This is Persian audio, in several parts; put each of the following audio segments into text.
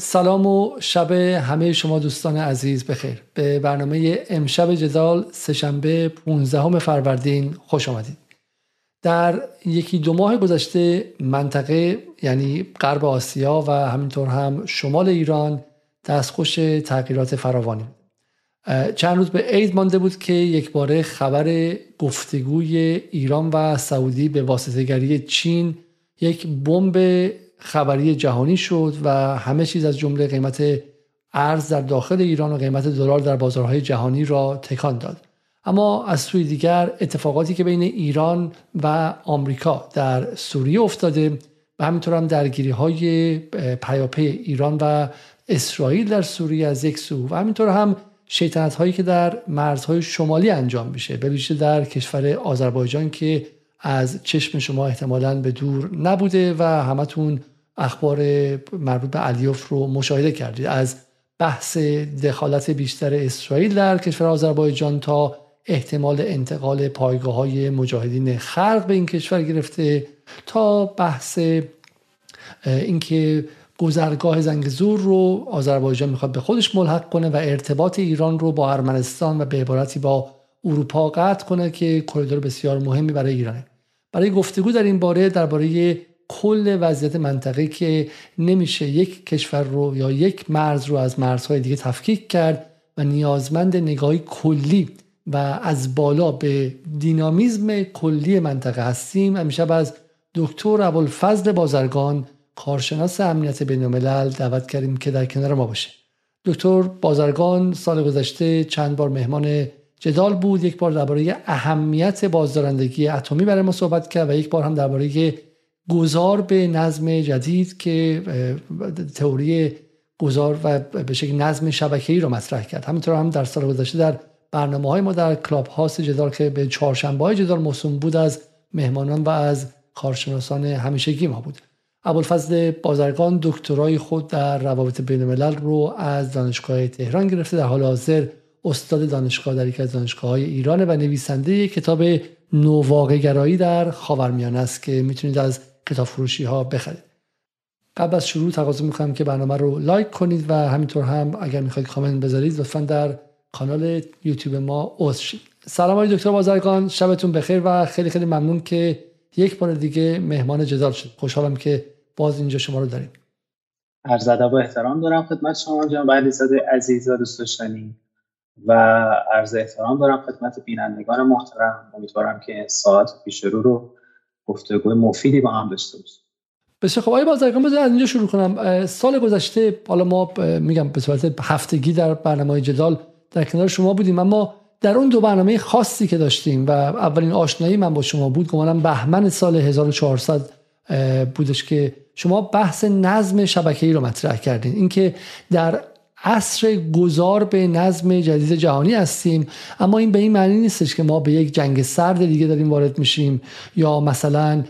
سلام و شب همه شما دوستان عزیز بخیر. به برنامه امشب جدال سهشنبه 15 فروردین خوش آمدید. در یکی دو ماه گذشته منطقه یعنی غرب آسیا و همینطور هم شمال ایران دستخوش تغییرات فراوانی چند روز به عید مانده بود که یک باره خبر گفتگوی ایران و سعودی به واسطهگری چین یک بمب خبری جهانی شد و همه چیز از جمله قیمت ارز در داخل ایران و قیمت دلار در بازارهای جهانی را تکان داد. اما از سوی دیگر اتفاقاتی که بین ایران و آمریکا در سوریه افتاده و همینطور هم درگیری های پیاپی ایران و اسرائیل در سوریه از یک سو و همینطور هم شیطنت هایی که در مرزهای شمالی انجام میشه به در کشور آذربایجان که از چشم شما احتمالا به دور نبوده و همتون اخبار مربوط به علیوف رو مشاهده کردید. از بحث دخالت بیشتر اسرائیل در کشور آذربایجان تا احتمال انتقال پایگاه های مجاهدین خلق به این کشور گرفته تا بحث اینکه گذرگاه زنگزور رو آذربایجان می‌خواد به خودش ملحق کنه و ارتباط ایران رو با ارمنستان و به عبارتی با اروپا قطع کنه که کریدور بسیار مهمی برای ایرانه. برای گفتگو در این باره درباره کل وضعیت منطقه که نمیشه یک کشور رو یا یک مرز رو از مرزهای دیگه تفکیک کرد و نیازمند نگاهی کلی و از بالا به دینامیزم کلی منطقه هستیم. همیشه از دکتر ابوالفضل بازرگان کارشناس امنیت بین الملل دعوت کردیم که در کنار ما باشه. دکتر بازرگان سال گذشته چند بار مهمان جدال بود. یک بار درباره اهمیت بازدارندگی اتمی برای ما صحبت کرد و یک بار هم درباره گذار به نظم جدید که تئوری گذار و به شکل نظم شبکه‌ای رو مطرح کرد. همینطور هم در سال گذشته در برنامه های ما در کلاب هاست جدال که به چهارشنبه های جدال موسوم بود از مهمانان و از کارشناسان همیشگی ما بود. ابوالفضل بازرگان دکترای خود در روابط بین الملل رو از دانشگاه تهران گرفته. در حال حاضر استاد دانشگاه در یکی از دانشگاه های ایران و نویسنده کتاب نوواقع گرایی در خاورمیانه است که می‌تونید از کتاب فروشی ها بخرید. قبل از شروع تقاضا می‌کنم که برنامه رو لایک کنید و همینطور هم اگر می‌خواید کامنت بذارید لطفا در کانال یوتیوب ما عضو شید. سلام آقای دکتر بازرگان شبتون بخیر و خیلی خیلی ممنون که یک بار دیگه مهمان جدال شد. خوشحالم که باز اینجا شما رو داریم. عرض ادب و احترام دارم خدمت شما جناب علیزاده عزیز و دوست داشتنی و عرض احترام دارم خدمت بینندگان محترم. امیدوارم که ساعت پیش رو رو گفتگوی مفیدی با هم داشته باشیم بسیار خب آقای بازرگان بذار از اینجا شروع کنم. سال گذشته حالا ما میگم به صورت هفتگی در برنامه جدال در کنار شما بودیم اما در اون دو برنامه خاصی که داشتیم و اولین آشنایی من با شما بود گمانم بهمن سال 1400 بودش که شما بحث نظم شبکه‌ای رو مطرح کردین. اینکه در عصر گذار به نظم جدید جهانی هستیم اما این به این معنی نیستش که ما به یک جنگ سرد دیگه داریم وارد میشیم یا مثلا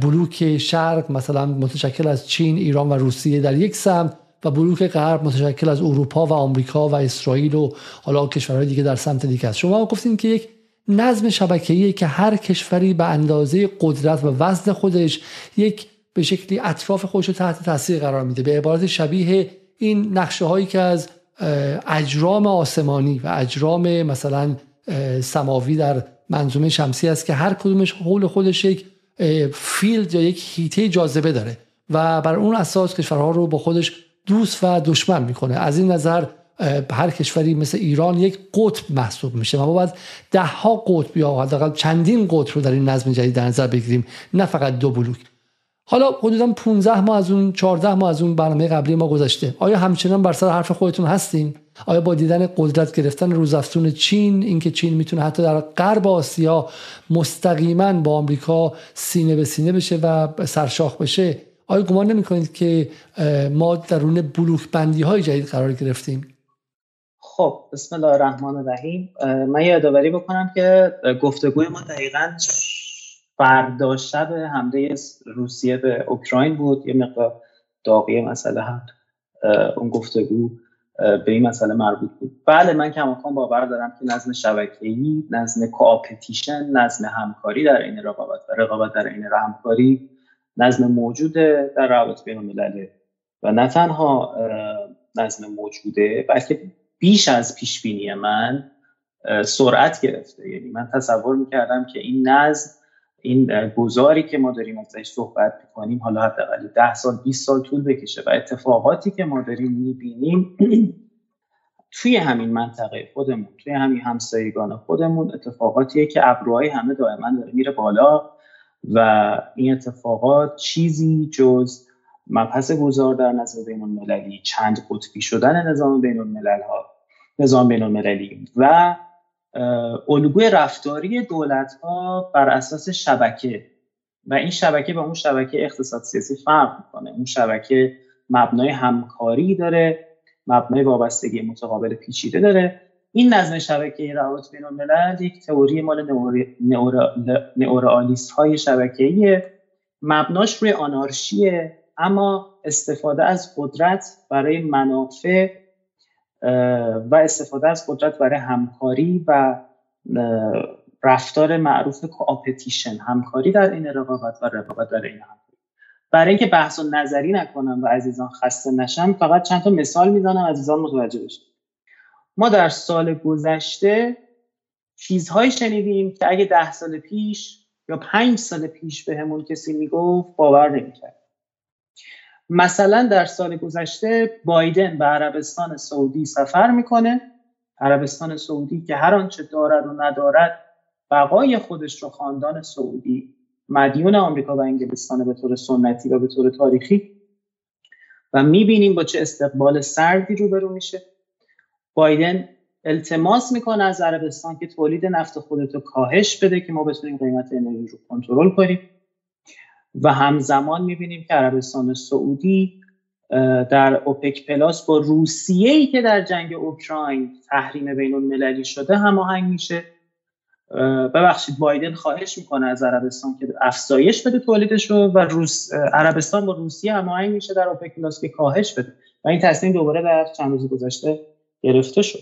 بلوک شرق مثلا متشکل از چین، ایران و روسیه در یک سمت و بلوک غرب متشکل از اروپا و آمریکا و اسرائیل و حالا کشورهای دیگه در سمت دیگه است. شما گفتین که یک نظم شبکه‌ای که هر کشوری به اندازه قدرت و وزن خودش یک به شکلی اطراف خودش رو تحت تاثیر قرار میده. به عبارت شبیه این نقشه هایی که از اجرام آسمانی و اجرام مثلا سماوی در منظومه شمسی است که هر کدومش حول خودش یک فیلد یا یک هیته جاذبه داره و بر اون اساس کشورها رو با خودش دوست و دشمن می‌کنه. از این نظر هر کشوری مثل ایران یک قطب محسوب میشه. ما باید ده ها قطب یا حداقل چندین قطب رو در این نظم جدید در نظر بگیریم نه فقط دو بلوک. حالا حدودا 15 ماه از اون 14 ماه از اون برنامه قبلی ما گذشته. آیا همچنان بر سر حرف خودتون هستین؟ آیا با دیدن قدرت گرفتن روزافزون چین اینکه چین می‌تونه حتی در غرب آسیا مستقیما با آمریکا سینه به سینه بشه و سرشاخ بشه آیا گمان نمی کنید که ما درون بلوک بندی های جدید قرار گرفتیم؟ خب بسم الله الرحمن الرحیم. من یادآوری بکنم که گفتگوی ما دقیقا فردا شب حمله روسیه به اوکراین بود. یه مقدار داغی مسئله هم اون گفتگو به این مسئله مربوط بود. بله من کماکان باور دارم که نظم شبکه‌ای نظم کوآپتیشن نظم همکاری در این رقابت و رقابت در این همکاری نظم موجود در روابط بین الملل و نه تنها نظم موجوده بلکه بیش از پیش بینی من سرعت گرفته. یعنی من تصور می‌کردم که این نظم این گذاری که ما داریم ازش صحبت می‌کنیم حالا حداقل ده سال 20 سال طول بکشه و اتفاقاتی که ما داریم می‌بینیم توی همین منطقه خودمون توی همین همسایگان خودمون اتفاقاتیه که ابروهای همه دائما داره میره بالا و این اتفاقات چیزی جز مبحث گذار در نظر بین المللی چند قطبی شدن نظام بین الملل ها نظام بین المللی و الگوی رفتاری دولت ها بر اساس شبکه. و این شبکه با اون شبکه اقتصاد سیاسی فرق می‌کنه. اون شبکه مبنای همکاری داره مبنای وابستگی متقابل پیچیده داره. این نظم شبکه روابط بین الملل یک تئوری مال نئورئالیست های شبکه‌ای مبناش روی آنارشیه اما استفاده از قدرت برای منافع و استفاده از قدرت برای همکاری و رفتار معروف کاپتیشن همکاری در این رقابت و رقابت در این همکاری. برای اینکه بحث و نظری نکنم و عزیزان خسته نشم فقط چند تا مثال می‌زنم عزیزان متوجه بشن ما در سال گذشته چیزهایی شنیدیم که اگه ده سال پیش یا پنج سال پیش به همون کسی می‌گفت باور نمی‌کرد. مثلا در سال گذشته بایدن به عربستان سعودی سفر می‌کنه. عربستان سعودی که هر آنچه دارد و ندارد بقای خودش رو خاندان سعودی مدیون آمریکا و انگلستان به طور سنتی و به طور تاریخی و می‌بینیم با چه استقبال سردی روبرو میشه. بایدن التماس می‌کنه از عربستان که تولید نفت خودتو کاهش بده که ما بتونیم قیمت انرژی رو کنترل کنیم. و همزمان می‌بینیم که عربستان سعودی در اوپک پلاس با روسیه ای که در جنگ اوکراین تحریم بین المللی شده هماهنگ میشه. ببخشید بایدن خواهش می‌کنه از عربستان که افزایش بده تولیدش رو و روس عربستان با روسیه هماهنگ میشه در اوپک پلاس که کاهش بده. و این تصمیم دوباره در چند روز گذشته گرفته شد.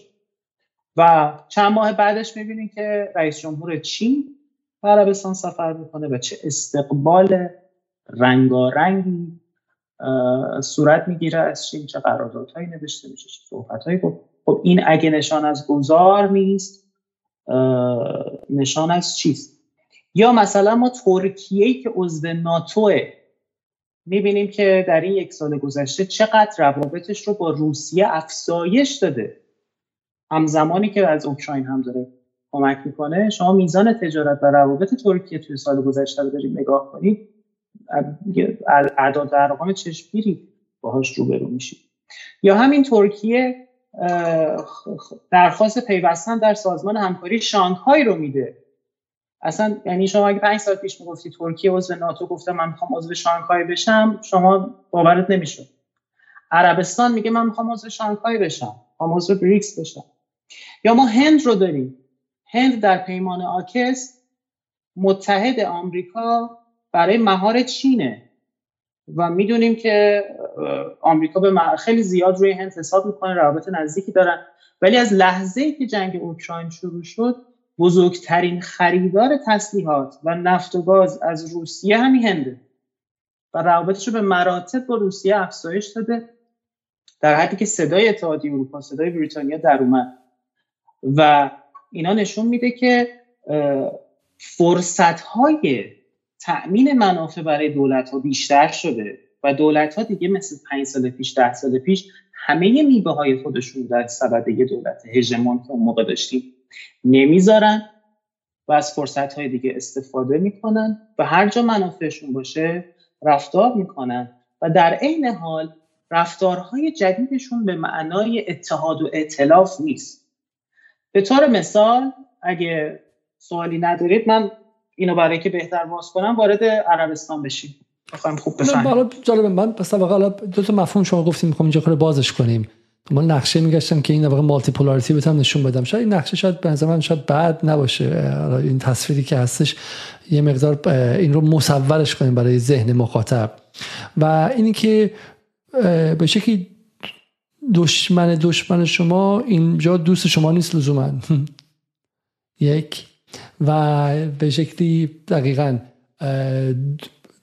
و چند ماه بعدش می‌بینیم که رئیس جمهور چین به عربستان سفر می‌کنه و چه استقبال رنگارنگی صورت می‌گیره از چین چه قراردادهایی نوشته میشه چه صحبتهایی. خب این اگه نشان از گذار نیست نشان از چیست؟ یا مثلا ما ترکیه که عضو ناتوه می‌بینیم که در این یک سال گذشته چقدر روابطش رو با روسیه افزایش داده. همزمانی که از اوکراین هم داره کمک می‌کنه شما میزان تجارت و روابط ترکیه توی سال گذشته رو دارید نگاه کنید. اعداد ارقام چشمگیری باهاش روبرو میشید یا همین ترکیه درخواست پیوستن در سازمان همکاری شانگهای رو میده. اصلا یعنی شما اگه پنج سال پیش می‌گفتی ترکیه عضو ناتو گفته من می‌خوام عضو شانگهای بشم شما باورت نمیشه عربستان میگه من می‌خوام عضو شانگهای بشم می‌خوام عضو بریکس بشم. یا ما هند رو داریم. هند در پیمان آکس متحد آمریکا برای مهار چینه. و می‌دونیم که آمریکا به خیلی زیاد روی هند حساب می‌کنه روابط نزدیکی دارن. ولی از لحظه ای که جنگ اوکراین شروع شد بزرگترین خریدار تسلیحات و نفت و گاز از روسیه همین هنده. و روابطش رو به مراتب با روسیه افزایش داده در حدی که صدای اتحادیه اروپا صدای بریتانیا در اومد. و اینا نشون میده که فرصت های تأمین منافع برای دولت ها بیشتر شده و دولت ها دیگه مثل پنج سال پیش ده سال پیش همه میبه های خودشون در سبده دولت هژمون که اون موقع داشتیم. نمی‌ذارن و از فرصت های دیگه استفاده می‌کنن و هر جا منافعشون باشه رفتار می‌کنن و در عین حال رفتارهای جدیدشون به معنای اتحاد و ائتلاف نیست. به طور مثال اگه سوالی ندارید من اینو برای که بهتر باز کنم وارد عربستان بشیم. بخوایم خوب حالا جالب من پس حالا دو تا مفهوم شما گفتیم می‌خوام اینجا کار بازش کنیم. من نقشه میگشتم که این واقع مالتی پولاریتی بتونم نشون بدم. شاید این نقشه شاید به من شاید بعد نباشه. این تصویری که هستش یه مقدار این رو مصورش کنیم برای ذهن مخاطب. و اینی که به شکلی دشمن دشمن شما اینجا دوست شما نیست لزوما. یک و به شکلی دقیقا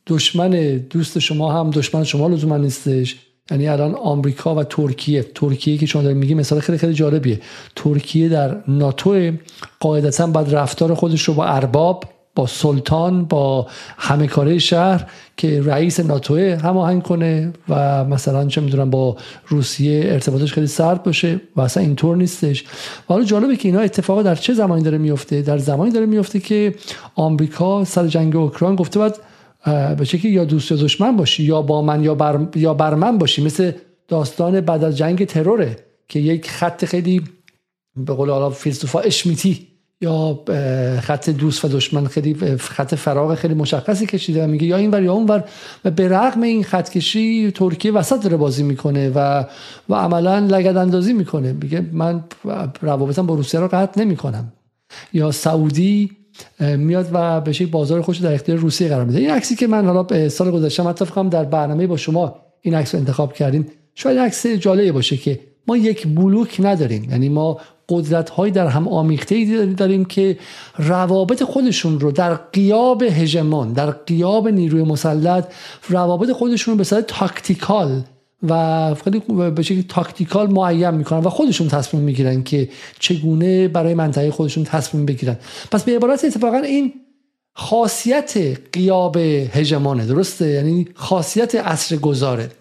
دشمن دوست شما هم دشمن شما لزوما نیستش. یعنی الان آمریکا و ترکیه ترکیه که شما دارید میگی مثال خیلی خیلی جالبیه. ترکیه در ناتو قاعدتا بعد رفتار خودش رو با ارباب با سلطان با همه کاره شهر که رئیس ناتوه هماهنگ کنه و مثلا چه می‌دونم با روسیه ارتباطش خیلی سرد باشه و اصلا اینطور نیستش. و حالا جالبه که اینا اتفاقا در چه زمانی داره میفته در زمانی داره میفته که آمریکا سر جنگ اوکراین گفته بعد به شکلی یا دوست یا دشمن باشی یا با من یا بر, یا بر من باشی. مثل داستان بعد از جنگ تروره که یک خط خیلی به قول حالا فیلسوفا اشمیتی یا خط دوست و دشمن خیلی خط فراغ خیلی مشخصی کشیده میگه یا این ور یا اون ور و به رغم این خط کشی ترکیه وسط داره بازی می‌کنه و و عملا لگد اندازی می‌کنه. میگه من روابطم با روسیه رو قطع نمی‌کنم. یا سعودی میاد و به شکل بازار خودش در اختیار روسیه قرار میده. این عکسی که من حالا سال گذشته حتی در برنامه با شما این عکس رو انتخاب کردیم. شاید عکس جالبی باشه که ما یک بلوک نداریم. یعنی ما قدرت های در هم آمیخته داریم که روابط خودشون رو در قیاب هژمون در قیاب نیروی مسلط روابط خودشون رو به صورت تاکتیکال و خیلی به شکلی تاکتیکال معین می‌کنن و خودشون تصمیم می‌گیرن که چگونه برای منطقه خودشون تصمیم بگیرن. پس به عبارت اتفاقا این خاصیت قیاب هژمونه درسته؟ یعنی خاصیت عصر گذاره.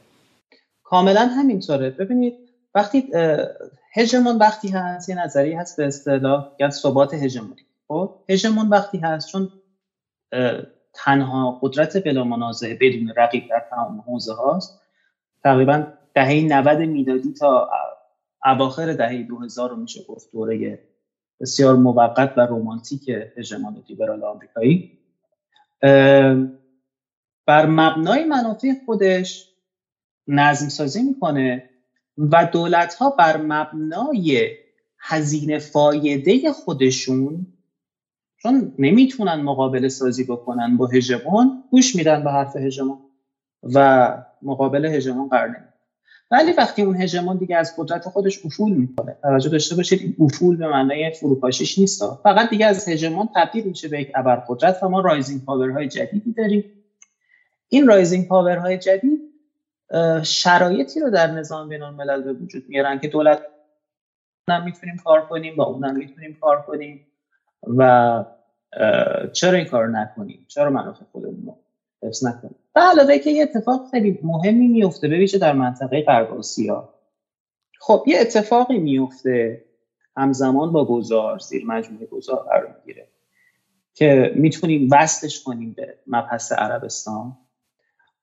کاملا همینطوره. ببینید وقتی هژمون وقتی هست یه نظری هست به اصطلاح یا ثبات هژمونی خب هژمون وقتی هست چون تنها قدرت بلا منازعه بدون رقیب در تمام حوزه هاست. تقریبا دهه 90 میلادی تا اواخر دهه 2000 رو میشه گفت دوره بسیار موقت و رومانتیک هژمون لیبرال آمریکایی. بر مبنای منافع خودش نظم سازی می‌کنه و دولت ها بر مبنای هزینه فایده خودشون چون نمی‌تونن مقابله سازی بکنن با هژمون گوش میدن به حرف هژمون و مقابل هژمون قرار نمیدن ولی وقتی اون هژمون دیگه از قدرت خودش افول می‌کنه توجه داشته باشید این افول به معنای فروپاشیش نیست. فقط دیگه از هژمون تبدیل میشه به یک ابرقدرت و ما rising power های جدیدی داریم. این rising power های جدید شرایطی رو در نظام بین الملل به وجود میارن که دولت هم می‌تونیم کار کنیم با اونم می‌تونیم کار کنیم و چرا این کار نکنیم؟ چرا منافع خودمون رو حفظ نکنیم؟ و علاوه که یه اتفاق خیلی مهمی میفته به در منطقه غرب آسیا. خب یه اتفاقی میفته همزمان با گذار زیر مجموعه گذار قرار می‌گیره که می‌تونیم وصلش کنیم به مبحث عربستان.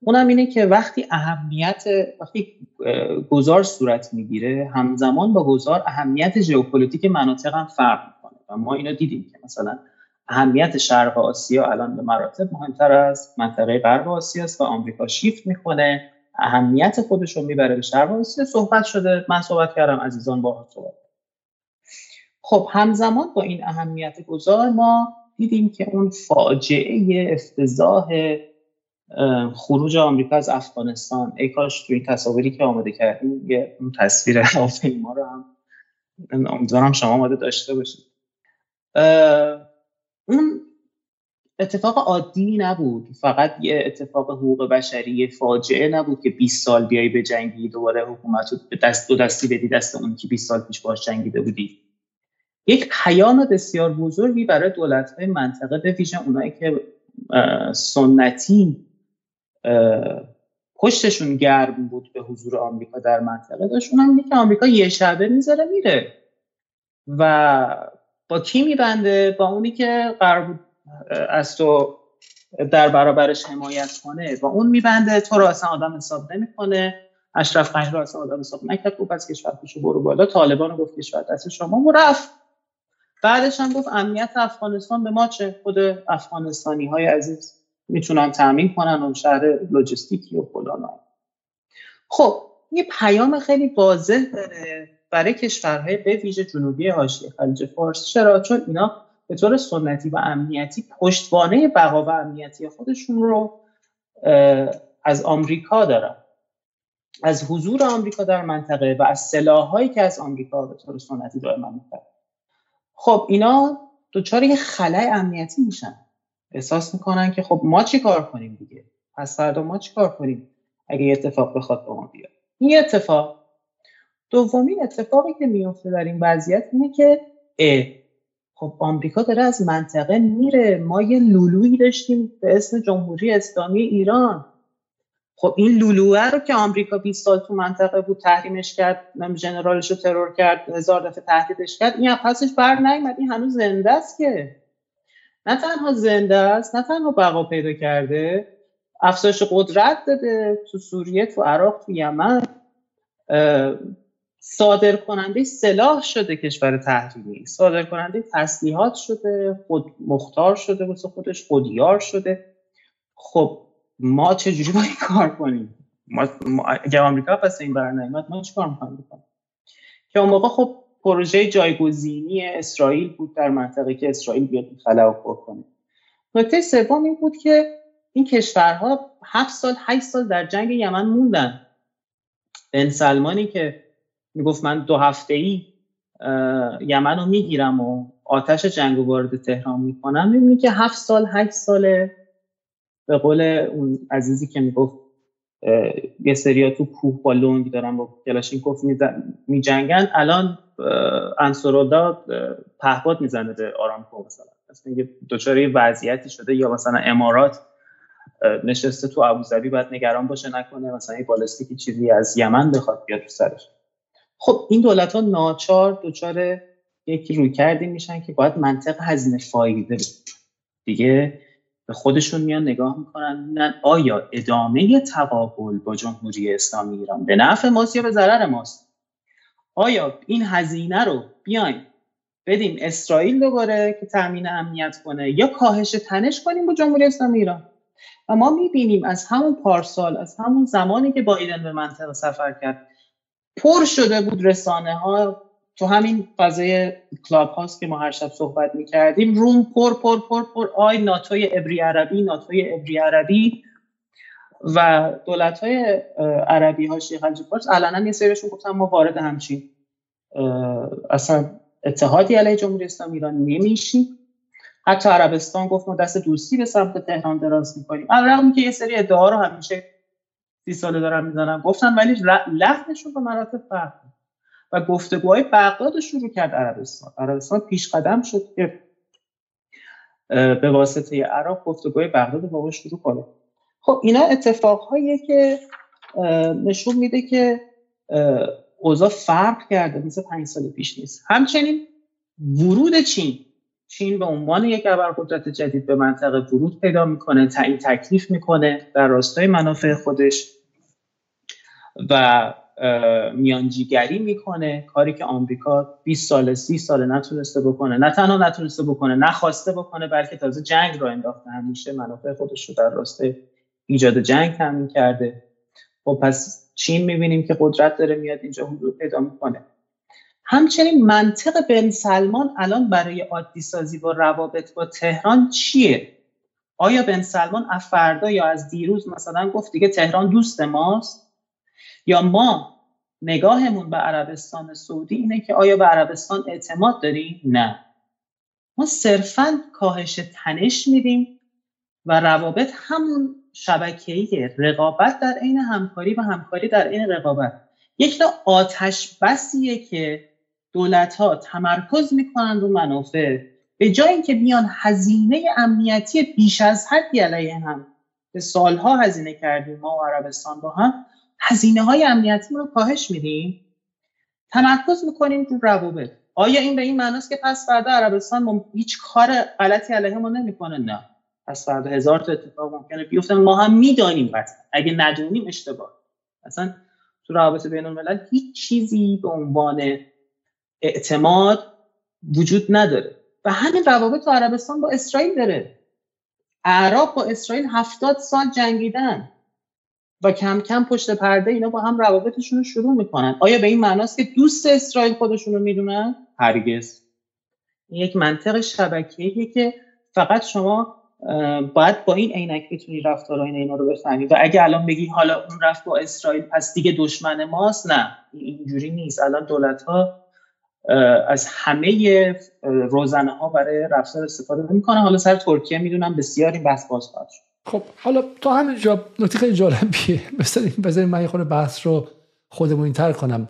اونم اینه که وقتی اهمیت وقتی گذار صورت می‌گیره همزمان با گذار اهمیت ژئوپلیتیک مناطق هم فرق می‌کنه. و ما اینو دیدیم که مثلا اهمیت شرق آسیا الان به مراتب مهمتر از منطقه غرب آسیا است و آمریکا شیفت می‌کنه اهمیت خودش رو می‌بره به شرق آسیا. صحبت شده. من صحبت کردم. عزیزان با صحبت خب همزمان با این اهمیت گذار ما دیدیم که اون فاجعه افتضاح خروج آمریکا از افغانستان. ای کاش توی تصاویری که آماده کردیم یه اون تصویر هواپیما رو هم امیدوارم شما آماده داشته باشید. اون اتفاق عادی نبود. فقط یه اتفاق حقوق بشری فاجعه نبود که 20 سال بیای به جنگی دوباره حکومت رو به دست دو دستی بدی دست اون که 20 سال پیش باش جنگیده بودی. یک پیام بسیار بزرگی برای دولت های منطقه به ویژه اونایی که سنتی پشتشون گرم بود به حضور آمریکا در منطقه. داشت اونم که آمریکا یه شبه می‌ذاره میره. و با کی میبنده؟ با اونی که قرار بود از تو در برابرش حمایت کنه. با اون میبنده. تو رو اصلا آدم حساب نمی‌کنه. اشرف غنی رو اصلا آدم حساب نکرد. گفت از کشور پیشو برو بالا. طالبان رو گفت کشور دست شما. و رفت. بعدش هم گفت امنیت افغانستان به ما چه؟ خود افغانستانی های عزیز. می‌تونن تامین کنن اون شهر لوجستیکی و فلان خب یه پیام خیلی واضح داره برای کشورهای به ویژه جنوبی حاشیه خلیج فارس. چرا؟ چون اینا به طور سنتی و امنیتی پشتوانه بقا و امنیتی خودشون رو از آمریکا دارن. از حضور آمریکا در منطقه و از سلاحهایی که از آمریکا به طور سنتی دائما خب اینا دچار یه خلای امنیتی میشن. احساس می‌کنن که خب ما چی کار کنیم دیگه؟ پس فردا ما چی کار کنیم اگه اتفاق بخواد با ما بیاد؟ این اتفاق. دومین اتفاقی که میفته در این وضعیت اینه که ا خب آمریکا داره از منطقه میره. ما یه لولویی داشتیم به اسم جمهوری اسلامی ایران. خب این لولوه رو که آمریکا 20 سال تو منطقه بود تحریمش کرد جنرالش رو ترور کرد هزار دفعه تهدیدش کرد این پسش بر نیومد این هنوز زنده است که. نه تنها زنده است نه تنها بقا پیدا کرده افزایش قدرت داده تو سوریه تو عراق تو یمن. صادر کننده سلاح شده کشور تحریمی. صادر کننده تسلیحات شده خود مختار شده واسه خودش خودیار شده. خب ما چجوری باید کار کنیم؟ ما, اگر آمریکا پس این برنامه ما چیکار می‌خوایم بکنیم؟ که اون موقع خب پروژه جایگزینی اسرائیل بود در منطقه که اسرائیل بیاد خلا پر کنه نکته سوم این بود که این کشورها هفت سال هشت سال در جنگ یمن موندن. بن سلمانی که می‌گفت من دو هفته ای یمن رو می‌گیرم و آتش جنگ وارد تهران می‌کنم می‌بینی که هفت سال هشت ساله به قول اون عزیزی که می‌گفت یه سریا تو کوه با لنگ دارن با کلاشینکوف میجنگن. الان انصرالله پهپاد می‌زنه به آرامکو مثلا. مثلا یه دچار وضعیتی شده یا مثلا امارات نشسته تو ابوظبی باید نگران باشه نکنه مثلا یه بالستیکی چیزی از یمن بخواد بیاد تو سرش. خب این دولت ها ناچار دچار یکی روی کردی میشن که باید منطق هزینه فایده دیگه به خودشون میان نگاه می‌کنن نه آیا ادامه تقابل با جمهوری اسلامی ایران به نفع ماست یا به ضرر ماست؟ آیا این هزینه رو بیایم بدیم اسرائیل دوباره که تامین امنیت کنه یا کاهش تنش کنیم با جمهوری اسلامی ایران؟ و ما می‌بینیم از همون پارسال از همون زمانی که بایدن به منطقه سفر کرد پر شده بود رسانه ها تو همین فضای کلاب هاست که ما هر شب صحبت می‌کردیم. روم پر پر پر پر. آی ناتوی ابری عربی ناتوی ابری عربی. و دولت های عربی ها شیخ فارس علنا یه سریشون گفتن ما وارد همچین اصلا اتحادی علیه جمهوری اسلامی ایران نمیشیم. حتی عربستان گفت ما دست دوستی به سمت تهران دراز می‌کنیم. رغم که یه سری ادعا رو همیشه سی ساله دارن می‌زنن گفتن ولی لحنشون به مراتب فرق و گفتگوهای بغداد شروع کرد عربستان. عربستان پیش قدم شد که به واسطه عراق گفتگوهای بغداد با شروع کنه. خب اینا اتفاقهاییه که نشون میده که اوضاع فرق کرده مثل پنج سال پیش نیست. همچنین ورود چین. چین به عنوان یک ابرقدرت جدید به منطقه ورود پیدا می‌کنه تعیین تکلیف می‌کنه در راستای منافع خودش و میانجیگری می‌کنه. کاری که آمریکا 20 سال 30 سال نتونسته بکنه. نه تنها نتونسته بکنه نخواسته بکنه بلکه تازه جنگ را انداخته. همیشه منافع خودش رو در راستای ایجاد جنگ تامین کرده. خب پس چین می‌بینیم که قدرت داره میاد اینجا حضور پیدا می‌کنه. همچنین منطق بن سلمان الان برای عادی سازی با روابط با تهران چیه؟ آیا بن سلمان از فردا یا از دیروز مثلا گفت دیگه تهران دوست ماست؟ یا ما نگاهمون به عربستان سعودی اینه که آیا به عربستان اعتماد داریم؟ نه. ما صرفا کاهش تنش میدیم و روابط همون شبکه‌ای رقابت در عین همکاری و همکاری در عین رقابت. یک نوع آتش بسیه که دولت ها تمرکز می‌کنن رو منافع. به جای اینکه بیان هزینه امنیتی بیش از حدی علیه هم به سالها هزینه کردیم ما و عربستان با هم هزینه های امنیتی رو کاهش میدیم. تمرکز می‌کنیم رو روابط. آیا این به این معناست که پس فردا عربستان هیچ کار غلطی علیه ما نمی‌کنه؟ نه. پس فردا هزار تا اتفاق ممکنه بیفته. ما هم می‌دانیم قطعا اگه ندونیم اشتباه. اصلا تو روابط بین الملل هیچ چیزی به عنوان اعتماد وجود نداره. و همین روابط عربستان با اسرائیل داره. عرب با اسرائیل هفتاد سال جنگیدن. و کم کم پشت پرده اینا با هم روابطشون رو شروع می‌کنن. آیا به این معناست که دوست اسرائیل خودشون رو می‌دونن؟ هرگز. یک منطق شبکیه که فقط شما باید با این عینک بتونی رفتارهای اینا رو بفهمی. و اگه الان بگی حالا اون رفت با اسرائیل پس دیگه دشمن ماست؟ نه. اینجوری نیست. الان دولت ها از همه روزنه ها برای رفتار استفاده می‌کنه حالا سر ترکیه می‌دونم بسیار این بحث باز خواهد خب حالا تا همینجا نکته خیلی جالبیه بذارین بذارین من یه بحث رو خودمونی تر کنم.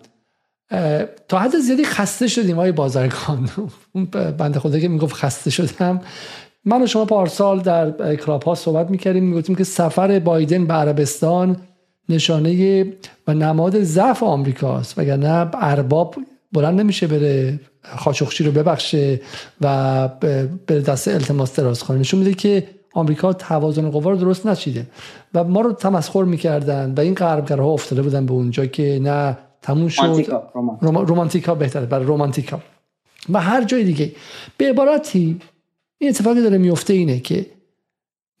تا حد زیادی خسته شدیم های بازرگان. اون بنده خدا که می‌گفت خسته شدم. من و شما پارسال در کلاب ها صحبت می‌کردیم. می‌گفتیم که سفر بایدن به عربستان نشانه و نماد ضعف آمریکاست. وگرنه ارباب بلند نمیشه بره خاشخشی رو ببخشه و به دست التماس دراز کنه نشون میده که آمریکا توازن قوا رو درست نچیده. و ما رو تمسخر می‌کردن و این غربگرها افتاده بودن به اونجا که نه تموم شد. رومانتیکا بهتره. برای رومانتیکا و هر جای دیگه. به عبارتی این اتفاقی داره میفته اینه که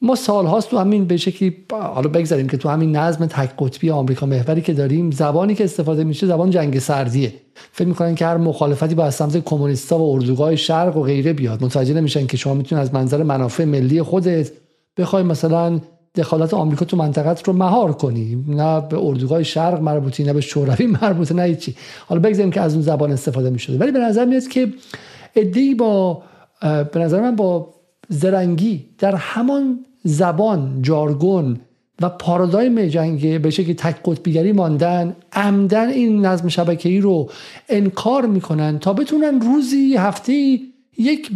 ما سالهاست تو همین به شکلی حالا بگذاریم که تو همین نظم تک قطبی آمریکا محوری که داریم زبانی که استفاده میشه زبان جنگ سردیه. فکر می‌کنن که هر مخالفتی با سمت کمونیستا و اردوگاه شرق و غیره بیاد. متوجه نمیشن که شما می‌تونید از منظر منافع ملی خودت بخوای مثلا دخالت آمریکا تو منطقت رو مهار کنی. نه به اردوگاه شرق مربوطی نه به شوروی مربوطه نه چی حالا بگذاریم که از اون زبان استفاده می‌شده. ولی به نظر میاد که ادعی با به نظر من با زرنگی در همان زبان جارگون و پارادایم جنگ به شکلی تک قطبیگری ماندن عمدن این نظم شبکه‌ای رو انکار می‌کنن تا بتونن روزی هفته یک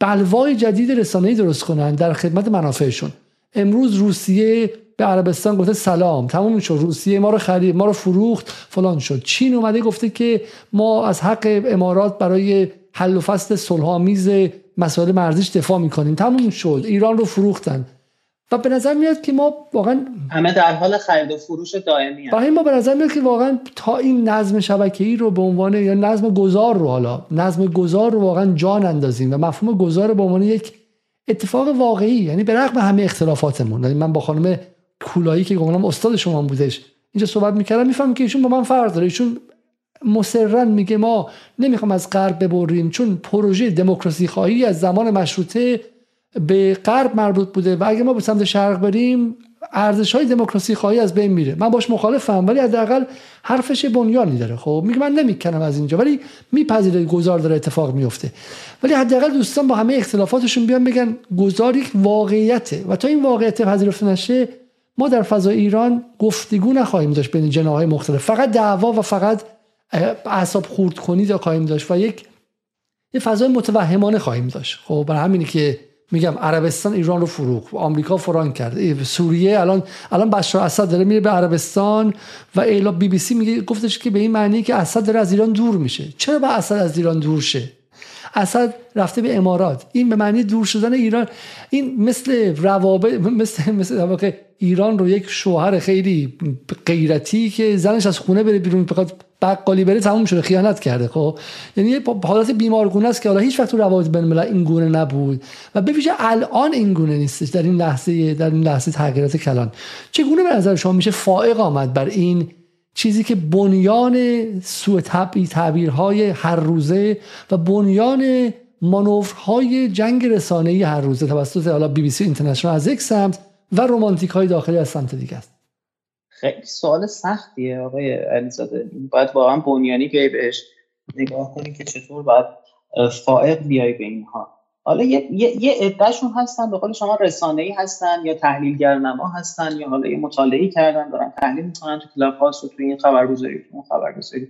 بلوای جدید رسانه‌ای درست کنن در خدمت منافعشون. امروز روسیه به عربستان گفته سلام تموم شد. روسیه ما رو خرید ما رو فروخت فلان شد. چین اومده گفته که ما از حق امارات برای حل و فصل صلحآمیز مسائل مرزیش دفاع می‌کنیم. تموم شد. ایران رو فروختن. و به نظر میاد که ما واقعا همه در حال خرید و فروش دائمی و ما به نظر میاد که واقعا تا این نظم شبکه‌ای رو به عنوان یا نظم گذار رو حالا نظم گذار رو واقعا جان اندازیم و مفهوم گذار به عنوان یک اتفاق واقعی یعنی به رغم همه اختلافاتمون. یعنی من با خانم کولایی که گفتم استاد شما بودش اینجا صحبت می‌کردم میفهم که ایشون با من فرق داره. ایشون مصرا میگه ما نمی‌خوام از غرب ببریم چون پروژه دموکراسی خواهی از زمان مشروطه به غرب مربوط بوده و اگه ما به سمت شرق بریم ارزش های دموکراسی خواهی از بین میره. من باش مخالفم ولی حداقل حرفش بنیانی داره. خب میگه من نمی‌کنم از اینجا ولی میپذیره گذار داره اتفاق میفته ولی حداقل دوستان با همه اختلافاتشون بیان بگن گذار یک واقعیته و تا این واقعیت پذیرفته نشه ما در فضای ایران گفتگو نخواهیم داشت بین جناهای مختلف. فقط دعوا و فقط اعصاب خورد کنی خواهیم داشت و یک یه فضای متوهمانه خواهیم داشت. خب برای همینی که میگم عربستان ایران رو فروخت آمریکا فران کرد سوریه الان الان بشار اسد داره میره به عربستان و ایلا بی بی سی میگه گفتش که به این معنی که اسد داره از ایران دور میشه. چرا با اسد از ایران دور شه؟ اسد رفته به امارات. این به معنی دور شدن ایران. این مثل روابط مثل مثل ایران رو یک شوهر خیلی غیرتی که زنش از خونه بره بیرون بخواد بقالی بره تموم شده خیانت کرده خب؟ یعنی یه حالت بیمارگونه است که حالا هیچ وقت تو روابط بین این گونه نبود. و به الان این گونه نیستش در این لحظه در این لحظه تغییرات کلان. چگونه به نظر شما میشه فائق آمد بر این چیزی که بنیان سوء تعبیرهای هر روزه و بنیان مانورهای جنگ رسانه‌ای هر روزه توسط حالا بی بی سی اینترنشنال از یک سمت و رومانتیک های داخلی از سمت دیگه است. خیلی سوال سختیه آقای علیزاده. باید واقعا بنیانی بیای بهش نگاه کنی که چطور باید فائق بیای به اینها. حالا یه, یه،, یه عدهشون هستن به قول شما رسانه ای هستن یا تحلیلگر نما هستن یا حالا یه مطالعه کردن دارن تحلیل می‌کنن تو کلاب هاست و تو این خبرگزاری تو اون خبرگزاری.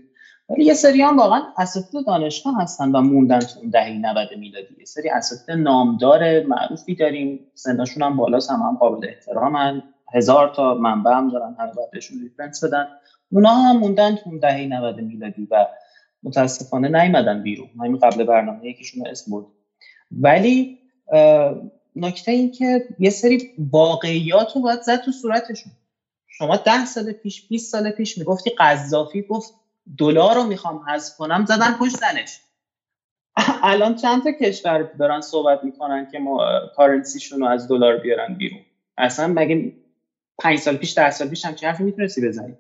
ولی یه سری هم واقعا اساتید دانشگاه هستن و موندن تو اون دهه 90 میلادی. یه سری اساتید نامدار معروفی داریم. سنشون هم بالا هم, هم قابل احترامن هزار تا منبع هم دارن هر بهشون ریفرنس بدن. اونا هم موندن تو اون دهه 90 میلادی و متاسفانه نیومدن بیرون. همین قبل برنامه یکیشون اسم بود ولی نکته این که یه سری واقعیات رو باید زد تو صورتشون. شما ده سال پیش 20 سال پیش می‌گفتی قذافی گفت دلار رو می‌خوام حذف کنم زدن پشت زنش الان چند تا کشور دارن صحبت می‌کنن که ما کارنسیشون رو از دلار بیارن بیرون؟ اصلا مگه پنج سال پیش ده سال پیش هم چه حرفی می‌تونستی بزنی؟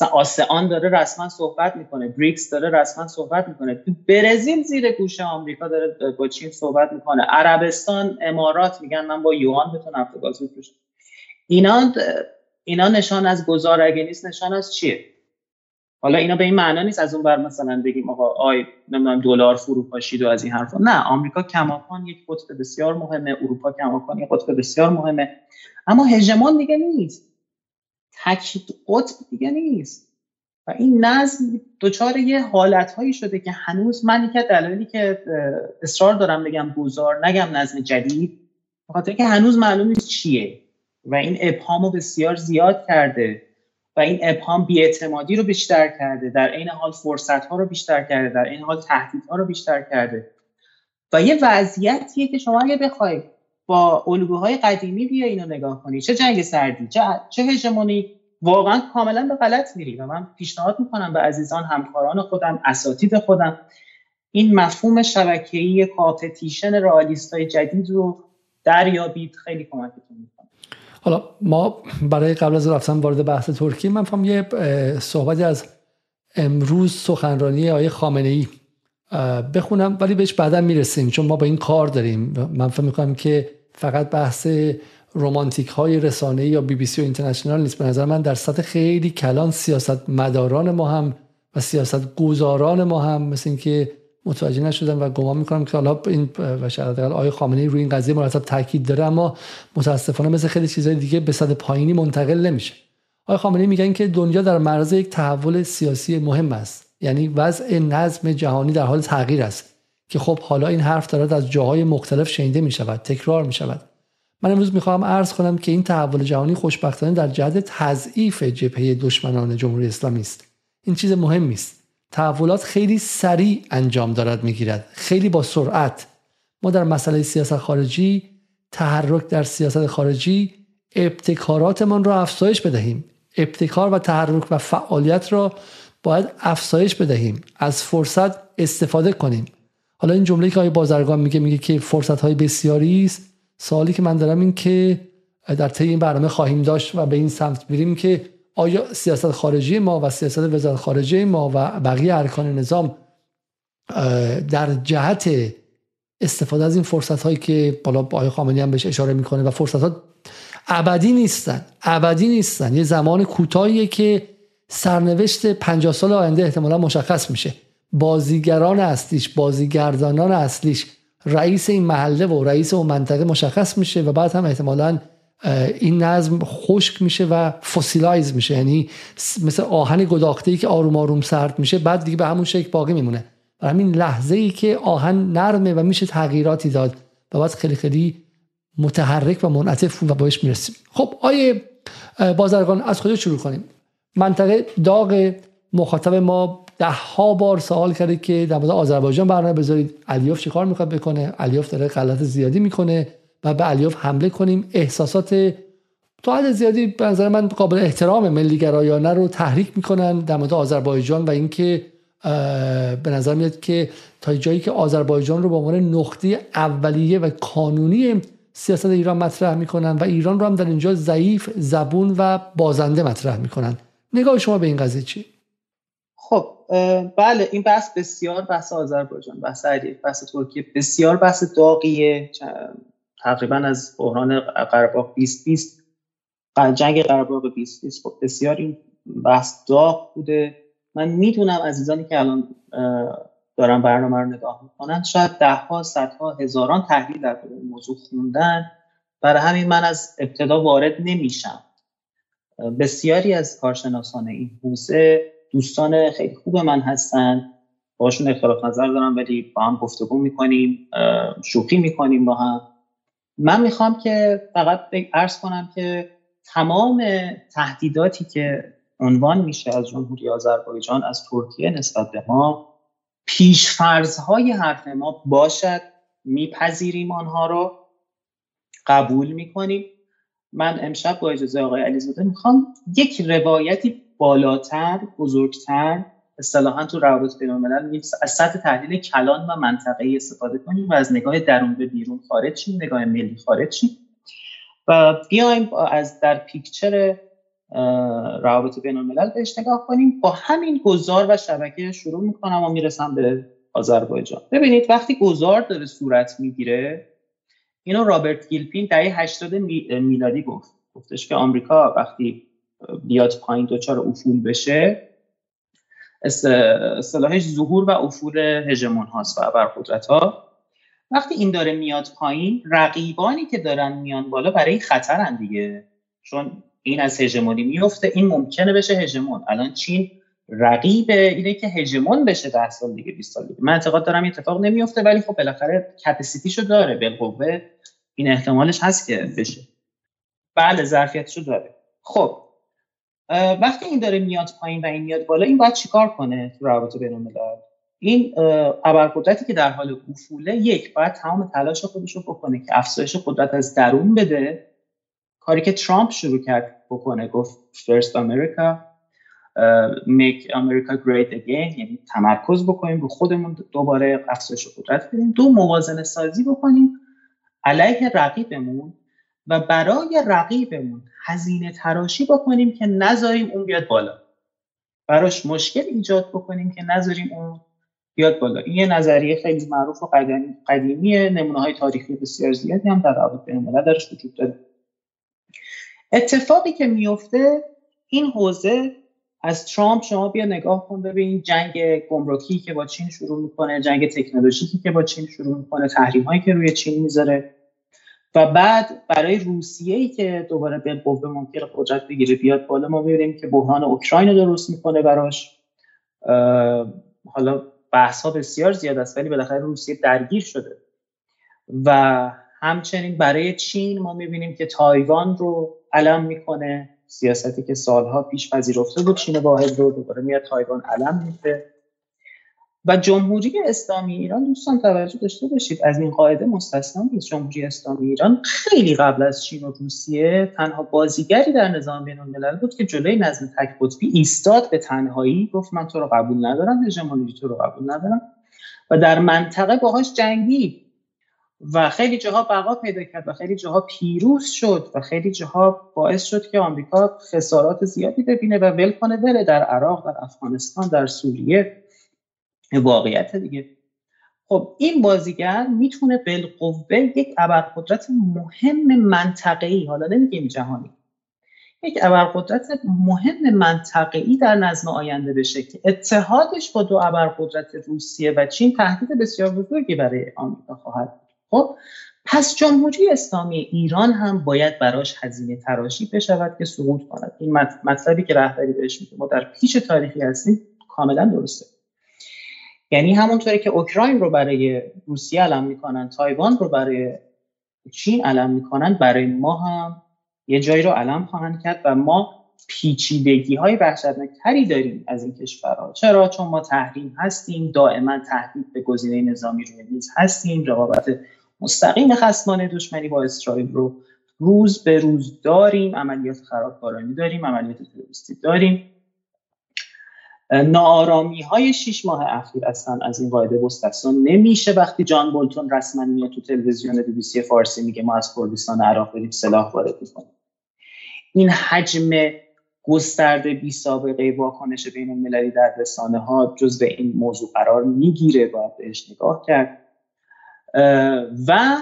مثلا آسئان داره رسما صحبت می‌کنه بریکس داره رسما صحبت می‌کنه. تو برزیل زیر گوشه آمریکا داره با چین صحبت می‌کنه. عربستان امارات میگن من با یوان بتونم نفت گاز بفروشم اینا اینا نشان از گذار اگه نیست نشان از چیه؟ حالا اینا به این معنا نیست از اون بر مثلا بگیم آقا آی نمی‌دونم دلار فروپاشید و از این حرفا. نه آمریکا کماکان یک قطب بسیار مهمه اروپا کماکان یک قطب بسیار مهمه. اما هژمون دیگه نیست. تک قطب دیگه نیست. و این نظم دچار یه حالت هایی شده که هنوز من که دلایلی که اصرار دارم بگم گذار نگم نظم جدید بخاطر که هنوز معلوم نیست چیه. و این ابهام رو بسیار زیاد کرده و این ابهام بیاعتمادی رو بیشتر کرده. در این حال فرصت ها رو بیشتر کرده. در این حال ها رو بیشتر کرده. و یه وضعیتیه که شما اگه بخوای با الگوهای قدیمی بیا اینو نگاه کنی. چه جنگ سردی چه چه هژمونی. واقعا کاملا به غلط میری و من پیشنهاد می‌کنم به عزیزان همکاران خودم اساتید خودم این مفهوم شبکه‌ای کاپتیشن رئالیستای جدید رو دریابید. خیلی کمکتون می‌کنه حالا ما برای قبل از رفتن وارد بحث ترکیه من فهم یه صحبتی از امروز سخنرانی آیه خامنه ای بخونم ولی بهش بعدا می‌رسیم چون ما با این کار داریم. من فهم می‌کنم که فقط بحث رومانتیک های رسانه یا بی بی سی و اینترنشنال نیست. به نظر من در سطح خیلی کلان سیاست مداران ما هم و سیاست گذاران ما هم مثل اینکه متوجه نشدن و گمان می‌کنم که حالا این و شاید آقای خامنه‌ای روی این قضیه مرتب تاکید داره اما متاسفانه مثل خیلی چیزهای دیگه به صد پایینی منتقل نمیشه. آقای خامنه‌ای میگن که دنیا در معرض یک تحول سیاسی مهم است. یعنی وضع نظم جهانی در حال تغییر است. که خب حالا این حرف دارد از جاهای مختلف شنیده می شود تکرار می شود من امروز می‌خواهم عرض کنم که این تحول جهانی خوشبختانه در جهت تضعیف جبهه دشمنان جمهوری اسلامی است. این چیز مهمی است تحولات خیلی سریع انجام دارد می‌گیرد. خیلی با سرعت. ما در مسئله سیاست خارجی تحرک در سیاست خارجی ابتکاراتمان را افزایش بدهیم. ابتکار و تحرک و فعالیت را باید افزایش بدهیم. از فرصت استفاده کنیم. حالا این جمله که آقای بازرگان میگه میگه که فرصت های بسیاری است. سوالی که من دارم این که در طی این برنامه خواهیم داشت و به این سمت بریم که آیا سیاست خارجی ما و سیاست وزارت خارجه ما و بقیه ارکان نظام در جهت استفاده از این فرصت هایی که بالا آقای خامنه‌ای هم بهش اشاره می‌کنه و فرصت ها ابدی نیستن ابدی نیستن. یه زمان کوتاهیه که سرنوشت 50 سال آینده احتمالا مشخص میشه. بازیگران اصلیش بازیگردانان اصلیش رئیس این محله و رئیس اون منطقه مشخص میشه و بعد هم احتمالا این نظم خشک میشه و فسیلایز میشه. یعنی مثل آهن گداخته ای که آروم آروم سرد میشه بعد دیگه به همون شکل باقی میمونه. و همین لحظه ای که آهن نرمه و میشه تغییراتی داد و بعد خیلی خیلی متحرک و منعطف و باش می‌رسیم. خب آیه بازرگان از کجا شروع کنیم؟ منطقه داغ مخاطب ما ده ها بار سوال کرده که در مورد آذربایجان برنامه بذارید. الیاف چیکار می‌خواد بکنه؟ الیاف داره غلط زیادی می‌کنه و به الیاف حمله کنیم. احساسات تا حد زیادی به نظر من قابل احترام ملی گرایانه رو تحریک می‌کنن در مورد آذربایجان و اینکه به نظر میاد که تا جایی که آذربایجان رو به عنوان نقطه اولیه و قانونی سیاست ایران مطرح می‌کنن و ایران رو هم در اینجا ضعیف زبون و بازنده مطرح می‌کنن. نگاه شما به این قضیه چی خب بله این بحث بسیار بحث آذربایجان بحث عریف بحث ترکیه بسیار بحث داغیه. تقریبا از بحران قرباق 2020 جنگ قرباق 2020 خب بسیار این بحث داغ بوده. من می‌دونم عزیزانی که الان دارن برنامه رو نگاه می‌کنن شاید ده ها صدها هزاران تحلیل در این موضوع خوندن. برای همین من از ابتدا وارد نمیشم. بسیاری از کارشناسان این حوزه دوستان خیلی خوب من هستن. باشون اختلاف نظر دارم ولی با هم گفتگو می‌کنیم شوخی می‌کنیم با هم. من می‌خوام که فقط ارز کنم که تمام تهدیداتی که عنوان میشه از جمهوری آذربایجان از ترکیه نسبت به ما پیشفرزهای حرف ما باشد میپذیریم آنها رو قبول می‌کنیم. من امشب با اجازه آقای علیزاده می‌خوام یک روایتی بالاتر بزرگتر اصطلاحا تو روابط بین الملل از سطح تحلیل کلان و منطقه‌ای استفاده کنیم و از نگاه درون به بیرون خارج شیم نگاه ملی خارج شیم. و بیایم از در پیکچر روابط بین الملل بهش نگاه کنیم. با همین گذار و شبکه شروع می‌کنم و می‌رسم به آذربایجان. ببینید وقتی گذار داره صورت می‌گیره اینو رابرت گیلپین دهه 80 میلادی گفت. گفتش که آمریکا وقتی بیاد پایین دچار افول بشه. اصطلاحش ظهور و افول هژمون هاست و ابرقدرت ها. وقتی این داره میاد پایین رقیبانی که دارن میان بالا برای خطرن دیگه. چون این از هژمونی میفته این ممکنه بشه هژمون. الان چین رقیب اینه که هژمون بشه 10 سال دیگه 20 سال دیگه. من اعتقاد دارم این اتفاق نمیفته ولی خب بالاخره کپاسیتیشو داره بالقوه. این احتمالش هست که بشه. بله ظرفیتشو داره. خب وقتی این داره میاد پایین و این میاد بالا این باید چیکار کنه تو روابط بین الملل؟ این ابرقدرتی که در حال افوله یک باید تمام تلاش خودش رو بکنه که افزایش قدرت از درون بده. کاری که ترامپ شروع کرد بکنه گفت فرست امریکا میک امریکا گریت اگین یعنی تمرکز بکنیم رو خودمون دوباره افزایش قدرت بدیم. دو موازنه سازی بکنیم علیه رقیبمون و برای رقیبمون. هزینه تراشی بکنیم که نذاریم اون بیاد بالا. براش مشکل ایجاد بکنیم که نذاریم اون بیاد بالا. این یه نظریه خیلی معروف و قدیمیه. نمونه های تاریخی بسیار زیادی هم در رابط بین درش وجود داره. اتفاقی که میفته این حوزه از ترامپ شما بیا نگاه کن ببین جنگ گمرکی که با چین شروع می‌کنه جنگ تکنولوژیکی که با چین شروع می‌کنه تحریم هایی که روی چین می‌ذاره. و بعد برای روسیه ای که دوباره به قوه ممکن قدرت بگیره بیاد بالا ما می‌بینیم که بحران اوکراین رو درست می‌کنه براش. حالا بحث ها بسیار زیاد است ولی بالاخره روسیه درگیر شده. و همچنین برای چین ما می‌بینیم که تایوان رو علم می‌کنه. سیاستی که سالها پیش پذیرفته بود چین واحد رو دوباره میاد تایوان علم میده. و جمهوری اسلامی ایران دوستان توجه داشته باشید از این قاعده مستثنا نیست. جمهوری اسلامی ایران خیلی قبل از چین و روسیه تنها بازیگری در نظام بین الملل بود که جلوی نظم تک قطبی ایستاد به تنهایی. گفت من تو رو قبول ندارم هژمونی تو رو قبول ندارم. و در منطقه باهاش جنگی. و خیلی جاها بقا پیدا کرد و خیلی جاها پیروز شد و خیلی جاها باعث شد که آمریکا خسارات زیادی ببینه و ول کنه بره در عراق در افغانستان در سوریه. واقعیت دیگه. خب این بازیگر می‌تونه بالقوه یک ابرقدرت مهم منطقه‌ای حالا نمیگیم جهانی یک ابرقدرت مهم منطقه‌ای در نظم آینده بشه که اتحادش با دو ابرقدرت روسیه و چین تهدید بسیار بزرگی برای آمریکا خواهد بود. خب پس جمهوری اسلامی ایران هم باید براش هزینه تراشی بشود که سقوط کند. این مطلبی که رهبری بهش میگه ما در پیش تاریخی هستیم کاملا درسته. یعنی همونطوری که اوکراین رو برای روسیه علم می‌کنن تایوان رو برای چین علم می‌کنن برای ما هم یه جایی رو علم خواهند کرد و ما پیچیدگی های وحشتناکتری داریم از این کشورها. چرا؟ چون ما تحریم هستیم دائما تهدید به گزینه نظامی روی میز هستیم رقابت مستقیم خصمانه دشمنی با اسرائیل رو روز به روز داریم عملیات خرابکارانی داریم عملیات تروریستی داریم. نارامی های شیش ماه اخیر اصلا از این قاعده مستثنا نمیشه. وقتی جان بولتون رسما میاد تو تلویزیون بی بی سی فارسی میگه ما از کردستان عراق بریم سلاح وارد می‌کنیم. این حجم گسترده بی سابقه واکنش بین المللی در رسانه ها جز به این موضوع قرار می‌گیره باید بهش نگاه کرد. و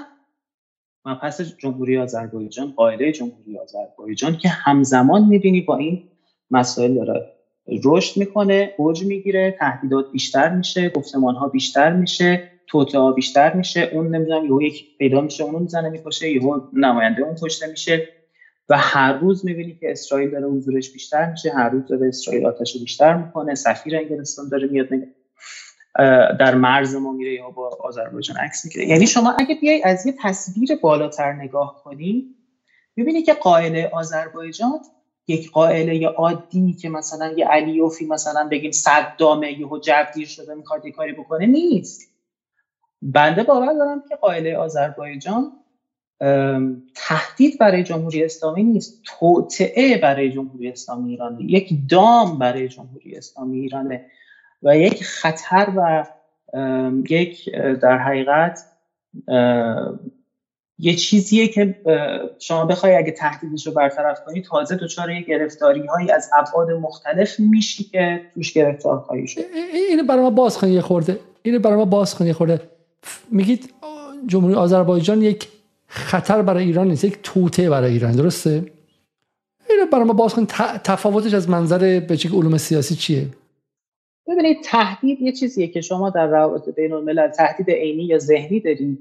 مبحث جمهوری آذربایجان قاعده جمهوری آذربایجان که همزمان می‌بینی با این مسائل داره. رشد می‌کنه اوج می‌گیره تهدیدات بیشتر میشه گفتمان ها بیشتر میشه توته ها بیشتر میشه اون نمی‌دونم یهو یک پیدا میشه اونو می‌زنه می‌کشه یهو نماینده اون کشته میشه. و هر روز می‌بینی که اسرائیل داره حضورش بیشتر میشه هر روز داره اسرائیل آتش بیشتر می‌کنه سفیر انگلستان داره میاد در مرز ما میره یا با آذربایجان عکس می‌گیره. یعنی شما اگه بیای از یه تصویر بالاتر نگاه کنی می‌بینی که قائل آذربایجان یک قائله عادی که مثلا یه علیوفی مثلا بگیم صدامه یهو جبگیر شده می‌خواد یه کاری بکنه نیست. بنده باور دارم که قائله آذربایجان تهدید برای جمهوری اسلامی نیست توطعه برای جمهوری اسلامی ایرانه یک دام برای جمهوری اسلامی ایرانه و یک خطر و یک در حقیقت یه چیزیه که شما بخوای اگه تهدیدش رو برطرف کنی تازه دچار گرفتاری هایی از ابعاد مختلف میشی که توش گرفتار خواهی شد. اینو برای ما باز کنی خورده. اینو برای ما باز کنی خورده. میگید جمهوری آذربایجان یک خطر برای ایران نیست یک توته برای ایران درسته؟ اینو برای ما باز کنید تفاوتش از منظر به علوم سیاسی چیه؟ ببینید تهدید یه چیزیه که شما در روابط بین الملل تهدید عینی یا ذهنی دارید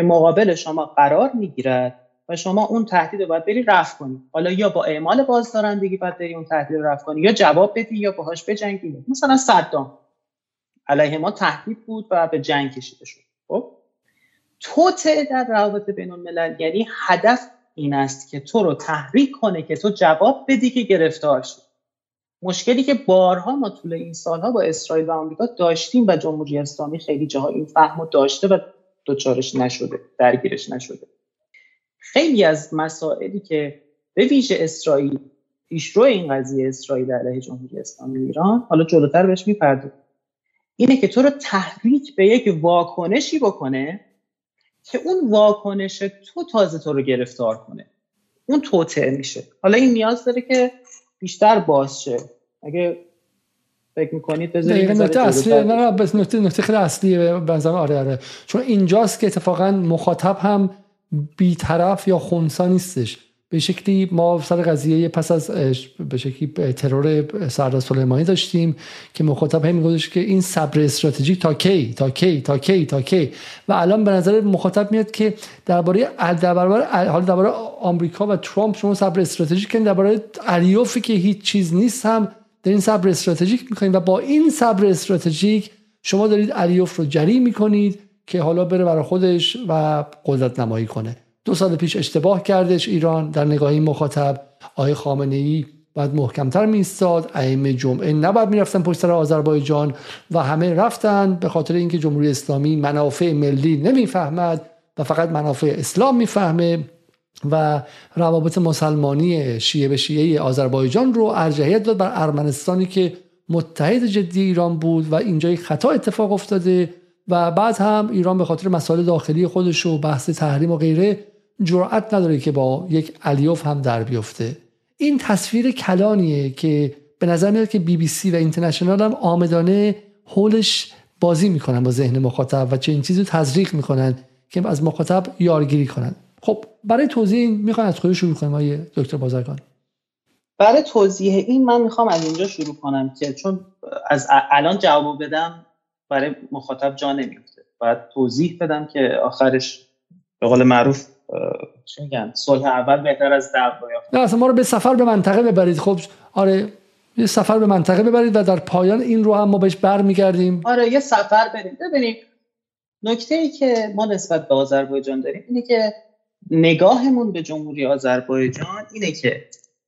که مقابل شما قرار می‌گیرد و شما اون تهدید رو باید بری رفع کنی. حالا یا با اعمال بازدارندگی باید بری اون تهدید رو رفع کنی یا جواب بدی یا باهاش بجنگی. مثلا صدام علیه ما تهدید بود و به جنگ کشیده شد. خب؟ توطعه در روابط بین الملل یعنی هدف این است که تو رو تحریک کنه که تو جواب بدی که گرفتار شد مشکلی که بارها ما طول این سالها با اسرائیل و آمریکا داشتیم و جمهوری اسلامی خیلی جاها این فهم داشته و دوچارش نشده درگیرش نشده. خیلی از مسائلی که به ویژه اسرائیل پیشرو این قضیه اسرائیل علیه جمهوری اسلامی ایران حالا جلوتر بهش میپرده اینه که تو رو تحریک به یک واکنشی بکنه که اون واکنش تو تازه تو رو گرفتار کنه. اون توطعه میشه. حالا این نیاز داره که بیشتر باز شه. اگه فکر می‌کنید بذارید نکته اصلی نه نه بس نکته نکته خیلی اصلیه به آره آره. چون اینجاست که اتفاقا مخاطب هم بیطرف یا خونسا نیستش. به شکلی ما سر قضیه پس از به شکلی ترور سردار سلیمانی داشتیم که مخاطب هم میگوش که این صبر استراتژیک تا کی تا کی تا کی تا کی. و الان به نظر مخاطب میاد که درباره درباره حال درباره آمریکا و ترامپ شما صبر استراتژیک کنید درباره الیوفی که هیچ چیز نیست هم در این صبر استراتژیک می‌کنید و با این صبر استراتژیک شما دارید الیوف رو جری می‌کنید که حالا بره برای خودش و قدرت نمایی کنه. دو سال پیش اشتباه کردش ایران در نگاه مخاطب. آقای خامنه ای باید محکمتر میستاد ائمه جمعه نباید می‌رفتن پشت سر آذربایجان و همه رفتن به خاطر اینکه جمهوری اسلامی منافع ملی نمی‌فهمد و فقط منافع اسلام می‌فهمه. و روابط مسلمانی شیعه به شیعه آذربایجان رو ارجحیت داد بر ارمنستانی که متحد جدی ایران بود و اینجای خطا اتفاق افتاده و بعد هم ایران به خاطر مسائل داخلی خودش و بحث تحریم و غیره جرأت نداره که با یک الیوف هم در بیفته. این تصویر کلانیه که به نظر میاد که بی بی سی و اینترنشنال هم آمدانه حولش بازی می‌کنن با ذهن مخاطب و چه این چیزی رو تزریق می‌کنن که از مخاطب یارگیری کنن. خب برای توضیح می‌خوان از خود شروع کنیم آیه دکتر بازرگان. برای توضیح این من می‌خوام از اینجا شروع کنم که چون از الان جواب بدم برای مخاطب جا نمیفته. باید توضیح بدم که آخرش به قول معروف چی میگن؟ صلح اول بهتر از دعوا نه اصلا ما رو به سفر به منطقه ببرید. خب آره یه سفر به منطقه ببرید و در پایان این رو هم ما بهش برمیگردیم. آره یه سفر بریم. ببینید نکته ای که ما نسبت به آذربایجان داریم اینه که نگاهمون به جمهوری آذربایجان اینه که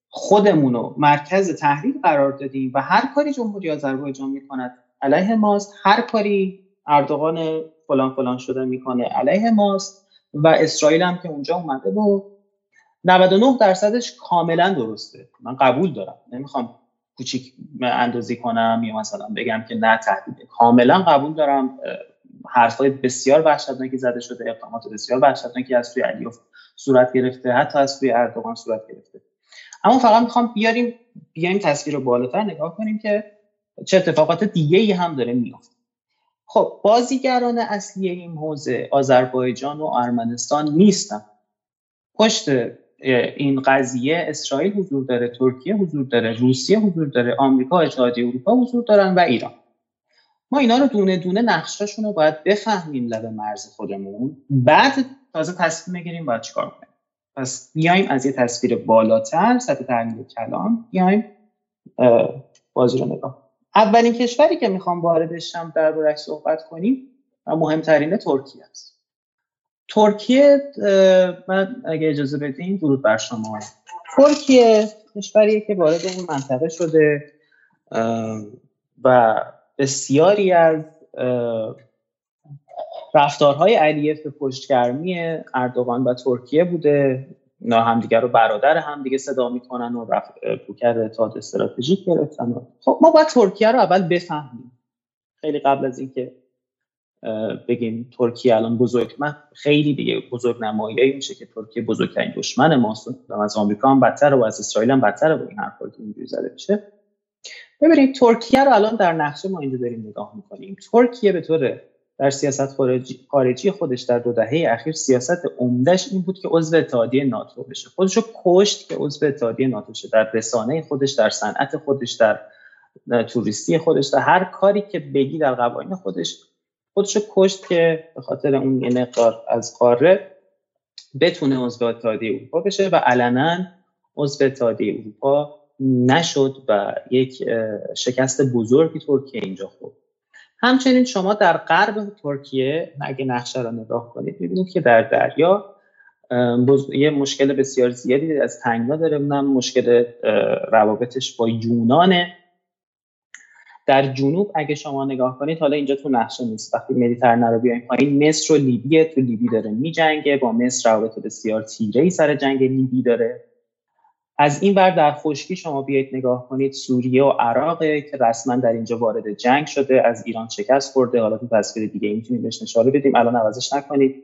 خودمون رو مرکز تحریک قرار دادیم و هر کاری جمهوری آذربایجان می‌کند علیه ماست هر کاری اردوغان فلان فلان شده می‌کنه علیه ماست و اسرائیل هم که اونجا اومده و 99 درصدش کاملا درسته. من قبول دارم. نمی‌خوام کوچیک اندازی کنم یا مثلا بگم که نه تهدیده کاملا قبول دارم. حرفای بسیار وحشتناکی زده شده اقدامات بسیار وحشتناکی از سوی علیوف صورت گرفته حتی از سوی اردوغان صورت گرفته. اما فقط می‌خوام بیاریم بیایم تصویر رو بالاتر نگاه کنیم که چه اتفاقات دیگه ای هم داره میافته. خب بازیگران اصلی این حوزه آذربایجان و ارمنستان نیستن. پشت این قضیه اسرائیل حضور داره ترکیه حضور داره روسیه حضور داره آمریکا اتحادیه اروپا حضور دارن و ایران. ما اینا رو دونه دونه نقشاشون رو باید بفهمیم لب مرز خودمون. بعد تازه تصمیم بگیریم باید چیکار کنیم. پس بیایم از یه تصویر بالاتر سطح تحلیل کلام بیایم بازی رو نگاه اولین کشوری که می‌خوام واردش شم دربارهش صحبت کنیم و مهمترین ترکیه است. ترکیه من اگه اجازه بدین درود بر شما. ترکیه کشوریه که وارد اون منطقه شده و بسیاری از رفتارهای علیف به پشتگرمی اردوغان و ترکیه بوده اینا همدیگه رو برادر هم دیگه صدا می‌کنن و روکر اتحاد استراتژیک گرفتن. خب ما باید ترکیه رو اول بفهمیم. خیلی قبل از اینکه بگیم ترکیه الان بزرگ من خیلی دیگه بزرگ نمایی میشه که ترکیه بزرگترین دشمن ماست. و از آمریکا هم بدتر و از اسرائیل هم بدتر با این حرفا که اینجوری زده میشه. ببینید ترکیه رو الان در نقشه ما اینجا داریم نگاه می‌کنیم. ترکیه به طور در سیاست خارجی خودش در دو دهه اخیر سیاست عمدهش این بود که عضو اتحادیه ناتو بشه. خودش رو کشت که عضو اتحادیه ناتو شه. در رسانه خودش در صنعت خودش در, توریستی خودش در هر کاری که بگی در قوانین خودش خودش رو کشت که به خاطر اون یه از قاره بتونه عضو اتحادیه اروپا بشه و علنا عضو اتحادیه اروپا نشد و یک شکست بزرگی ترکیه اینجا خورد. همچنین شما در غرب ترکیه اگه نقشه را نگاه کنید ببینید که در دریا یه مشکل بسیار زیادی از تنگنا داره اونم مشکل روابطش با یونانه. در جنوب اگه شما نگاه کنید حالا اینجا تو نقشه نیست وقتی مدیترانه رو بیایم پایین مصر و لیبیه تو لیبی داره میجنگه با مصر روابط بسیار تیره ای سر جنگ لیبی داره. از این ور در خشکی شما بیایید نگاه کنید. سوریه و عراقه که رسما در اینجا وارد جنگ شده از ایران شکست خورده. حالا تو تصویر دیگه می‌تونید بهش اشاره بدیم. الان عوضش نکنید.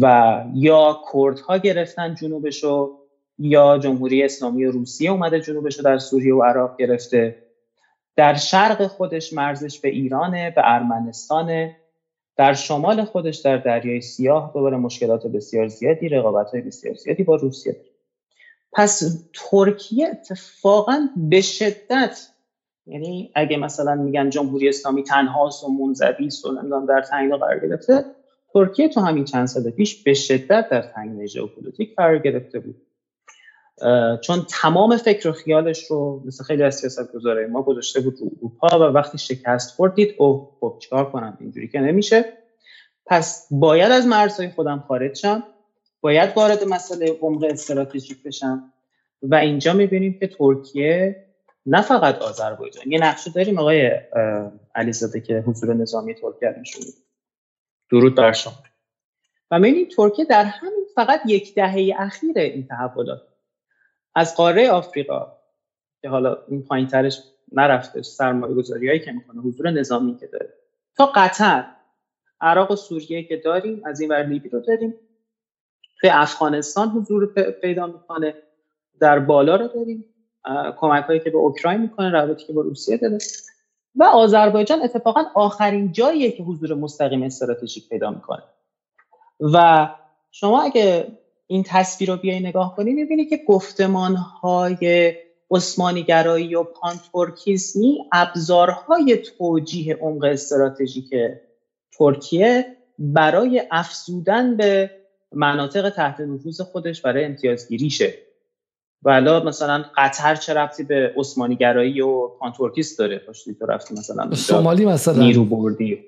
و یا کردها گرفتن جنوبشو یا جمهوری اسلامی روسیه اومده جنوبشو در سوریه و عراق گرفته. در شرق خودش مرزش به ایرانه به ارمنستانه. در شمال خودش در دریای سیاه دوباره مشکلات بسیار زیادی رقابت های بسیار زیادی با روسیه داره. پس ترکیه اتفاقا به شدت یعنی اگه مثلا میگن جمهوری اسلامی تنهاست و منزوی و در تنگنا قرار گرفته ترکیه تو همین چند سال پیش به شدت در تنگنای ژئوپلیتیک قرار گرفته بود. چون تمام فکر و خیالش رو مثل خیلی از سیاست گذاره ما گذاشته بود رو اروپا و وقتی شکست خوردید اوه خب چیکار کنم؟ اینجوری که نمیشه. پس باید از مرزهای خودم خارج شم. باید وارد مسئله عمق استراتژیک بشم و اینجا می‌بینیم که ترکیه نه فقط آذربایجان یه نقشه داریم آقای علیزاده که حضور نظامی ترکیه نشون درود بر شما. و می‌بینیم ترکیه در همین فقط یک دهه اخیر این تحولات. از قاره آفریقا که حالا این پایین ترش نرفته سرمایه گذاری هایی که می‌کنه حضور نظامی که داره. تا قطر عراق و سوریه که داریم از این ور لیبی رو داریم. توی افغانستان حضور پیدا می‌کنه در بالا رو داریم کمک هایی که به اوکراین می‌کنه روابطی که با روسیه داره. و آذربایجان اتفاقا آخرین جاییه که حضور مستقیم استراتژیک پیدا می‌کنه. و شما اگه این تصویر رو بیای نگاه کنی می‌بینی که گفتمان های عثمانی گرایی و پانتورکیزمی ابزارهای توجیه عمق استراتژیک ترکیه برای افزودن به مناطق تحت نفوذ خودش برای امتیازگیریشه. ولا مثلا قطر چه ربطی به عثمانی گرایی و پان‌ترکیسم داره؟ پاشدی تو رفتی مثلا سومالی مثلا. نیرو بردی.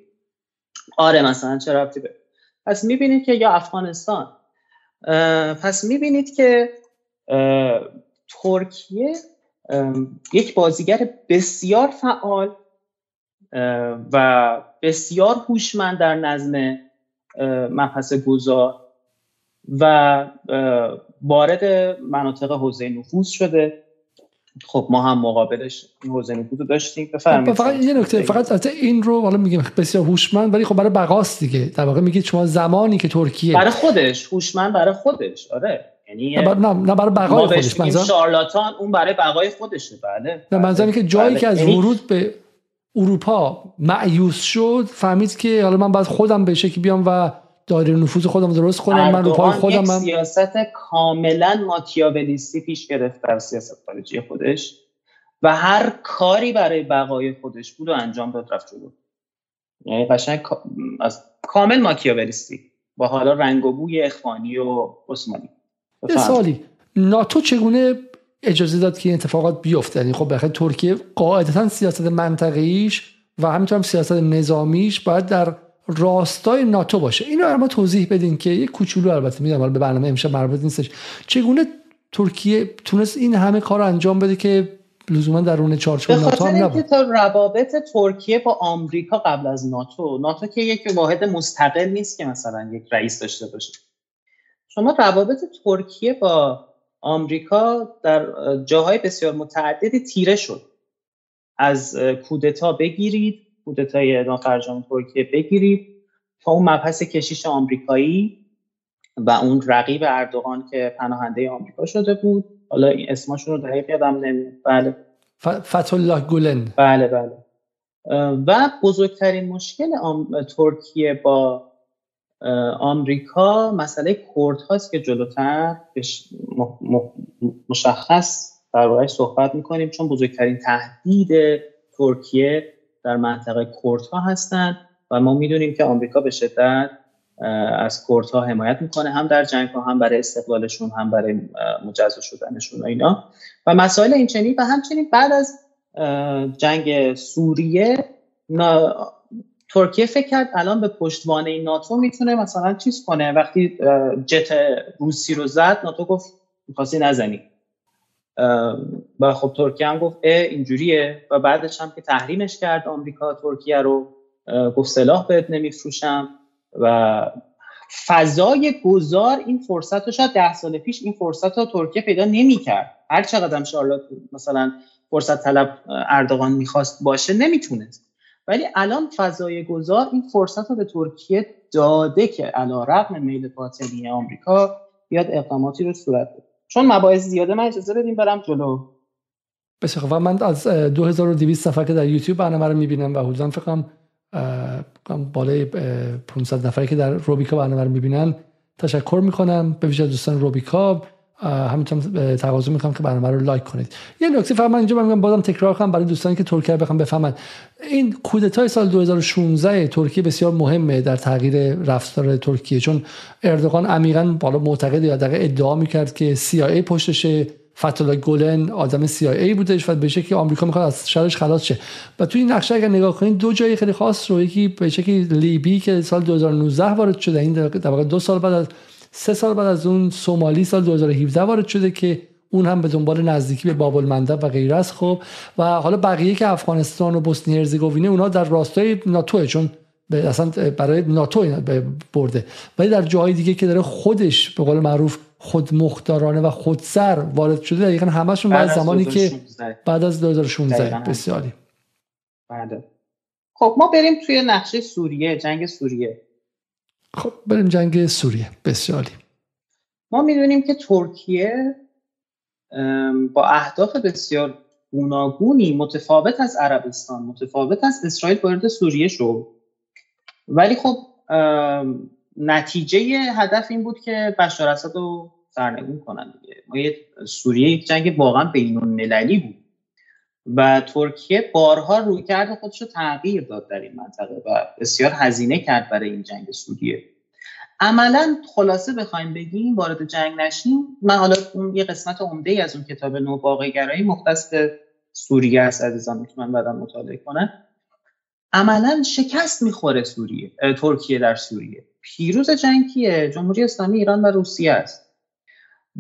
آره مثلا چه ربطی به پس می‌بینید که یا افغانستان. پس می‌بینید که ترکیه یک بازیگر بسیار فعال و بسیار هوشمند در نظم مبحث گذار. و وارد مناطق حوزه نفوذ شده. خب ما هم مقابلش این حوزه نفوذ رو داشتیم. بفرمایید. فقط یه نکته فقط این رو حالا میگیم بسیار هوشمند ولی خب برای بقاست دیگه. در واقع میگید شما زمانی که ترکیه. برای خودش هوشمند برای خودش. آره. یعنی نه, نه برای بقای خودش. منظور شارلاتان اون برای بقای خودشه. بله. نه منظورم که جایی بله. که از یعنی ورود به اروپا معیوس شد فهمید که حالا من باید خودم به شکلی بیام و دایره نفوذ خودم درست کنم من رو پای خودم من سیاست کاملا ماکیاولیستی پیش گرفت در سیاست خارجی خودش و هر کاری برای بقای خودش بود و انجام داد رفت جلو. یعنی قشنگ از کامل ماکیاولیستی با حالا رنگ و بوی اخوانی و عثمانی. یه سوالی. ناتو چگونه اجازه داد که این اتفاقات بیفته؟ یعنی خب بخاطر ترکیه قاعدتا سیاست منطقیش و همینطور هم سیاست نظامیش باید در راستای ناتو باشه. اینو ما توضیح بدین که یه کوچولو البته حالا به برنامه امشب مربوط نیستش. چگونه ترکیه تونست این همه کار رو انجام بده که لزوما درون چارچوب ناتو هم نبود؟ تا روابط ترکیه با آمریکا قبل از ناتو ناتو که یک واحد مستقل نیست که مثلا یک رئیس داشته باشه. شما روابط ترکیه با آمریکا در جاهای بسیار متعددی تیره شد. از کودتا بگیرید کودتای نافرجام ترکیه بگیرید تا اون مبحث کشیش آمریکایی و اون رقیب اردوغان که پناهنده آمریکا شده بود. حالا این اسمشون رو دقیق یادم نمیاد. بله. الله گولن بله بله. و بزرگترین مشکل ترکیه با آمریکا مسئله کرد هاست که جلوتر مشخص در صحبت می‌کنیم چون بزرگترین تهدید ترکیه در منطقه کردها هستند و ما می‌دونیم که آمریکا به شدت از کردها حمایت می‌کنه هم در جنگ ها هم برای استقلالشون هم برای مجزا شدنشون و اینا. و مسائل این چنین و همچنین بعد از جنگ سوریه ترکیه فکر کرد الان به پشتوانه ناتو می‌تونه مثلا چیز کنه. وقتی جت روسی رو زد ناتو گفت می‌خواستی نزنی. و خب ترکیه هم گفت اه اینجوریه. و بعدش هم که تحریمش کرد آمریکا ترکیه رو گفت سلاح بهت نمیفروشم. و فضای گذار این فرصت رو شاید ده سال پیش این فرصت رو ترکیه پیدا نمی‌کرد. هر چقدر هم شارلات مثلا فرصت طلب اردوغان می‌خواست باشه نمی‌تونست. ولی الان فضای گذار این فرصت رو به ترکیه داده که علا رقم میل باطنی آمریکا بیاد اقداماتی رو صورت بده چون مباحث زیاده من اجازه بدیم برم جلو. بسیار و من از 2200 نفر که در یوتیوب برنامه رو می‌بینم و حدودا فکرم بالای 500 نفری که در روبیکا برنامه رو می‌بینن تشکر می‌کنم. به ویژه دوستان روبیکا همینطور تقاضا می‌کنم که برنامه رو لایک کنید. یه نکته فقط من اینجا میگم بازم تکرار کنم برای دوستانی که ترکیه بخوام بفهمن. این کودتای سال 2016 ترکیه بسیار مهمه در تغییر رفتار ترکیه چون اردوغان عمیقا بالا معتقد یا ادعا می‌کرد که CIA پشتشه. فتولا گولن آدم CIA بودش و به شکلی آمریکا می‌خواد از شرش خلاص شه. و توی این نقشه اگر نگاه کنید دو جای خیلی خاص رو یکی به شکلی لیبی که سال 2019 وارد شده این در واقع دو سال بعد از سه سال بعد از اون سومالی سال 2017 وارد شده که اون هم به دنبال نزدیکی به بابل مندب و غیره است. خب و حالا بقیه که افغانستان و بوسنی هرزگوینه اونا در راستای ناتو چون اصلا برای ناتو برده. ولی در جاهای دیگه که داره خودش به قول معروف خود مختارانه و خودسر وارد شده دقیقا همشون بعد زمانی که بعد از 2016 بسیاری بعد خب ما بریم توی نقشه سوریه جنگ سوریه. خب بریم جنگ سوریه. بسیاری ما می‌دونیم که ترکیه با اهداف بسیار گوناگونی متفاوت از عربستان متفاوت از اسرائیل وارد سوریه شد. ولی خب نتیجه هدف این بود که بشار اسد رو سرنگون کنن دیگه. ما یه سوریه یک جنگ واقعا بین المللی بود. و ترکیه بارها روی کرده خودش رو تغییر داد در این منطقه و بسیار هزینه کرد برای این جنگ سوریه. عملا خلاصه بخوایم بگیم وارد جنگ نشیم. من حالا اون یه قسمت عمده ای از اون کتاب نو گرایی مختص به سوریه است عزیزان می‌تونن بعدا مطالعه کنن. عملا شکست می‌خوره سوریه ترکیه در سوریه. پیروز جنگیه جمهوری اسلامی ایران و روسیه است.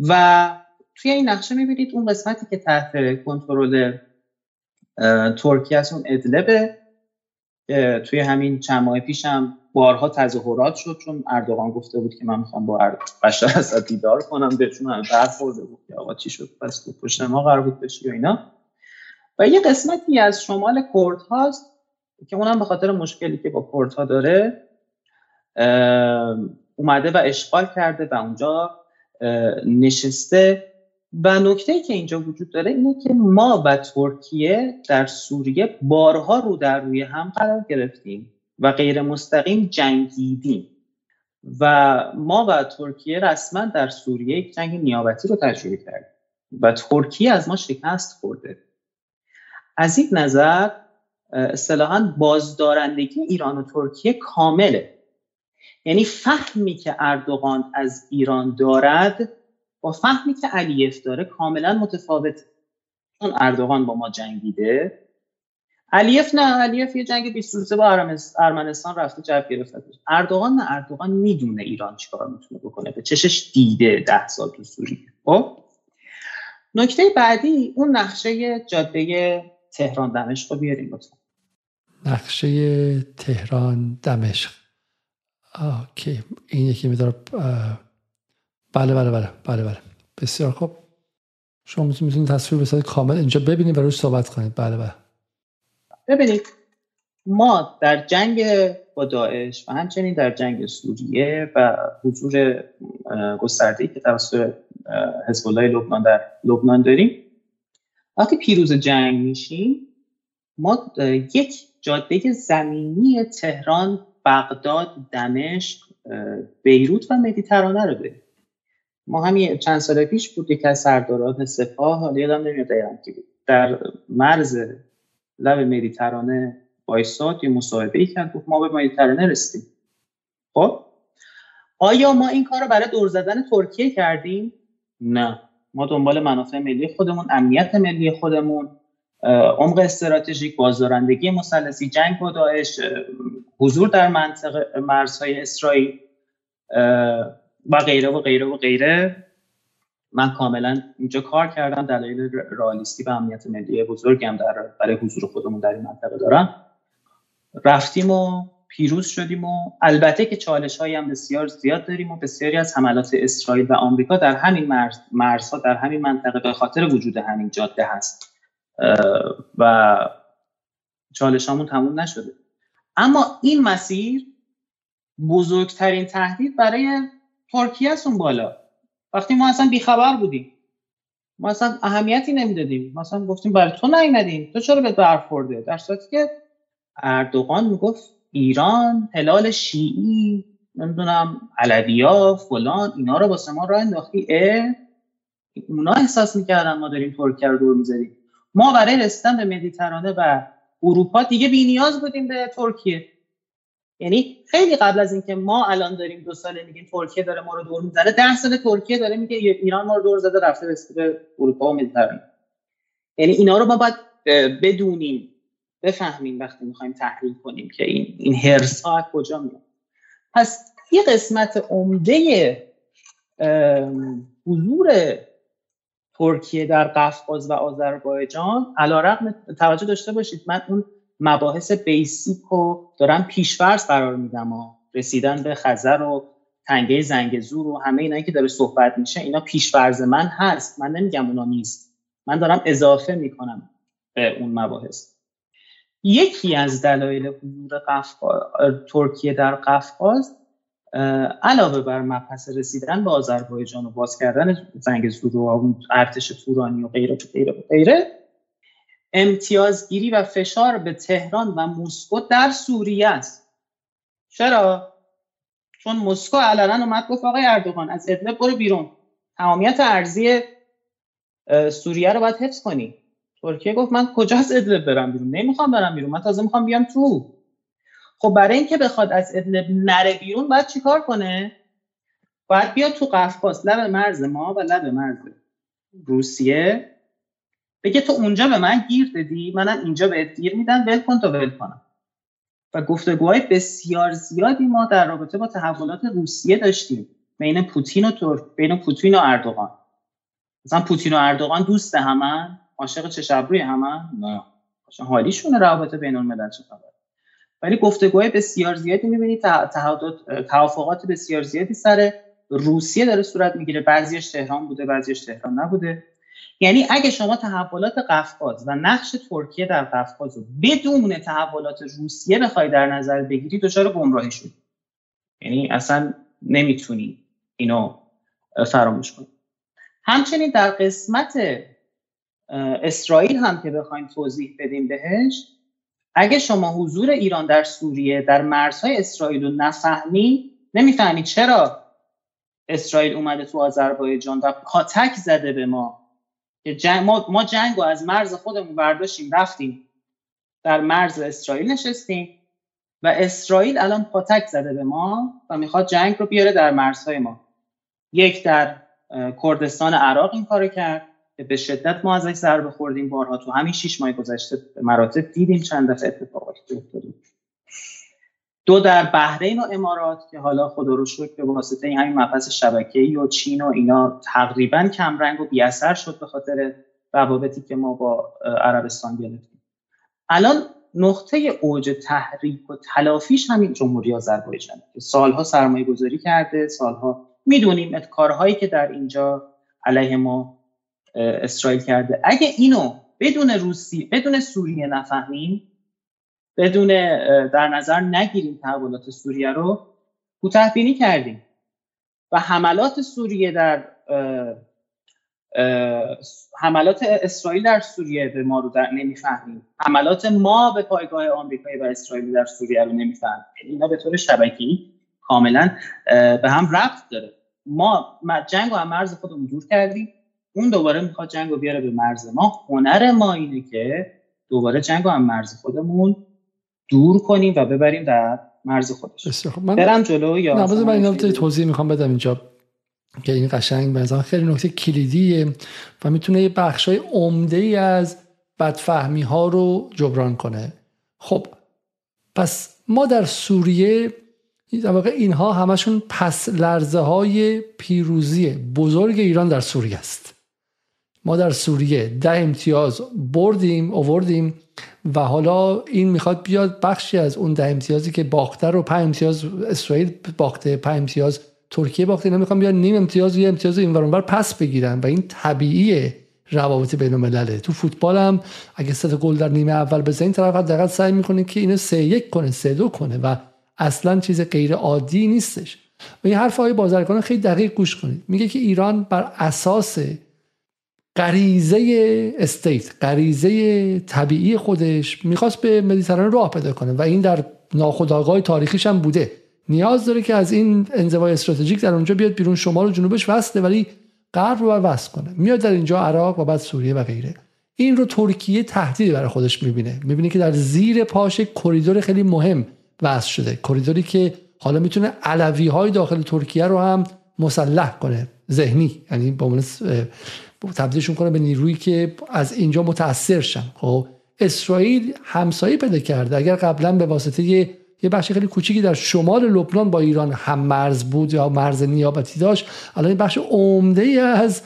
و توی این نقشه می‌بینید اون قسمتی که تحت کنترل ترکیه است اون ادلبه توی همین چند ماه پیش هم بارها تظاهرات شد چون اردوغان گفته بود که من می‌خوام با بشار اسد دیدار کنم بهشون هم برخورده بود که آقا چی شد پس تو پشت ما قرار بود بشی و اینا. و یه قسمتی از شمال کرد هاست که اونم به خاطر مشکلی که با کرد ها داره اومده و اشغال کرده و اونجا نشسته. و نکته که اینجا وجود داره اینه که ما و ترکیه در سوریه بارها رو در روی هم قرار گرفتیم و غیر مستقیم جنگیدیم. و ما و ترکیه رسما در سوریه یک جنگ نیابتی رو تجربه کردیم و ترکیه از ما شکست خورده. از این نظر اصطلاحا بازدارندگی ایران و ترکیه کامله. یعنی فهمی که اردوغان از ایران دارد با فهمی که علیف داره کاملا متفاوت. چون اردوغان با ما جنگیده. علیف نه علیف یه جنگ 20 روزه با ارمنستان رفته جبه گرفته. اردوغان نه اردوغان می‌دونه ایران چیکار می‌تونه بکنه. به چشش دیده ده سال تو سوریه. خب؟ نکته بعدی اون نقشه جاده تهران دمشق رو بیاریم لطفا. نقشه تهران دمشق. اوکی. این یکی میدار بله بله بله بله بله. بسیار خوب. شما می‌تونید تصویر بسازید کامل اینجا ببینید و روش صحبت کنید. بله بله. ببینید. ما در جنگ با داعش و همچنین در جنگ سوریه و حضور گسترده‌ای که توسط حزب الله لبنان در لبنان داریم وقتی پیروز جنگ میشیم ما یک جاده زمینی تهران بغداد دمشق بیروت و مدیترانه رو داریم ما همین چند سال پیش بود یکی از سرداران سپاه حالا یادم نمیاد دقیقا کی در مرز لب مدیترانه وایساد یه مصاحبه ای کرد گفت ما به مدیترانه رسیدیم. خب؟ آیا ما این کار رو برای دور زدن ترکیه کردیم؟ نه. ما دنبال منافع ملی خودمون امنیت ملی خودمون عمق استراتژیک بازدارندگی مثلثی جنگ با داعش حضور در منطقه مرزهای اسرائیل و غیره و غیره و غیره. من کاملا اینجا کار کردم دلایل رئالیستی و امنیت ملی بزرگم در برای حضور خودمون در این منطقه دارم. رفتیم و پیروز شدیم و البته که چالش هایی هم بسیار زیاد داریم و بسیاری از حملات اسرائیل و آمریکا در همین مرز، مرزها در همین منطقه به خاطر وجود همین جاده هست. و چالش همون تموم نشده. اما این مسیر بزرگترین تهدید برای ترکیه است اون بالا. وقتی ما اصلا بیخبر بودیم ما اصلا اهمیتی نمی‌دادیم. مثلا گفتیم برای تو نیومدیم تو چرا به برخورده؟ در صورتی که اردوغان می‌گفت ایران هلال شیعی نمی‌دونم علویا فلان اینا رو واسه ما راه انداختی. اه اونا احساس می‌کردن ما داریم ترکیه رو دور می‌زدیم ما برای رسیدن به مدیترانه و اروپا دیگه بی نیاز بودیم به ترکیه. یعنی خیلی قبل از اینکه ما الان داریم دو ساله میگیم ترکیه داره ما رو دور می‌زنه ده سال ترکیه داره میگه ایران ما رو دور زده رفته به اروپا و مدیترانه. یعنی اینا رو ما باید بدونیم بفهمیم وقتی می‌خوایم تحلیل کنیم که این این هرس ها کجا میاد. پس یه قسمت عمده حضور ترکیه در قفقاز و آذربایجان. علیرغم توجه داشته باشید من اون مباحث بیسیک رو دارم پیشورز قرار میدم و رسیدن به خزر و تنگه زنگزور و همه اینایی که داره صحبت میشه اینا پیشورز من هست. من نمیگم اونا نیست. من دارم اضافه می‌کنم به اون مباحث. یکی از دلایل حضور ترکیه در قفقاز علاوه بر مبحث رسیدن به آذربایجان و باز کردن زنگ زور و ارتش تورانی و غیره و غیره و غیره امتیازگیری و فشار به تهران و مسکو در سوریه است. چرا؟ چون مسکو علنا اومد گفت آقای اردوغان از ادلب برو بیرون. تمامیت ارزی سوریه رو باید حفظ کنی. ترکیه گفت من کجا از ادلب برم بیرون؟ نمی‌خوام برم بیرون. من تازه می‌خوام بیام تو. خب برای اینکه بخواد از ادلب نره بیرون باید چیکار کنه؟ باید بیاد تو قفقاز. لب مرز ما و لب مرز روسیه. بگه تو اونجا به من گیر دادی منم اینجا بهت گیر میدم ول کن تا ول کنم. و گفتگوهای بسیار زیادی ما در رابطه با تحولات روسیه داشتیم بین پوتین و ترک بین پوتین و اردوغان. مثلا پوتین و اردوغان دوست همن عاشق چه شبروی همه نه حالیشونه روابط بین الملل خبر ولی گفتگوهای بسیار زیادی می‌بینید توافقات بسیار زیادی سر روسیه داره صورت می‌گیره. بعضیش تهران بوده بعضیش تهران نبوده. یعنی اگه شما تحولات قفقاز و نقش ترکیه در قفقاز رو بدون تحولات روسیه بخوای در نظر بگیری دچار گمراهی شد یعنی اصلا نمی‌تونی اینو فراموش کنی. همچنین در قسمت اسرائیل هم که بخوایم توضیح بدیم بهش اگه شما حضور ایران در سوریه در مرزهای اسرائیل رو نفهمی نمی‌فهمی چرا اسرائیل اومده تو آذربایجان و پاتک زده به ما. که ما, ما جنگ از مرز خودمون برداشتیم رفتیم. در مرز اسرائیل نشستیم و اسرائیل الان پاتک زده به ما و می‌خواد جنگ رو بیاره در مرزهای ما. یک در کردستان عراق این کارو کرد. به شدت ما ازش ضربه خوردیم بارها. تو همین شیش ماه گذشته مراتب دیدیم چند دفعه اتفاقاتی افتادیم دو در بحرین و امارات که حالا خدا رو شکر به واسطه این همین مبحث شبکه‌ای و چین و اینا تقریبا کمرنگ و بیاثر شد به خاطر روابطی که ما با عربستان گرفتیم. الان نقطه اوج تحریک و تلافیش همین جمهوری آذربایجان که سالها سرمایه گذاری کرده سالها می‌دونیم کارهایی که در اینجا علیه ما اسرائیل کرده. اگه اینو بدون روسی بدون سوریه نفهمیم بدون در نظر نگیریم تحولات سوریه رو کوتاه بینی کردیم. و حملات سوریه در حملات اسرائیل در سوریه به ما رو در نمی‌فهمیم. حملات ما به پایگاه آمریکایی و اسرائیلی در سوریه رو نمی‌فهمیم. اینا به طور شبکی کاملا به هم ربط داره. ما جنگ و مرز خودمون دور کردیم. اون دوباره می‌خواد جنگ رو بیاره به مرز ما. هنر ما اینه که دوباره جنگ رو هم مرز خودمون دور کنیم و ببریم در مرز خودش. من برم جلو یا نه من اینا توضیح می‌خوام بدم اینجا که این قشنگ به خیلی نکته کلیدیه و می‌تونه یه بخشای عمده ای از بدفهمی ها رو جبران کنه. خب پس ما در سوریه در واقع اینها همشون پس لرزه های پیروزی بزرگ ایران در سوریه است. ما در سوریه ده امتیاز بردیم آوردیم و حالا این می‌خواد بیاد بخشی از اون ده امتیازی که باخته رو پنج امتیاز اسرائیل باخته پنج امتیاز ترکیه باخته. اینا می‌خوام بیان نیم امتیاز یه امتیاز این ورانور پس بگیرن و این طبیعیه روابط بین الملله تو فوتبال هم اگه سه گل در نیمه اول بزنین طرف حداقل سعی می‌کنه که اینو سه یک کنه سه دو کنه و اصلا چیز غیر عادی نیستش. و این حرف های بازرگان خیلی دقیق گوش کنید. میگه که ایران بر اساس غریزه استیت غریزه طبیعی خودش می‌خواست به مدیترانه راه پیدا کنه و این در ناخودآگاه تاریخیش هم بوده. نیاز داره که از این انزوای استراتژیک در اونجا بیاد بیرون شمال و جنوبش وصله ولی غرب رو وصل کنه. میاد در اینجا عراق و بعد سوریه و غیره. این رو ترکیه تهدیدی برای خودش می‌بینه. می‌بینه که در زیر پاش کریدور خیلی مهم وصل شده. کریدوری که حالا می‌تونه علوی های داخل ترکیه رو هم مسلح کنه. ذهنی یعنی عنوان تبدیلشون کنه به نیرویی که از اینجا متاثر شن. خب اسرائیل همسایه پیدا کرده. اگر قبلا به واسطه یه یه بخش خیلی کوچیکی در شمال لبنان با ایران هم مرز بود یا مرز نیابتی داشت الان این بخش عمده ای از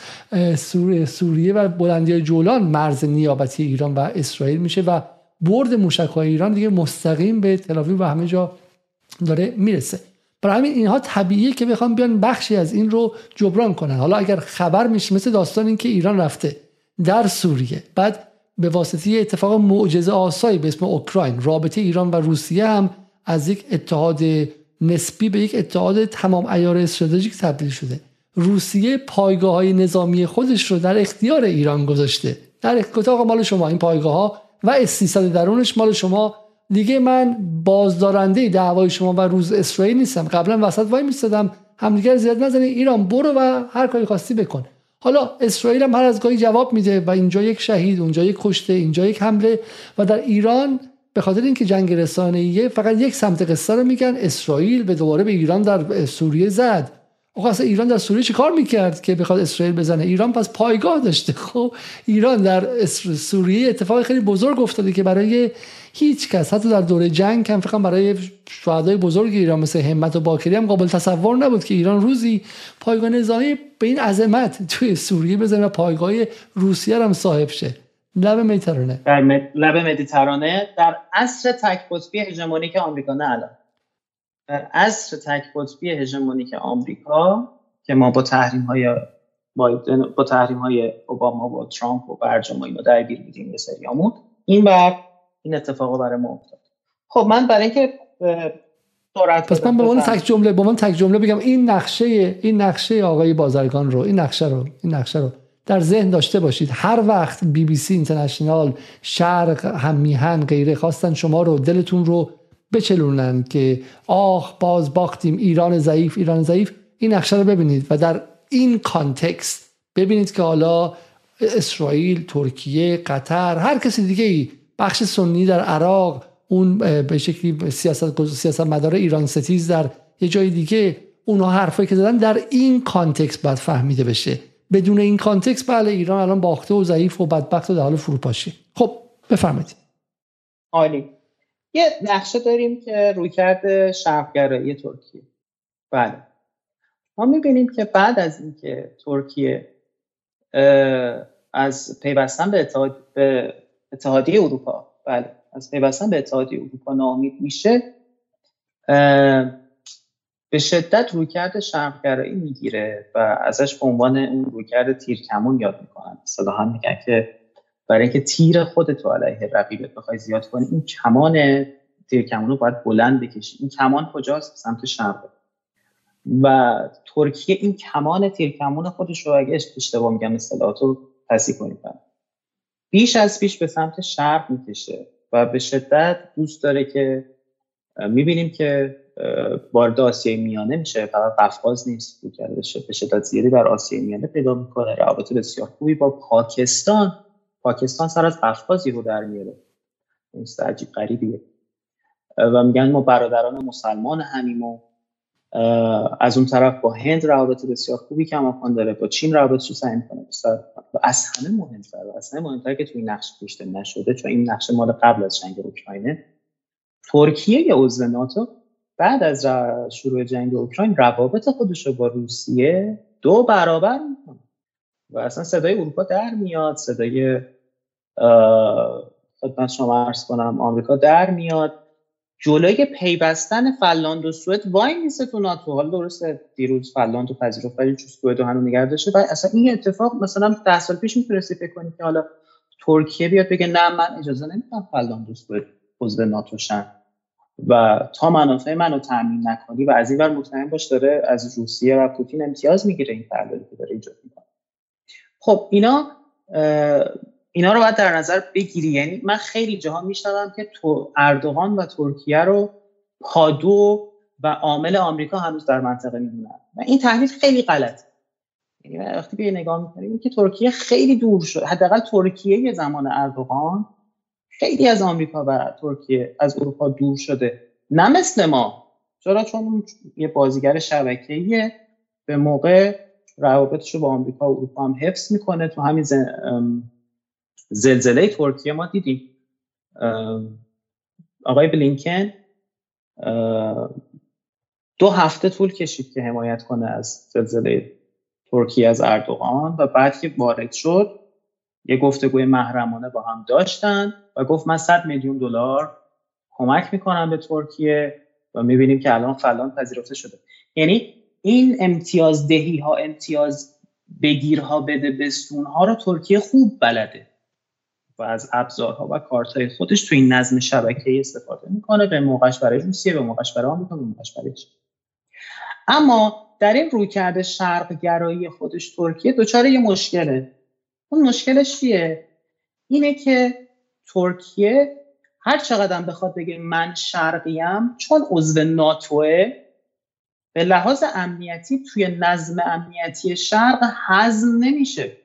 سوریه, و بلندی جولان مرز نیابتی ایران و اسرائیل میشه و برد موشک های ایران دیگه مستقیم به تل‌آویو و همه جا داره می‌رسه. برای همین اینها طبیعیه که بخوام بیان بخشی از این رو جبران کنن. حالا اگر خبر میشه مثل داستان این که ایران رفته در سوریه بعد به واسطه اتفاق معجزه آسایی به اسم اوکراین رابطه ایران و روسیه هم از یک اتحاد نسبی به یک اتحاد تمام ایار استراتژیک تبدیل شده. روسیه پایگاه های نظامی خودش رو در اختیار ایران گذاشته. در اختیار مال شما این پایگاه ها و استیصد درونش مال شما دیگه من بازدارنده دعوای شما و روز اسرائیل نیستم. قبلا وسط وای میستدم همدیگر زیاد نزنه ایران برو و هر کاری خواستی بکن. حالا اسرائیل هم هر از گاهی جواب میده و اینجا یک شهید اونجا یک کشته اینجا یک حمله و در ایران به خاطر اینکه جنگ رسانه‌ایه فقط یک سمت قصه رو میگن. اسرائیل به دوباره به ایران در سوریه زد. اصلا ایران در سوریه چه کار می‌کرد که بخواد اسرائیل بزنه؟ ایران پس پایگاه داشته. خب ایران در سوریه اتفاق خیلی بزرگ افتاده که برای هیچ کس. حتی در دوره جنگ هم فقط برای شهدای بزرگ ایران مثل همت و باکری هم قابل تصور نبود که ایران روزی پایگاه نظامی به این عظمت توی سوریه بزنه و پایگاه روسیه هم صاحب شه. لب مدیترانه در لب مدیترانه. در عصر تک قطبی هژمونیک آمریکا نه الان. در عصر تک قطبی هژمونیک آمریکا که ما با تحریم های با تحریم های اوباما و ترامپ و برجام و اینا درگیر بودیم یه سریامون این بر این اتفاق برای ما افتاد. خب من برای اینکه پس من به من تک جمله با من تک جمله بگم این نقشه این نقشه آقای بازرگان رو این نقشه رو این نقشه رو در ذهن داشته باشید. هر وقت بی بی سی اینترنشنال شرق هم میهن غیره خواستن شما رو دلتون رو بچلونن که آخ باز باختیم ایران ضعیف ایران ضعیف. این نقشه رو ببینید و در این context ببینید که حالا اسرائیل ترکیه قطر هر کسی دیگه ای بخش سنی در عراق اون به شکلی سیاست سیاست مدار ایران ستیز در یه جای دیگه اونها حرفایی که زدن در این context باید فهمیده بشه. بدون این context بله ایران الان باخته و ضعیف و بدبخت و در حال فروپاشی. خب بفرمایید. عالی. یه نقشه داریم که روی کرده شرقگرایی ترکیه. بله. ما می‌بینیم که بعد از اینکه ترکیه از پیوستن به, اتحاد، به اتحادیه اروپا. بله از پیوستن به اتحادیه اروپا ناامید میشه. به شدت رویکرد شرقگرایی می‌گیره و ازش به عنوان اون رویکرد تیرکمون یاد می‌کنن. اصطلاحا میگن که برای اینکه تیر خودت رو علیه رقیبت بخوای زیاد کنی این کمان تیرکمون رو باید بلند بکشی. این کمان کجاست؟ سمت شرق. و ترکیه این کمان تیرکمون خودش رو اگه اشتباه میگم اصطلاحات رو تصحیح کنید بیش از بیش به سمت شرق می‌کشه و به شدت دوست داره که می‌بینیم که وارد آسیای میانه میشه. فقط قفقاز نیست. کرده به شدت زیادی در آسیای میانه پیدا می‌کنه. روابط بسیار خوبی با پاکستان. پاکستان سر از قفقازی رو در میاره. این عجیب غریبیه. و میگن ما برادران مسلمان همیم و از اون طرف با هند روابط بسیار خوبی کماکان داره با چین روابط رو سعی می‌کنه و از همه مهمتر و از همه مهمتر که توی نقش کشته نشده چون این نقش مال قبل از جنگ اوکراینه ترکیه یا عضو ناتو بعد از شروع جنگ اوکراین روابط خودش رو با روسیه دو برابر می‌کنه. و اصلا صدای اروپا در میاد صدای خدمت شما عرض کنم آمریکا در میاد. جلوی پیوستن فنلاند و سوئد وایمیسه تو ناتو. حالا درسته دیروز فنلاند و پذیرفت ولی سوئد هم نگه داشته و اصلا این اتفاق مثلا ده سال پیش می‌تونستی فکر کنی که حالا ترکیه بیاد بگه نه من اجازه نمیدم فنلاند و سوئد عضو ناتو شن. و تا منافع منو تامین نکنی و از این ور مطمئن باش داره از روسیه و پوتین امتیاز می‌گیره این تحلیلی که داره ایجاد می‌کنه. خب اینا اینا رو باید در نظر بگیری. یعنی من خیلی جاها میشنوم که تو اردوغان و ترکیه رو پادو و عامل آمریکا هنوز در منطقه می‌دونن و این تحلیل خیلی غلط یعنی وقتی به نگاه می‌کنیم که ترکیه خیلی دور شد. حداقل ترکیه زمان اردوغان خیلی از آمریکا و ترکیه از اروپا دور شده. نه مثل ما. چرا؟ چون یه بازیگر شبکه‌ایه. به موقع روابطش رو با آمریکا و اروپا هم حفظ می‌کنه. تو همین زلزله ترکیه ما دیدیم. آقای بلینکن دو هفته طول کشید که حمایت کنه از زلزله ترکیه از اردوغان و بعد که وارد شد یه گفتگوی محرمانه با هم داشتن و گفت من 100 میلیون دلار کمک می‌کنم به ترکیه و می‌بینیم که الان فلان پذیرفته شده. یعنی این امتیاز دهی ها امتیاز بگیرها بده بستون ها رو ترکیه خوب بلده. و از ابزارها و کارتهای خودش تو این نظم شبکه استفاده می‌کنه. به موقعش برای روسیه به موقعش برای آمریکا به موقعش برای اما در این رویکرد شرق گرایی خودش ترکیه دچار یه مشکله. اون مشکلش چیه؟ اینه که ترکیه هر چقدر بخواد بگه من شرقیم چون عضو ناتوه به لحاظ امنیتی توی نظم امنیتی شرق هضم نمیشه.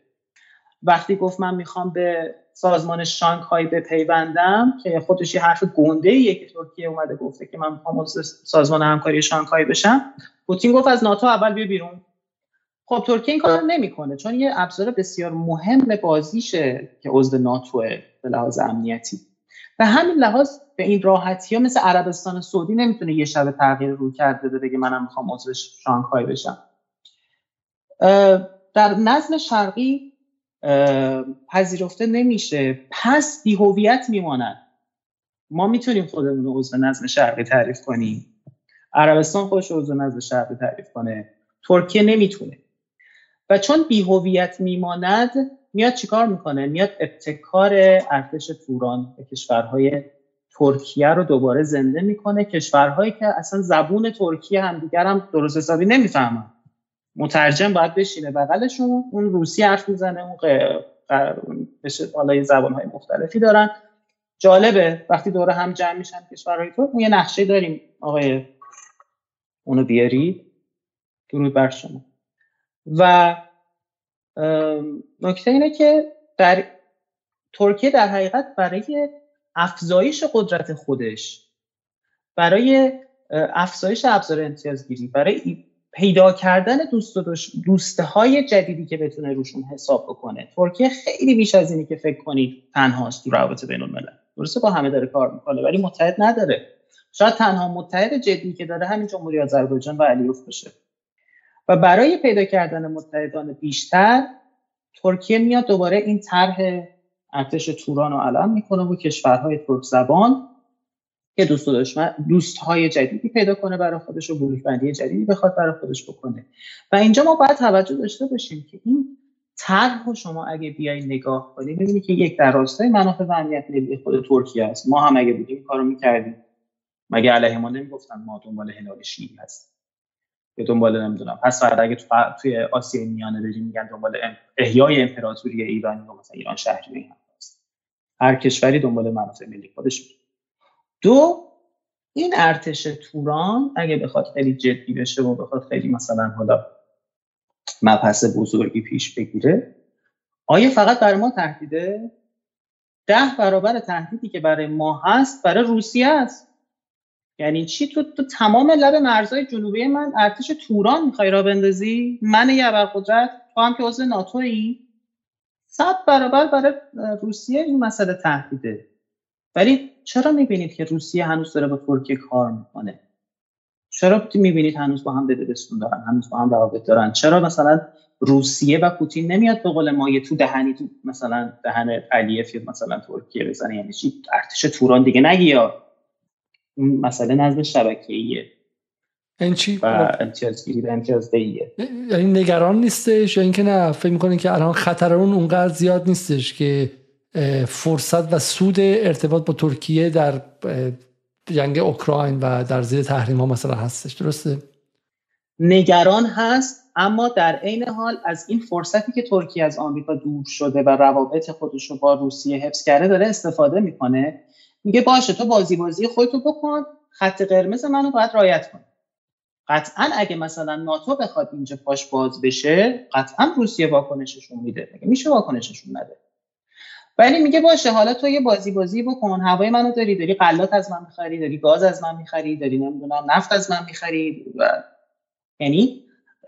وقتی گفت من می‌خوام به سازمان شانگهای بپیوندم که خودش یه حرف گنده ایه که ترکیه اومده گفته که من می‌خوام سازمان همکاری شانگهای بشم. پوتین گفت از ناتو اول بیا بیرون. خب ترکیه این کار نمی‌کنه چون یه ابزار بسیار مهم بازیشه که عضو ناتوه به لحاظ امنیتی. به همین لحاظ به این راحتی ها مثل عربستان سعودی نمی‌تونه یه شب تغییر رو کرده بده بگه منم می‌خوام عضو شانگهای بشم. در نظم شرقی پذیرفته نمیشه. پس بیهویت میماند. ما می‌تونیم خودمون رو عضو نظم شرقی تعریف کنیم. عربستان خودش عضو نظم شرقی تعریف کنه. ترکیه نمی‌تونه. و چون بیهویت میماند میاد چیکار می‌کنه؟ میاد ابتکار ارتش توران به کشورهای ترکیه رو دوباره زنده می‌کنه. کشورهایی که اصلا زبون ترکیه همدیگر هم درست حسابی نمی‌فهمن. مترجم باید بشینه بغلشون. اون روسی حرف می‌زنه اون بشه حالا یه زبانهای مختلفی دارن. جالبه وقتی دوره هم جمع میشن کشورهای ترک یه نقشه داریم. آقای اونو بیاری درود بر شما. و نکته اینه که در ترکیه در حقیقت برای افزایش قدرت خودش برای افزایش ابزار امتیازگیری برای پیدا کردن دوست و دوسته های جدیدی که بتونه روشون حساب بکنه. ترکیه خیلی بیش از اینی که فکر کنید تنهاست تو روابط بین الملل درسته با همه داره کار می‌کنه ولی متحد نداره. شاید تنها متحد جدی که داره همین جمهوری آذربایجان و علیوف باشه و برای پیدا کردن متحدان بیشتر ترکیه میاد دوباره این طرح ارتش توران رو علم می‌کنه و کشورهای ترک زبان که دوست دشمن دوست های جدیدی پیدا کنه برای خودش و گروه بندی جدیدی بخواد برای خودش بکنه. و اینجا ما باید توجه داشته باشیم که این طرح شما اگه بیای نگاه کنید ببینید که یک در راستای منافع و امنیت ملی خود ترکیه است. ما هم اگه بودیم کارو می‌کردیم. مگه علیه ما نمی‌گفتن ما دنبال هلال شیعی هستیم؟ یا دنبال نمی‌دونم. پس فردا اگه تو توی آسیای میانه بریم میگن دنبال احیای امپراتوری ایرانی و مثلا ایران شهری این هست. هر کشوری دنبال منافع ملی خودش دو این ارتش توران اگه بخواد خیلی جدی بشه و بخواد خیلی مثلا حالا مبحث بزرگی پیش بگیره آیا فقط برای ما تهدیده؟ ده برابر تهدیدی که برای ما هست برای روسیه است. یعنی چی؟ تو, تو تمام لب مرزهای جنوبی من ارتش توران می‌خوای را بندازی؟ من یه قدرت تو هم که عضو ناتویی. صد برابر برای روسیه این مسئله تهدیده. ولی چرا می‌بینید که روسیه هنوز داره با ترکیه کار می‌کنه؟ چرا می‌بینید هنوز با هم بدبستون دارن هنوز با هم روابط دارن؟ چرا مثلا روسیه و پوتین نمیاد به قول ما یه تو دهنی تو مثلا دهن علیف مثلا ترکیه بزنه؟ یعنی چی؟ ارتش توران دیگه نگی یا مسئله نظم شبکه‌ایه. این چی؟ و امتیازگیری به امتیاز یعنی نگران نیستش یا اینکه نه فکر می‌کنین که الان خطر اون اونقدر زیاد نیستش که فرصت و سود ارتباط با ترکیه در جنگ اوکراین و در زیر تحریم ها مثلا هستش درسته؟ نگران هست اما در عین حال از این فرصتی که ترکیه از آمریکا دور شده و روابط خودش رو با روسیه حفظ کرده داره استفاده می‌کنه. میگه باشه تو بازی بازی خودتو بکن خط قرمز منو باید رایت کن قطعا اگه مثلا ناتو بخواد اینجا پاش باز بشه قطعا روسیه واکنششون میده. میگه میشه واکنششون نده؟ ولی میگه باشه حالا تو یه بازی بازی بکن. هوای منو داری داری قلات از من می‌خری داری گاز از من می‌خری داری نمی‌دونم نفت از من می‌خری. و یعنی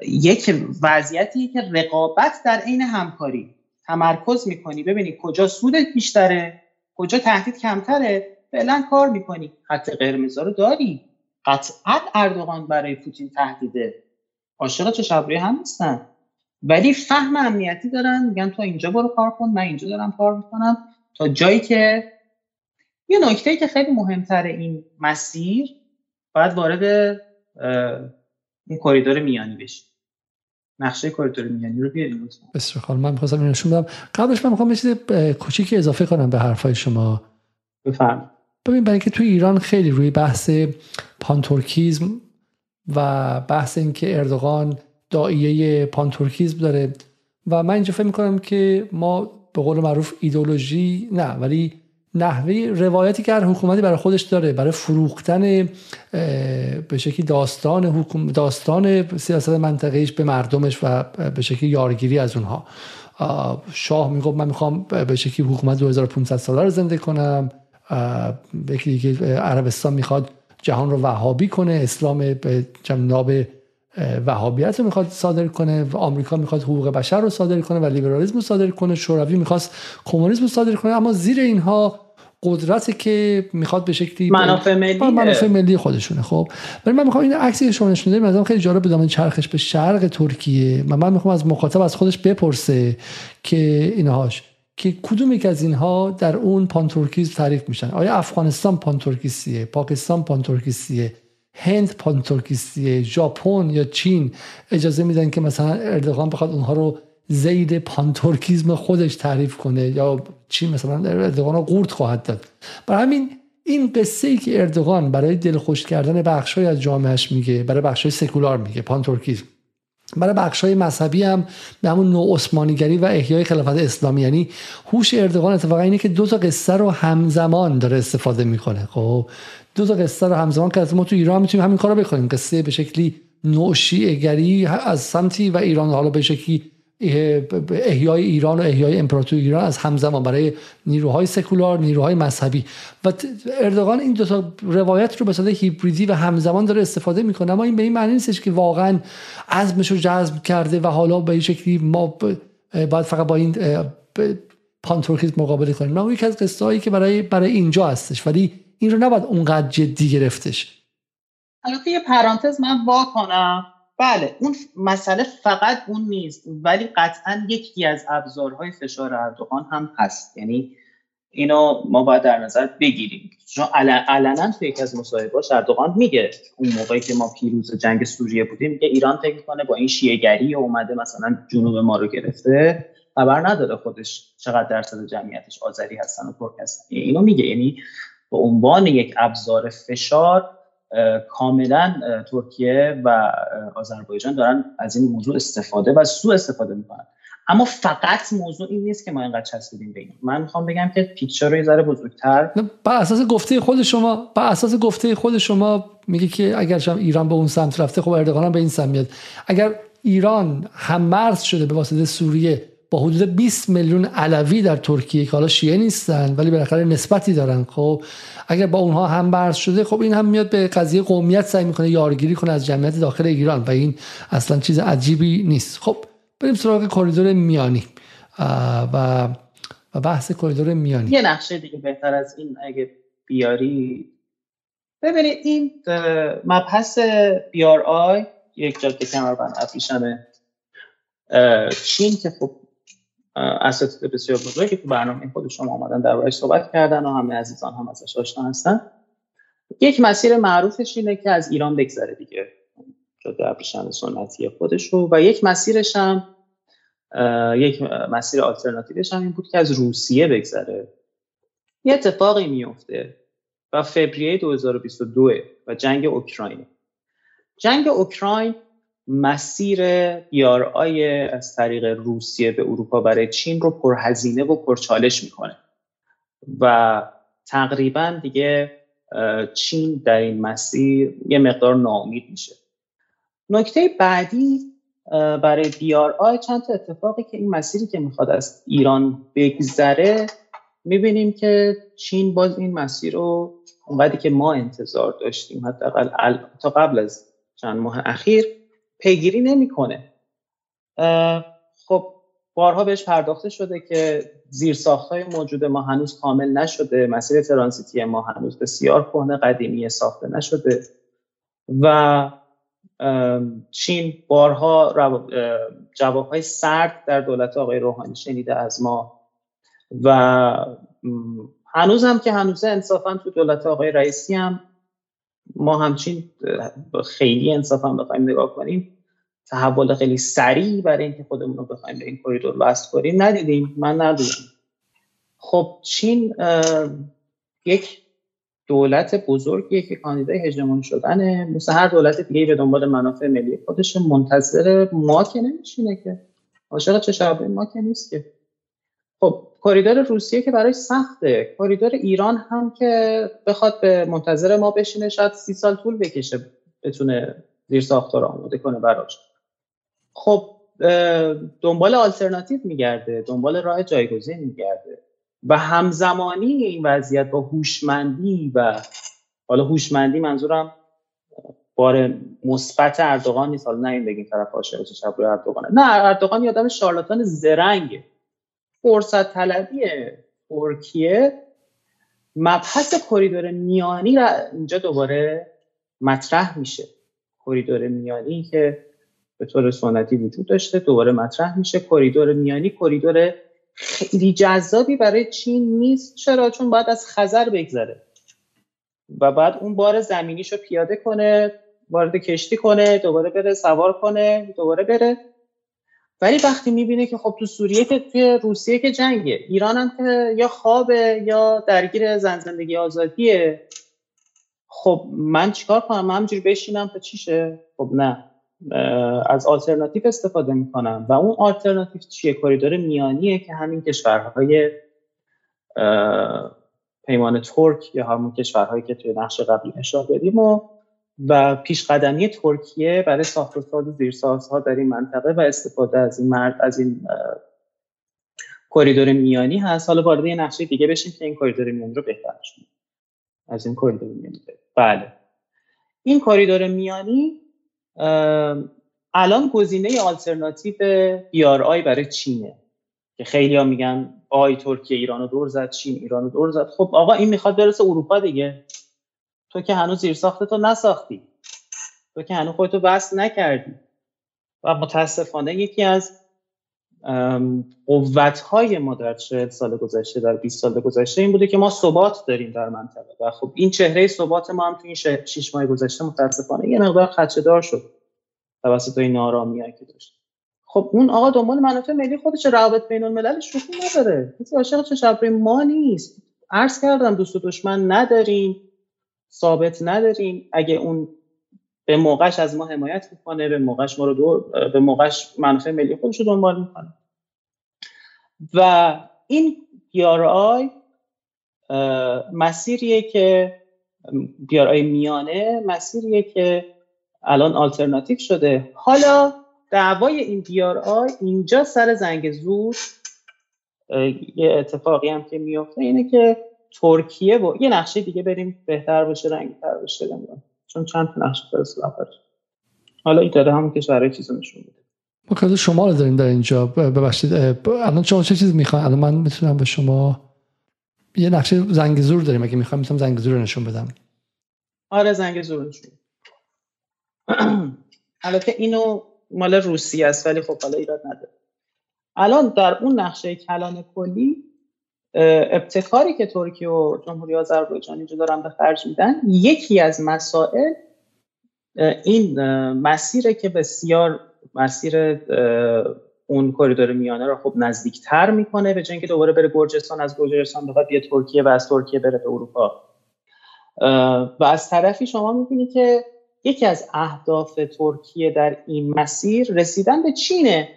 یک وضعیتی که رقابت در عین همکاری تمرکز می‌کنی. ببینی کجا سودت بیشتره کجا تهدید کمتره. فعلا کار می‌کنی. خط قرمز رو داری. قطعا اردوغان برای پوتین تهدیده. عاشق چه هم نیستن. ولی فهم امنیتی دارن میگن تو اینجا برو کار کن من اینجا دارم کار می‌کنم. تا جایی که یه نکته که خیلی مهمتر این مسیر باید وارد این کریدور میانی بشه نقشه کریدور میانی رو بیاریم بسیار من می‌خواستم اینو نشون بدم. قبلش من می‌خوام یه چیز کوچیکی اضافه کنم به حرفای شما. بفرمایید. ببین برای اینکه تو ایران خیلی روی بحث پانتورکیزم و بحث اینکه اردوغان داعیه پانتورکیزم داره. و من اینجا فکر می‌کنم که ما به قول معروف ایدولوژی نه ولی نحوه روایتی که هر حکومتی برای خودش داره برای فروختن به شکلی داستان حکوم داستان سیاست منطقهش به مردمش و به شکلی یارگیری از اونها. شاه می‌گفت من می‌خوام به شکلی حکومت 2500 ساله رو زنده کنم. یکی دیگه عربستان می‌خواد جهان رو وهابی کنه. اسلام به ناب وهابیت رو می‌خواد صادر کنه و آمریکا می‌خواد حقوق بشر رو صادر کنه و لیبرالیسم رو صادر کنه شوروی می‌خواست کمونیسم رو صادر کنه اما زیر اینها قدرتی که می‌خواد به شکلی منافع ملی منافع ملی خودشونه. خب ولی من می‌خوام این عکسی که شما نشون دادید مثلا خیلی جالب بدم چرخش به شرق ترکیه. من, من می‌خوام از مخاطب از خودش بپرسه که اینهاش که کدوم یک از اینها در اون پانتورکیزم تعریف میشن؟ آیا افغانستان پانتورکیستیه پاکستان پانتورکیستیه هند پانتورکیستیه ژاپن یا چین اجازه میدن که مثلا اردوغان بخواد اونها رو ذیل پانتورکیزم خودش تعریف کنه یا چین مثلا اردوغان رو قورت خواهد داد. برای همین این قصه ای که اردوغان برای دلخوش کردن بخشای از جامعهش میگه برای بخشای سکولار میگه پانتورکیزم برای بخش های مذهبی هم به همون نوع عثمانیگری و احیای خلافت اسلامی یعنی هوش اردوغان اتفاقا اینه که دو تا قصه رو همزمان داره استفاده می‌کنه. خب دو تا قصه رو همزمان که ما تو ایران می‌تونیم همین کارو بکنیم. قصه به شکلی نوع شیعه از سمتی و ایران. حالا به شکلی احیای ایران و احیای امپراتوری ایران از همزمان برای نیروهای سکولار نیروهای مذهبی. و اردوغان این دو تا روایت رو به صورت هیبریدی و همزمان داره استفاده می‌کنه. اما این به این معنی نیستش که واقعا عزمش رو جزم کرده و حالا به شکلی ما باید فقط با این پانتورکیزم مقابله کنیم. نه یکی از قصه هایی که برای برای اینجا هستش. ولی این رو نباید اونقدر جدی گرفتش. البته یه پرانتز من وا کنم بله اون مسئله فقط اون نیست ولی قطعا یکی از ابزارهای فشار اردوغان هم هست. یعنی اینو ما باید در نظر بگیریم. چون علنا توی یکی از مصاحبه‌هاش اردوغان میگه اون موقعی که ما پیروز جنگ سوریه بودیم میگه ایران فکر می‌کنه با این شیعه‌گری اومده مثلا جنوب ما رو گرفته. خبر نداره خودش چقدر درصد جمعیتش آذری هستن و ترک هستن اینو میگه. یعنی به عنوان یک ابزار فشار کاملا ترکیه و آذربایجان دارن از این موضوع استفاده و سوء استفاده می‌کنن. اما فقط موضوع این نیست که ما اینقدر چسبیدیم به من می‌خوام بگم که پیکچر رو یه ذره بزرگتر. بر اساس گفته خود شما بر اساس گفته خود شما میگه که اگر ایران به اون سمت رفته خب اردوغان به این سمت میاد. اگر ایران هم مرز شده به واسطه سوریه با حدود 20 میلیون علوی در ترکیه که حالا شیعه نیستن ولی بالاخره نسبتی دارن. خب اگر با اونها هم برس شده خب این هم میاد به قضیه قومیت سعی می‌کنه یارگیری کنه از جمعیت داخل ایران و این اصلا چیز عجیبی نیست. خب بریم سراغ کریدور میانی و و بحث کریدور میانی. یه نقشه دیگه بهتر از این اگه بیاری. ببینید این مبحث BRI یک جاده کمربند ابریشم چین که خب اساتید بسیار بزرگی تو برنامه خود شما آمدن در صحبت کردن و همه عزیزان هم ازش آشنا هستن. یک مسیر معروفش اینه که از ایران بگذره دیگه. جاده ابریشم سنتی خودش و یک مسیرش هم یک مسیر آلترناتیوش هم این بود که از روسیه بگذره. یه اتفاقی میفته و فوریه 2022 و جنگ اوکراین جنگ اوکراین مسیر آی از طریق روسیه به اروپا برای چین رو پرهزینه و پرچالش می‌کنه. و تقریبا دیگه چین در این مسیر یه مقدار ناامید میشه. نکته بعدی برای آی چند تا اتفاقی که این مسیری که می‌خواد از ایران بگذره می‌بینیم که چین باز این مسیر رو اونقدری که ما انتظار داشتیم حداقل تا قبل از چند ماه اخیر پیگیری نمی‌کنه. خب بارها بهش پرداخته شده که زیر های موجود ما هنوز کامل نشده مسیر ترانزیتی ما هنوز بسیار کهنه قدیمی ساخته نشده و چین بارها جوابهای سرد در دولت آقای روحانی شنیده از ما و هنوز هم که هنوز انصافا تو دولت آقای رئیسی هم ما همچین خیلی انصافا بخوایم نگاه کنیم. تحول خیلی سریع برای اینکه خودمون رو بخوایم به این کوریدور وصل کنیم. ندیدیم. من ندیدم. خب چین یک دولت بزرگیه که کاندیدای هژمون شدنه. مثل هر دولت دیگه به دنبال منافع ملی خودش. منتظر ما که نمیشینه که. عاشق چه ما که نیست که. خب کریدور روسیه که برای سخته. کریدور ایران هم که بخواد به منتظر ما بشینه شاید سی سال طول بکشه بتونه زیر ساختار آماده کنه براش. خب دنبال آلترناتیو میگرده دنبال راه جایگزین میگرده و همزمانی این وضعیت با هوشمندی و حالا هوشمندی منظورم بار مثبت اردوغان نیست. حالا نه این بگیم طرف عاشق روی اردوغانه. نه اردوغان یادم شارلاتان زرنگه. فرصت طلبی ترکیه مبحث کریدور میانی را اینجا دوباره مطرح میشه. کریدور میانی که به طور سنتی وجود داشته دوباره مطرح میشه. کریدور میانی کریدور خیلی جذابی برای چین نیست. چرا؟ چون باید از خزر بگذره. و بعد اون بار زمینیش رو پیاده کنه وارد کشتی کنه دوباره بره سوار کنه دوباره بره. ولی وقتی می‌بینه که خب تو سوریه که توی روسیه که جنگه ایران هم که یا خوابه یا درگیر زن زندگی آزادیه. خب من چیکار کنم؟ من همجوری بشینم تا چی شه؟ خب نه. از آلترناتیو استفاده می‌کنم. و اون آلترناتیو چیه؟ کریدور میانیه که همین کشورهای پیمان ترک یا همون کشورهایی که توی نقشه قبلی اشاره دادیم و و پیشقدمی ترکیه برای ساخت و ساز زیرسازها در این منطقه و استفاده از این مرد از این کریدور میانی هست. حالا وارد یه نقشه دیگه بشیم که این کریدور میانی رو بهتر از این کریدور میانی بله. این کریدور میانی الان گزینه آلترناتیوی برای چینه. که خیلی ها میگن آی ترکیه ایران رو دور زد چین ایران رو دور زد. خب آقا این می‌خواد برسه اروپا دیگه. تو که هنوز زیر تو نساختی. تو که هنوز خودتو وصل نکردی. و متاسفانه یکی از قوت های ما در 40 سال گذشته در 20 سال گذشته این بوده که ما ثبات داریم در منطقه. و خب این چهره ثبات ما هم تو این 6 ماه گذشته متاسفانه یه مقدار خدشه‌دار شد. توسط این نارامی که داشت. خب اون آقا دنبال منافع ملی خودش روابط بین الملل شوخی نداره. کسی عاشق چه ما نیست. عرض کردم دوست و دشمن نداریم. ثابت نداریم. اگه اون به موقعش از ما حمایت می‌کنه به موقعش ما رو دور به موقعش منافع ملی خودش رو دنبال می‌کنه. و این آی مسیریه که آی میانه مسیریه که الان آلترناتیو شده. حالا دعوای این آی اینجا سر زنگ زور یه اتفاقی هم که میفته اینه که ترکیه و یه نقشه دیگه بریم بهتر باشه رنگی تر باشه چون چند تا نقشه فرستادم حالا این داره همون کشورهای چیزو نشون میده. ما کار شما رو داریم در اینجا. ببخشید الان شما چه چیزی می‌خوان الان من می‌تونم به شما یه نقشه زنگ زور داریم. اگه می‌خوام می‌تونم زنگ زور نشون بدم. آره زنگ زور نشون البته اینو مال روسیه است ولی خب حالا ایراد نداره. الان در اون نقشه کلان کلی ابتکاری که ترکیه و جمهوری آذربایجان اینجا دارن به خرج میدن یکی از مسائل این مسیره که بسیار مسیر اون کریدور میانه رو خب نزدیکتر می‌کنه به جنگ دوباره بره گرجستان از گرجستان بخواد بیاد ترکیه و از ترکیه بره به اروپا. و از طرفی شما می‌بینید که یکی از اهداف ترکیه در این مسیر رسیدن به چینه.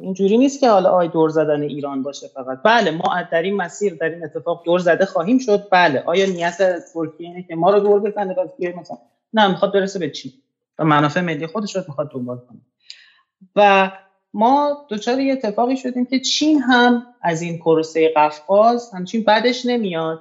اینجوری نیست که حالا آی دور زدن ایران باشه فقط. بله ما در این مسیر در این اتفاق دور زده خواهیم شد. بله آیا نیت ترکیه اینه که ما رو دور بزنه مثلا؟ نه می‌خواد برسه به چین. و منافع ملی خودش رو می‌خواد دنبال کنه. و ما دچار یه اتفاقی شدیم که چین هم از این پروسه قفقاز همچین بعدش نمیاد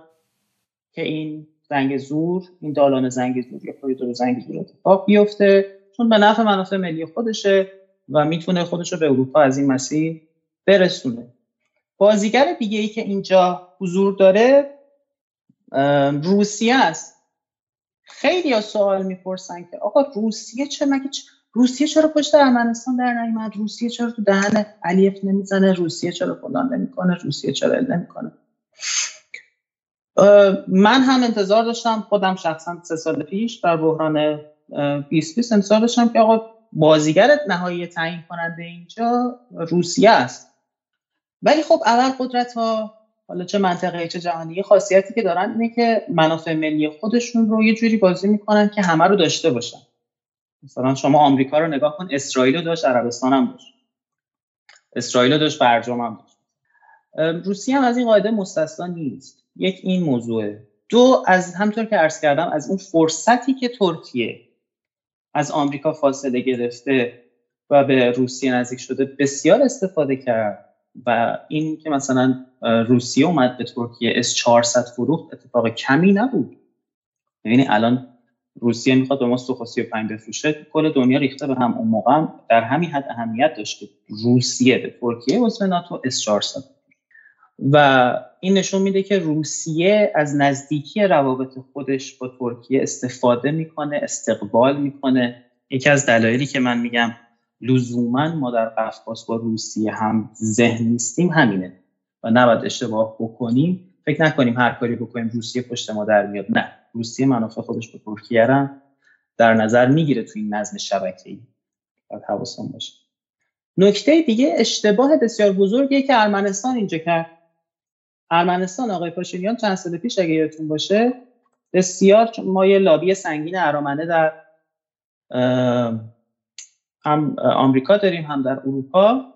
که این زنگ زور این دالان زنگ زور یا کوریدور زنگ زور اتفاق بیفته. چون به نفع منافع ملی خودشه. و می‌تونه خودش رو به اروپا از این مسیر برسونه. بازیگر دیگه ای که اینجا حضور داره روسیه است. خیلی ها سوال می‌پرسن که آقا روسیه چه مگه روسیه چرا پشت ارمنستان در نیومد؟ روسیه چرا تو دهن علیف نمی‌زنه؟ روسیه چرا فلان نمی‌کنه؟ روسیه چرا نمی‌کنه؟ من هم انتظار داشتم خودم شخصا سه سال پیش در بحران 2020 انتظار داشتم که آقا بازیگر نهایی تعیین کننده اینجا روسیه است. ولی خب اول قدرت ها حالا چه منطقه چه جهانی خاصیتی که دارن اینه که منافع ملی خودشون رو یه جوری بازی می‌کنن که همه رو داشته باشن. مثلا شما آمریکا رو نگاه کن اسرائیل رو داشت عربستان هم داشت. اسرائیل رو داشت برجام هم داشت. روسیه هم از این قاعده مستثنا نیست. یک این موضوعه. دو از همطور که عرض کردم از اون فرصتی که ترکیه از آمریکا فاصله گرفته و به روسیه نزدیک شده بسیار استفاده کرد. و این که مثلا روسیه اومد به ترکیه اس 400 فروخت اتفاق کمی نبود. یعنی الان روسیه می‌خواد به ما سوخو 35 بفروشه کل دنیا ریخته به هم اون موقع در همین حد اهمیت داشت که روسیه به ترکیه عضو ناتو اس 400 و این نشون میده که روسیه از نزدیکی روابط خودش با ترکیه استفاده می‌کنه استقبال می‌کنه. یکی از دلایلی که من میگم لزوما ما در قفقاز با روسیه هم ذهن نیستیم همینه و نباید اشتباه بکنیم. فکر نکنیم هر کاری بکنیم روسیه پشت ما در میاد. نه روسیه منافع خودش به ترکیه را در نظر می‌گیره تو این نظم شبکه‌ای. باید حواسون باشه. نکته دیگه اشتباه بسیار بزرگیه که ارمنستان اینجا کرد. ارمنستان آقای پاشینیان چند سال پیش اگه یادتون باشه بسیار ما یه لابی سنگین ارامنه در هم آمریکا داریم هم در اروپا.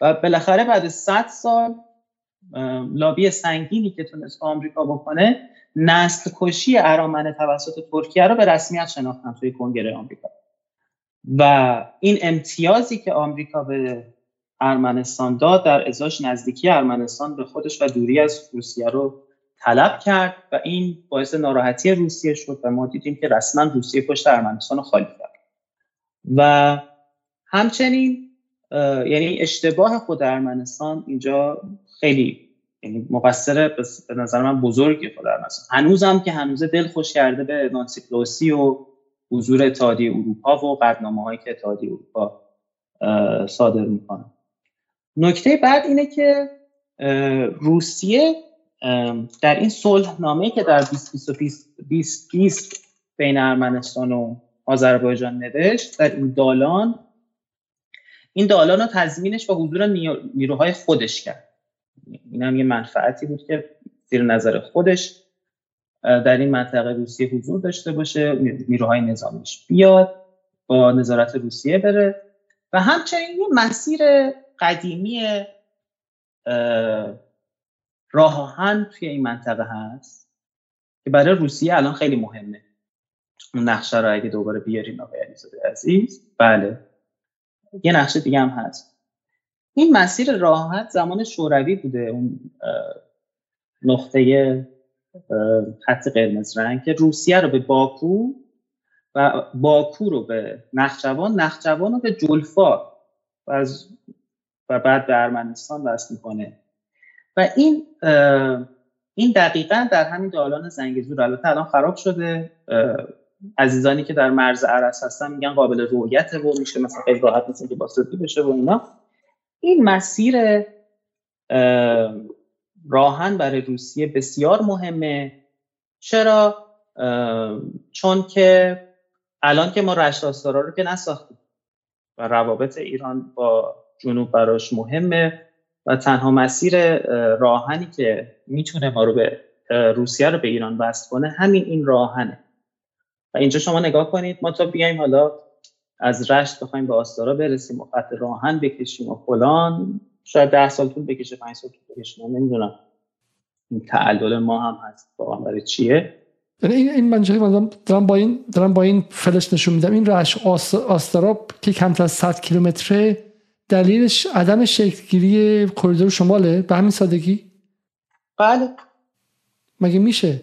و بالاخره بعد 100 سال لابی سنگینی که تونست آمریکا بکنه نسل کشی ارامنه توسط ترکیه رو به رسمیت شناختن توی کنگره آمریکا. و این امتیازی که آمریکا به ارمنستان داد در ازاش نزدیکی ارمنستان به خودش و دوری از روسیه رو طلب کرد و این باعث ناراحتی روسیه شد و ما دیدیم که رسما روسیه پشت ارمنستان رو خالی کرد. و همچنین یعنی اشتباه خود ارمنستان اینجا خیلی یعنی مقصر به نظر من بزرگی خود ارمنستان. هنوزم که هنوز دل خوش کرده به نانسی پلوسی و حضور اتحادیه اروپا و قدنامه هایی که اتحادیه اروپا صادر می‌کنه. نکته بعد اینه که روسیه در این صلح نامه که در 2020 بین ارمنستان و آذربایجان نوشت در این دالان این دالان رو تضمینش با حضور نیروهای خودش کرد. این هم یه منفعتی بود که زیر نظر خودش در این منطقه روسیه حضور داشته باشه نیروهای نظامیش بیاد با نظارت روسیه بره. و همچنین یه مسیر قدیمی راه توی این منطقه هست که برای روسیه الان خیلی مهمه. اون نقشه رو اگه دوباره بیارین آقای علیزاده عزیز. بله. یه نقشه دیگه هم هست. این مسیر راحت زمان شوروی بوده اون نقطه خط قرمز رنگ که روسیه رو به باکو و باکو رو به نخجوان نخجوان رو به جلفا و, و بعد به ارمنستان وصل می‌کنه. و این این دقیقا در همین دالان زنگزور البته الان خراب شده. عزیزانی که در مرز عرس هستن میگن قابل رویت و میشه مثلا خیلی راحت مثل که باسدی بشه و اینا. این مسیر راهن برای روسیه بسیار مهمه. چرا؟ چون که الان که ما رشت آستارا رو که نساختیم و روابط ایران با جنوب براش مهمه و تنها مسیر راهنی که می‌تونه ما رو به روسیه رو به ایران وصل کنه همین این راهنه. و اینجا شما نگاه کنید ما تا بیایم حالا از رشت بخوایم به آستارا برسیم و خط راهن بکشیم و فلان. شاید ده سال طول بکشه پنج سال طول بکشه من نمی‌دونم. این تعلل ما هم هست. واقعا برای چیه؟ یعنی این این من دارم با این دارم با این فلش نشون میدم. این رشت آستارا که کمتر از 100 کیلومتره دلیلش عدم شکلگیری کریدور شماله؟ به همین سادگی؟ بله. مگه میشه؟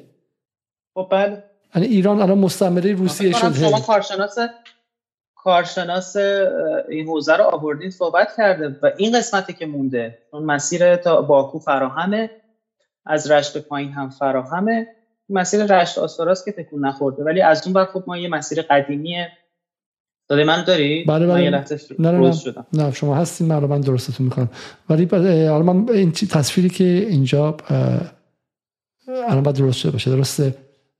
خب بله. یعنی ایران الان مستعمره روسیه شده شما کارشناس کارشناس این حوزه رو آوردین صحبت کرده و این قسمتی که مونده اون مسیر تا باکو فراهمه از رشت پایین هم فراهمه مسیر رشت آستاراست که تکون نخورده. ولی از اون وقت خب ما یه مسیر قدیمیه. داده من داری؟ بله بله. نه نه, نه. نه شما هستین من من درستتون می‌کنم ولی حالا من این تصویری که اینجا الان باید درست شده باشه درسته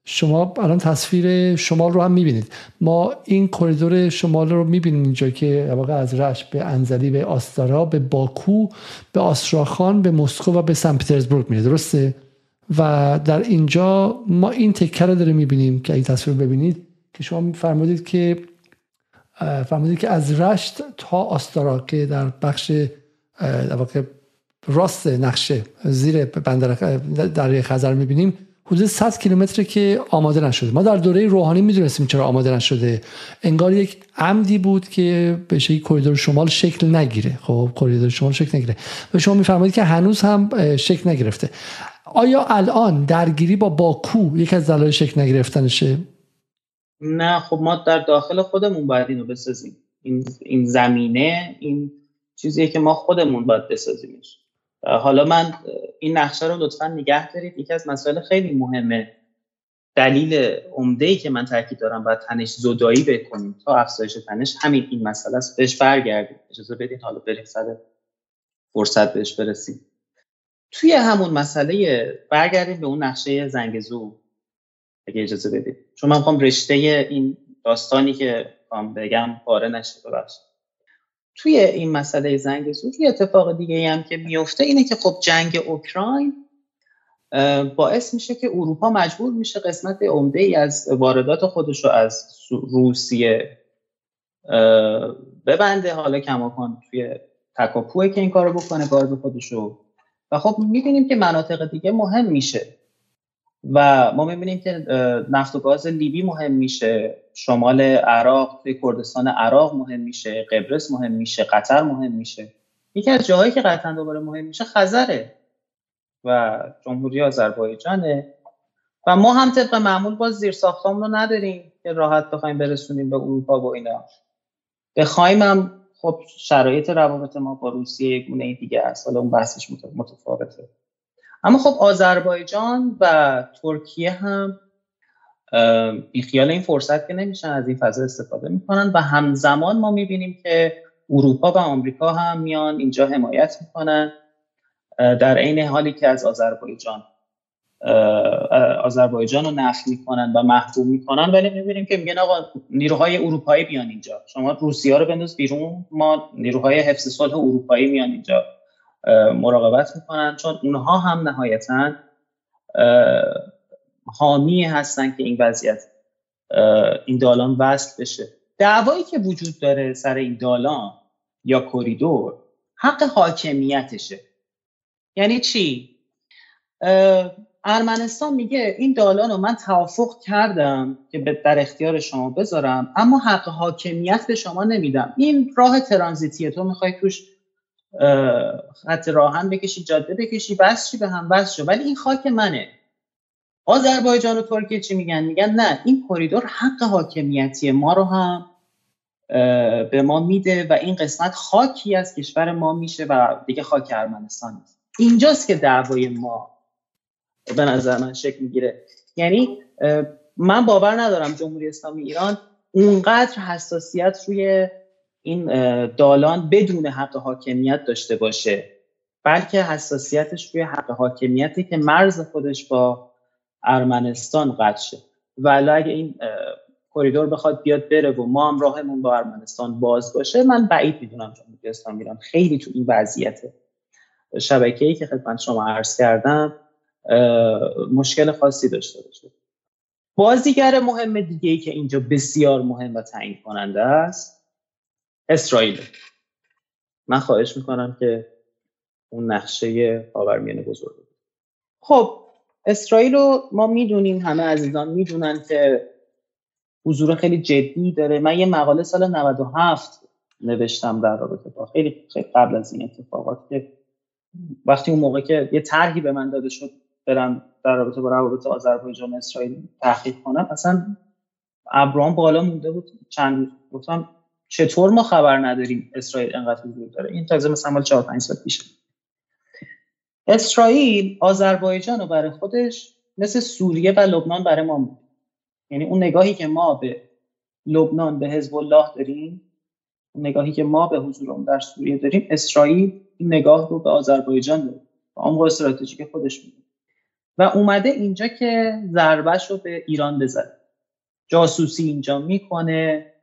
شما الان تصویر شمال رو هم می‌بینید ما این کریدور شمال رو می‌بینیم اینجا که واقع از رش به انزلی به آستارا به باکو به آستراخان به مسکو و به سن پترزبورگ میره درسته و در اینجا ما این تکه رو داره می‌بینیم که این تصویر رو ببینید که شما فرمودید که فرمودید که از رشت تا آستارا که در بخش راست نقشه زیر بندر دریای خزر می‌بینیم حدود 100 کیلومتر که آماده نشده. ما در دوره روحانی می‌دونستیم چرا آماده نشده. انگار یک عمدی بود که به شکلی کریدور شمال شکل نگیره. خب کریدور شمال شکل نگیره. و شما میفرمایید که هنوز هم شکل نگرفته. آیا الان درگیری با باکو یک از دلایل شکل نگرفتنشه؟ نه خب ما در داخل خودمون باید اینو بسازیم. این, این زمینه این چیزیه که ما خودمون باید بسازیمش. حالا من این نقشه رو لطفا نگه دارید. یکی از مسائل خیلی مهمه. دلیل عمده ای که من تاکید دارم باید تنش زدایی بکنیم. تا افزایش تنش همین این مسئله است. بهش برگردیم. اجازه بدید حالا بریم سر فرصت بهش برسیم. توی همون مسئله برگردیم به اون نقشه زنگزو اگه اجازه بدید چون من می‌خوام رشته این داستانی که بگم پاره نشه ببخشید. توی این مسئله زنگ زور اتفاق دیگه هم که میفته اینه که خب جنگ اوکراین باعث میشه که اروپا مجبور میشه قسمت عمده ای از واردات خودش رو از روسیه ببنده حالا کماکان توی تکاپوه که این کارو بکنه گاز خودش رو. و خب می‌بینیم که مناطق دیگه مهم میشه. و ما می‌بینیم که نفت و گاز لیبی مهم میشه شمال عراق توی کردستان عراق مهم میشه قبرس مهم میشه قطر مهم میشه. یکی از جاهایی که قطعا دوباره مهم میشه خزره و جمهوری آذربایجانه. و ما هم طبق معمول باز زیر رو نداریم که راحت بخوایم برسونیم به اروپا و اینا. بخوایم هم خب شرایط روابط ما با روسیه گونه دیگه است. حالا اون بحثش متفاوته. اما خب آذربایجان و ترکیه هم بیخیال این فرصت که نمیشن از این فضا استفاده می‌کنن و همزمان ما می‌بینیم که اروپا و آمریکا هم میان اینجا حمایت می‌کنن در عین حالی که از آذربایجان آذربایجان رو نفی می‌کنن و محروم می‌کنن ولی می‌بینیم که میگن آقا نیروهای اروپایی بیان اینجا. شما روسیه رو بنداز بیرون ما نیروهای حفظ صلح اروپایی میان اینجا. مراقبت می‌کنن چون اونها هم نهایتا حامی هستن که این وضعیت این دالان وصل بشه. دعوایی که وجود داره سر این دالان یا کریدور حق حاکمیتشه. یعنی چی؟ ارمنستان میگه این دالان رو من توافق کردم که در اختیار شما بذارم اما حق حاکمیت به شما نمیدم. این راه ترانزیتیه. تو می‌خوای توش خط راهن بکشی جاده بکشی بس به هم بس شو. ولی این خاک منه. آذربایجان و ترکیه چی میگن؟ میگن نه این کریدور حق حاکمیتی ما رو هم به ما میده و این قسمت خاکی از کشور ما میشه و دیگه خاک ارمنستان نیست. اینجاست که دعوای ما به نظر من شکل می‌گیره. یعنی من باور ندارم جمهوری اسلامی ایران اونقدر حساسیت روی این دالان بدون حق حاکمیت داشته باشه بلکه حساسیتش روی حق حاکمیتی که مرز خودش با ارمنستان قطع شه. ولی اگه این کریدور بخواد بیاد بره و ما هم راهمون با ارمنستان باز باشه من بعید می‌دونم جمهوری اسلامی ایران خیلی تو این وضعیت شبکه‌ای که خدمت شما عرض کردم مشکل خاصی داشته باشه. بازیگر مهم دیگه ای که اینجا بسیار مهم و تعیین کننده است اسرائیل. من خواهش می‌کنم که اون نقشه خاورمیانه بزرگ خب اسرائیل رو ما می‌دونیم همه عزیزان می‌دونن که حضور خیلی جدی داره. من یه مقاله سال 97 نوشتم در رابطه با خیلی, خیلی قبل از این اتفاقات که وقتی اون موقع که یه طرحی به من داده شد برم در رابطه با روابط آذربایجان اسرائیل تحقیق کنم اصلا ابرام بالا مونده بود. چند روز گفتم چطور ما خبر نداریم اسرائیل انقدر حضور داره؟ این تازه مثلا مال 4 5 سال پیش. اسرائیل آذربایجان رو برای خودش مثل سوریه و لبنان برای ما بود یعنی اون نگاهی که ما به لبنان به حزب الله داریم اون نگاهی که ما به حضور در سوریه داریم اسرائیل این نگاه رو به آذربایجان داره و عمق استراتژیک خودش میده. و اومده اینجا که ضربهش رو به ایران بزنه. جاسوسی اینجا می‌کنه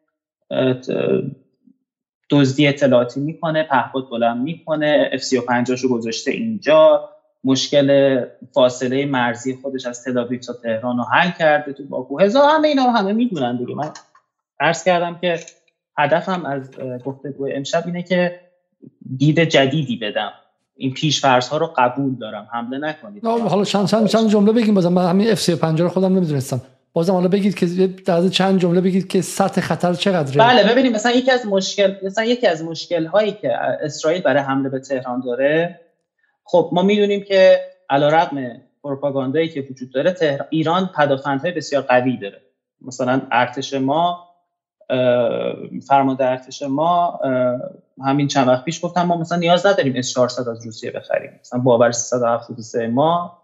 دزدی اطلاعاتی می‌کنه پهپاد بلند می‌کنه اف 35 رو گذاشته اینجا. مشکل فاصله مرزی خودش از تل تا تهران رو حل کرده تو باکو. هزار همه اینا رو همه می‌دونن دیگه. من عرض کردم که هدفم از گفتگو امشب اینه که دید جدیدی بدم. این پیش ها رو قبول دارم. حمله نکنید. حالا چند چند چند جمله بگیم. بازم من همین اف 35 رو خودم نمی‌دونستم. بازم حالا بگید که در چند جمله بگید که سطح خطر چقدره؟ بله ببینید مثلا یکی از مشکل مثلا یکی از مشکل هایی که اسرائیل برای حمله به تهران داره خب ما می‌دونیم که علیرغم پروپاگاندایی که وجود داره تهران ایران پدافندهای بسیار قوی داره. مثلا ارتش ما فرمانده ارتش ما همین چند وقت پیش گفتم ما مثلا نیاز نداریم اس 400 از روسیه بخریم. مثلا باور 373 ما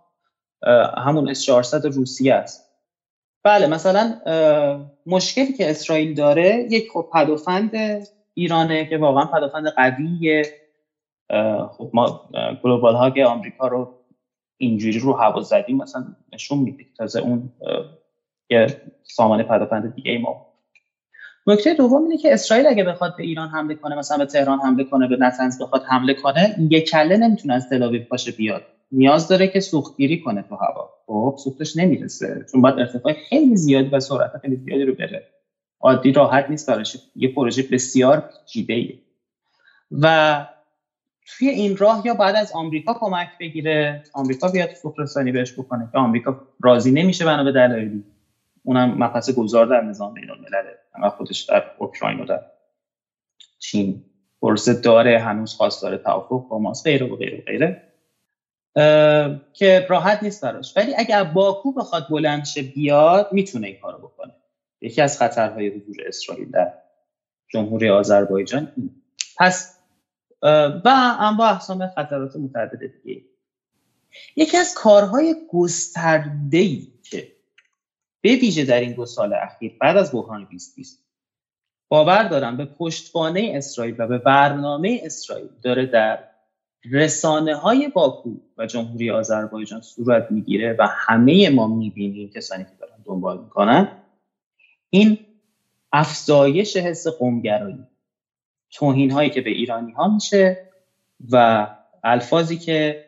همون اس 400 روسیه است. بله مثلا مشکلی که اسرائیل داره یک خب پدافند ایرانه که واقعا پدافند قویه. خب ما گلوبال هاگ آمریکا رو اینجوری رو هوا زدیم مثلا نشون میده تازه اون یه سامان پدافند دیگه ای ما نکته دوم اینه که اسرائیل اگه بخواد به ایران حمله کنه مثلا به تهران حمله کنه به نتنز بخواد حمله کنه یک کله نمی‌تونه از تل باشه بیاد. نیاز داره که سوختگیری کنه تو هوا. خب سوختش نمی‌رسه. چون باید ارتفاع خیلی زیادی و سرعت خیلی زیادی رو بره. عادی راحت نیست براش. یه پروژه بسیار پیچیده و توی این راه یا بعد از آمریکا کمک بگیره. آمریکا بیاد سوخت بهش بکنه. که آمریکا راضی نمیشه بنا به دلایلی. اونم مبحث گذار در نظام بین الملله اما خودش در اوکراین و در چین. پروسه داره هنوز خواستار توافق با ماست غیره و غیره و غیره. که راحت نیست براش. ولی اگر باکو بخواد بلند شه بیاد می‌تونه این کارو بکنه. یکی از خطرهای حضور اسرائیل در جمهوری آذربایجان پس و با احسام خطرات متعدد دیگه. یکی از کارهای گسترده ای که به ویژه در این دو سال اخیر بعد از بحران 2020 باور دارم به پشتوانه اسرائیل و به برنامه اسرائیل داره در رسانه های باکو و جمهوری آذربایجان صورت می‌گیره و همه ما می‌بینیم کسانی که دارن دنبال می‌کنن این افزایش حس قومگرایی توهین هایی که به ایرانی ها میشه و الفاظی که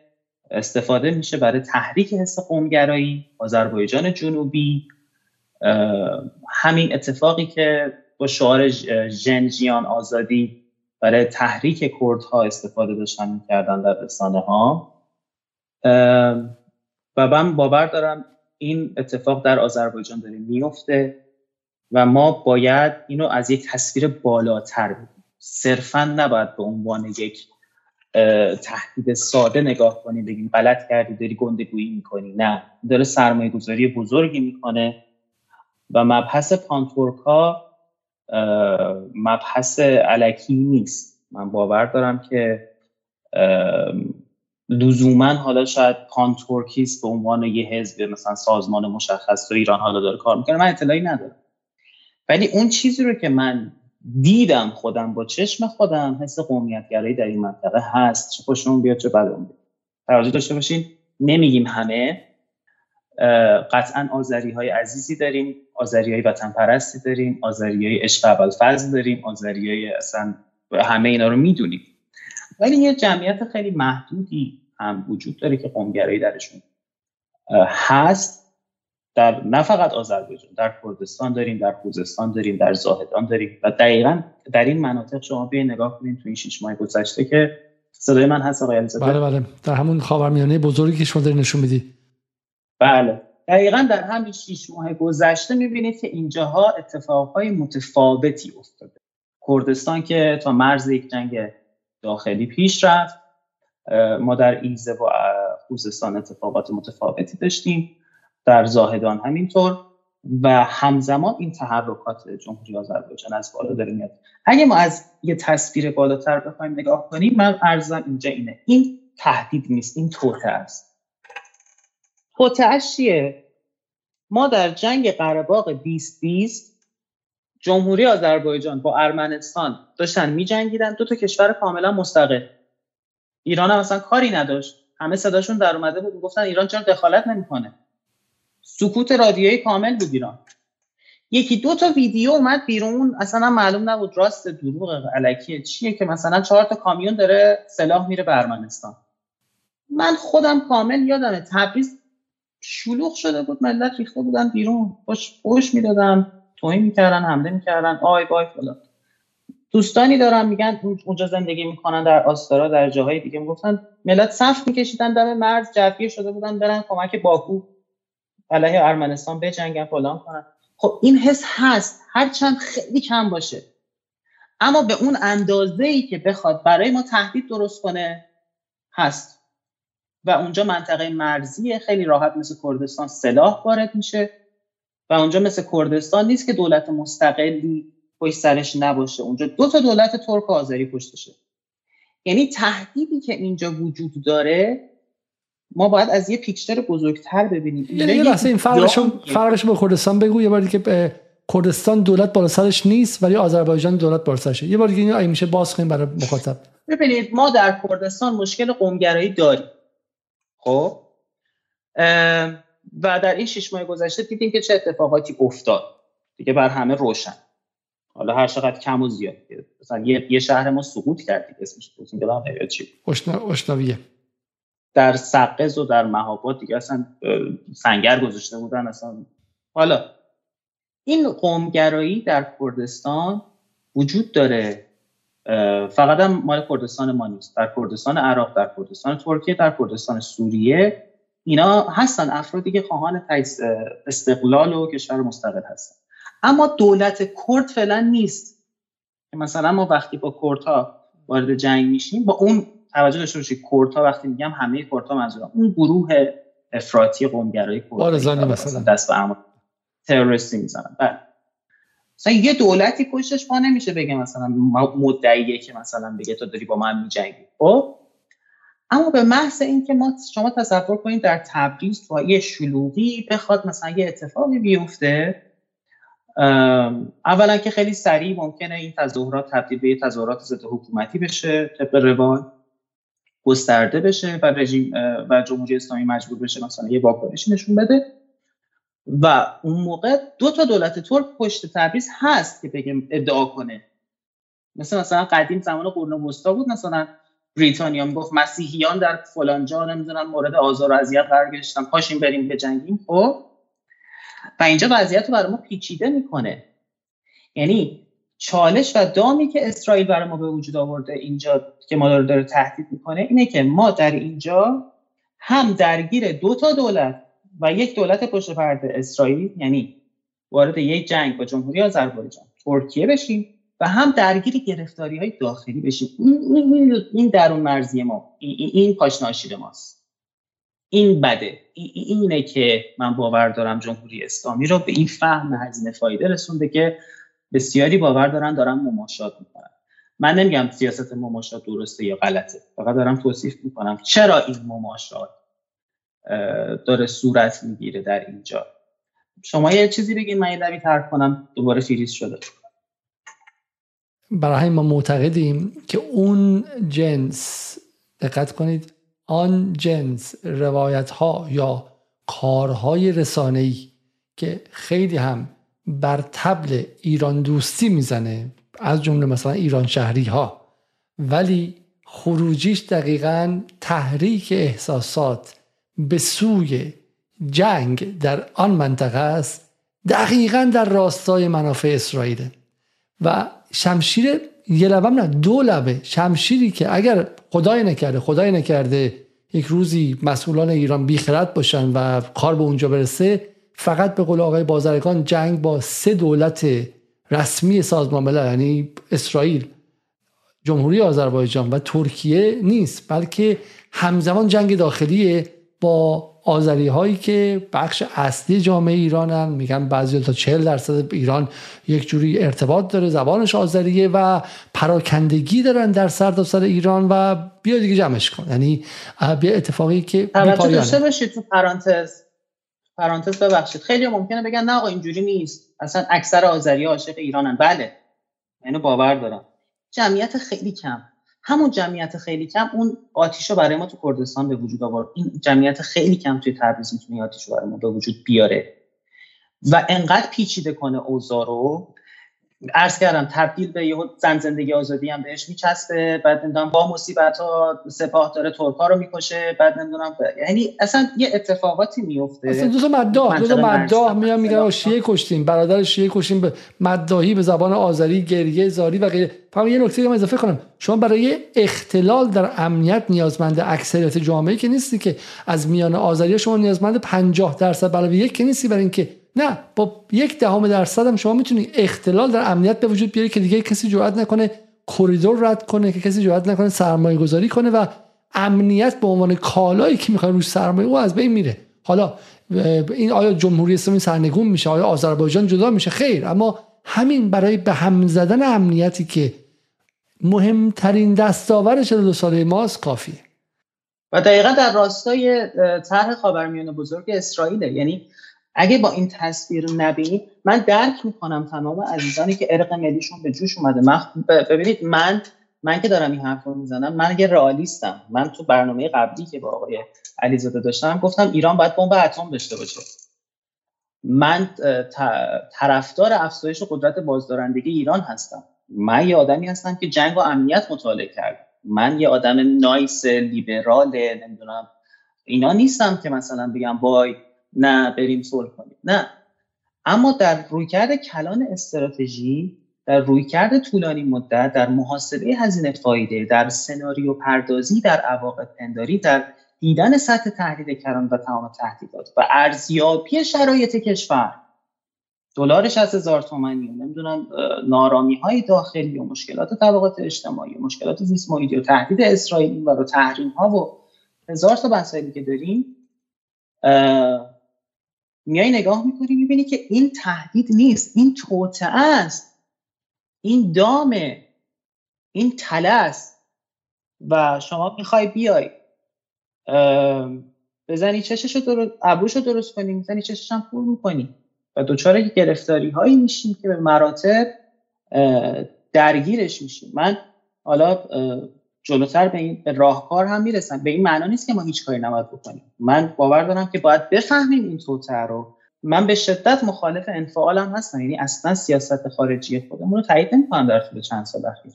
استفاده میشه برای تحریک حس قومگرایی آذربایجان جنوبی همین اتفاقی که با شعار جنجیان آزادی برای تحریک کردها استفاده داشتن می‌کردن در رسانه ها و من باور دارم این اتفاق در آذربایجان داره میفته و ما باید اینو از یک تصویر بالاتر ببینیم. صرفا نباید به عنوان یک تهدید ساده نگاه کنیم بگیم غلط کردی داری گندگویی می‌کنی. نه داره سرمایه گذاری بزرگی می‌کنه و مبحث پانتورکا مبحث علکی نیست. من باور دارم که لزوما حالا شاید پانتورکیست به عنوان یه حزب مثلا سازمان مشخص تو ایران حالا داره کار می‌کنه. من اطلاعی ندارم. ولی اون چیزی رو که من دیدم خودم با چشم خودم حس قومیتگرایی در این منطقه هست. چه خوشمون بیاد چه بدمون بیاد. توجه داشته باشین. نمیگیم همه. قطعا آذری های عزیزی داریم آذری های وطن پرستی داریم آذری های عاشق ابوالفضل داریم آذری های اصلا همه اینا رو می‌دونیم. ولی یه جمعیت خیلی محدودی هم وجود داره که قومگرایی درشون هست. در نه فقط آذربایجان در کردستان داریم در خوزستان داریم در زاهدان داریم. و دقیقا در این مناطق شما بیاین نگاه کنید تو این شش ماه گذشته که صدای من هست آقای بله بله. در همون خاورمیانه بزرگی که شما داری نشون میدی بله. دقیقا در همین شش ماه گذشته می‌بینید که اینجاها اتفاقهای متفاوتی افتاده. کردستان که تا مرز یک جنگ داخلی پیش رفت ما در ایزه و خوزستان اتفاقات متفاوتی داشتیم در زاهدان همینطور و همزمان این تحرکات جمهوری آذربایجان از بالا داره میاد. اگه ما از یه تصویر بالاتر بخوایم نگاه کنیم من ارزم اینجا اینه. این تهدید نیست این توته است. توته چیه؟ ما در جنگ قرهباغ 2020 جمهوری آذربایجان با ارمنستان داشتن میجنگیدن. دو تا کشور کاملا مستقل. ایران هم اصلا کاری نداشت. همه صداشون در اومده بود. گفتن ایران چرا دخالت نمی‌کنه؟ سکوت رادیویی کامل بود ایران. یکی دو تا ویدیو اومد بیرون. اصلا معلوم نبود راست دروغ علکیه چیه که مثلا چهار تا کامیون داره سلاح میره به ارمنستان. من خودم کامل یادمه تبریز شلوغ شده بود. ملت ریخته بودن بیرون. خوش خوش می‌دادن توهین می‌کردن حمله می‌کردن. آی بای فلان دوستانی دارم میگن اونجا زندگی می‌کنن در آستارا در جاهای دیگه. می‌گفتن ملت صف میکشیدن دم مرز جفگیر شده بودن برن کمک باکو. علیه ارمنستان بجنگن فلان کنن. خب این حس هست. هرچند خیلی کم باشه. اما به اون اندازه ای که بخواد برای ما تهدید درست کنه هست. و اونجا منطقه مرزی خیلی راحت مثل کردستان سلاح وارد میشه. و اونجا مثل کردستان نیست که دولت مستقلی پشت سرش نباشه. اونجا دو تا دولت ترک و آذری پشتشه یعنی تهدیدی که اینجا وجود داره ما باید از یه پیکچر بزرگتر ببینیم. یعنی یه لحظه این فرقش فرقش با کردستان بگو. یه بار که کردستان دولت بالا سرش نیست ولی آذربایجان دولت بالا سرشه. یه بار دیگه اینو میشه باز کنیم برای مخاطب. ببینید ما در کردستان مشکل قومگرایی داریم. خب؟ و در این شش ماه گذشته دیدیم که چه اتفاقاتی افتاد. دیگه بر همه روشن. حالا هر چقدر کم و زیاد. مثلا یه, یه شهر ما سقوط کرد اسمش بود چی؟ اشناویه در سقز و در مهابات دیگه اصلا سنگر گذاشته بودن اصلا. حالا این قومگرایی در کردستان وجود داره فقط هم مال کردستان ما نیست. در کردستان عراق در کردستان ترکیه در کردستان سوریه اینا هستن. افرادی که خواهان استقلال و کشور مستقل هستن. اما دولت کرد فعلا نیست. که مثلا ما وقتی با کردها وارد جنگ میشیم با اون توجه داشته باشید کردها وقتی میگم همه کردها منظورم اون گروه افراطی قومگرایی کرد مثلا. دست به تروریستی می‌زنن. بله. مثلا یه دولتی پشتش پا نمیشه بگه مثلا مدعیه که مثلا بگه تو داری با من میجنگی. خب؟ اما به محض اینکه ما شما تصور کنید در تبریز با یه شلوغی بخواد مثلا یه اتفاقی بیفته اولا که خیلی سریع ممکنه این تظاهرات تبدیل به تظاهرات ضد حکومتی بشه طبق روال گسترده بشه و رژیم و جمهوری اسلامی مجبور بشه مثلا یه واکنشی نشون بده. و اون موقع دو تا دولت ترک پشت تبریز هست که بگم ادعا کنه. مثل مثلا قدیم زمان قرون وسطا بود مثلا بریتانیا می‌گفت مسیحیان در فلان جا نمی‌دونن مورد آزار و اذیت قرار گرفتن پاشیم بریم بجنگیم خب؟ و اینجا وضعیت رو برای ما پیچیده می‌کنه. یعنی چالش و دامی که اسرائیل برای ما به وجود آورده اینجا که ما داره تهدید می‌کنه اینه که ما در اینجا هم درگیر دو تا دولت و یک دولت پشت پرده اسرائیل یعنی وارد یک جنگ با جمهوری آذربایجان ترکیه بشیم و هم درگیر گرفتاری های داخلی بشیم. این, این درون مرزی ما این, این ماست. این بده. اینه که من باور دارم جمهوری اسلامی رو به این فهم هزینه فایده رسونده که بسیاری باور دارن دارن مماشات می‌کنن. من نمیگم سیاست مماشات درسته یا غلطه. فقط دارم توصیف می‌کنم چرا این مماشات داره صورت می‌گیره در اینجا. شما یه چیزی بگین من یه ترک کنم. دوباره فریز شده. برای ما معتقدیم که اون جنس دقت کنید آن جنس روایت ها یا کارهای رسانه‌ای که خیلی هم بر تبل ایران دوستی می‌زنه از جمله مثلا ایران شهری ها ولی خروجیش دقیقا تحریک احساسات به سوی جنگ در آن منطقه است دقیقا در راستای منافع اسرائیل. و شمشیر یه لبم نه دو لبه شمشیری که اگر خدای نکرده خدای نکرده یک روزی مسئولان ایران بیخرد باشن و کار به اونجا برسه فقط به قول آقای بازرگان جنگ با سه دولت رسمی سازمان ملل یعنی اسرائیل جمهوری آذربایجان و ترکیه نیست بلکه همزمان جنگ داخلی با آذری هایی که بخش اصلی جامعه ایرانن. میگن بعضی تا 40 درصد ایران یک جوری ارتباط داره زبانش آذریه و پراکندگی دارن در سرتاسر سر ایران و بیا دیگه جمعش کن. یعنی بیا اتفاقی که توجه داشته باشید تو پرانتز. پرانتز ببخشید. خیلی ممکنه بگن نه آقا اینجوری نیست. اصلا اکثر آذری عاشق ایرانن. بله. اینو باور دارم. جمعیت خیلی کم. همون جمعیت خیلی کم اون آتیش رو برای ما تو کردستان به وجود آورد. این جمعیت خیلی کم توی تبریز می‌تونه آتیش برای ما به وجود بیاره. و انقدر پیچیده کنه اوضاع رو عرض کردم تبدیل به یه زن زندگی آزادی هم بهش میچسبه بعد نمی‌دونم با مصیبت ها سپاه داره ترکا رو می‌کشه بعد نمی‌دونم یعنی اصلا یه اتفاقاتی میفته اصلا دو تا مداح دو تا مداح میان میگن شیعه کشتیم. برادر شیعه کشتیم به مداحی به زبان آذری گریه زاری و غیره. فقط یه نکته من اضافه کنم. شما برای اختلال در امنیت نیازمند اکثریت جامعه که نیستی که از میان آذری شما نیازمند 50 درصد علاوه یک که نیستی برای اینکه نه با یک دهم درصد هم شما می‌تونی اختلال در امنیت به وجود بیاری که دیگه کسی جرئت نکنه کریدور رد کنه که کسی جرئت نکنه سرمایه گذاری کنه و امنیت به عنوان کالایی که می‌خواد روش سرمایه او از بین میره. حالا این آیا جمهوری اسلامی سرنگون میشه؟ آیا آذربایجان جدا میشه؟ خیر اما همین برای به هم زدن امنیتی که مهمترین دستاور 42 ساله ماست کافیه. و دقیقا در راستای طرح خاورمیانه بزرگ اسرائیل یعنی اگه با این تصویر نبینید من درک می‌کنم تمام عزیزانی که ارق ملیشون به جوش اومده. من ببینید من من که دارم این حرف رو می‌زنم من یه رئالیستم. من تو برنامه قبلی که با آقای علیزاده داشتم گفتم ایران باید بمب اتم داشته باشه. من طرفدار افزایش قدرت بازدارندگی ایران هستم. من یه آدمی هستم که جنگ و امنیت مطالعه کرد. من یه آدم نایس لیبرال نمی‌دونم. اینا نیستم که مثلا بگم وای نه بریم صلح کنیم. نه. اما در رویکرد کلان استراتژی در رویکرد طولانی مدت در محاسبه هزینه فایده در سناریو پردازی در عواقب پنداری در دیدن سطح تهدید کران و تمام تهدیدات و ارزیابی شرایط کشور. دلارش از هزار تومنی نمی‌دونم نارامی های داخلی و مشکلات طبقات اجتماعی و مشکلات زیست محیطی و تهدید اسرائیل و تحریم ها و هزار تا مسائلی که داریم. میای نگاه می‌کنی می‌بینی که این تهدید نیست این توطعه است این دامه این تله است و شما می‌خوای بیای بزنی چشش درست ابروش رو درست کنی می‌زنی چشش هم پول می‌کنی و دوچاره گرفتاری هایی میشیم که به مراتب درگیرش میشیم. من حالا جلوتر به این راهکار هم می‌رسن. به این معنا نیست که ما هیچ کاری نباید بکنیم. من باور دارم که باید بفهمیم این توتر رو. من به شدت مخالف انفعالم هستم. یعنی اصلا سیاست خارجی خودمون رو تایید نمی‌کنم در طول چند سال اخیر.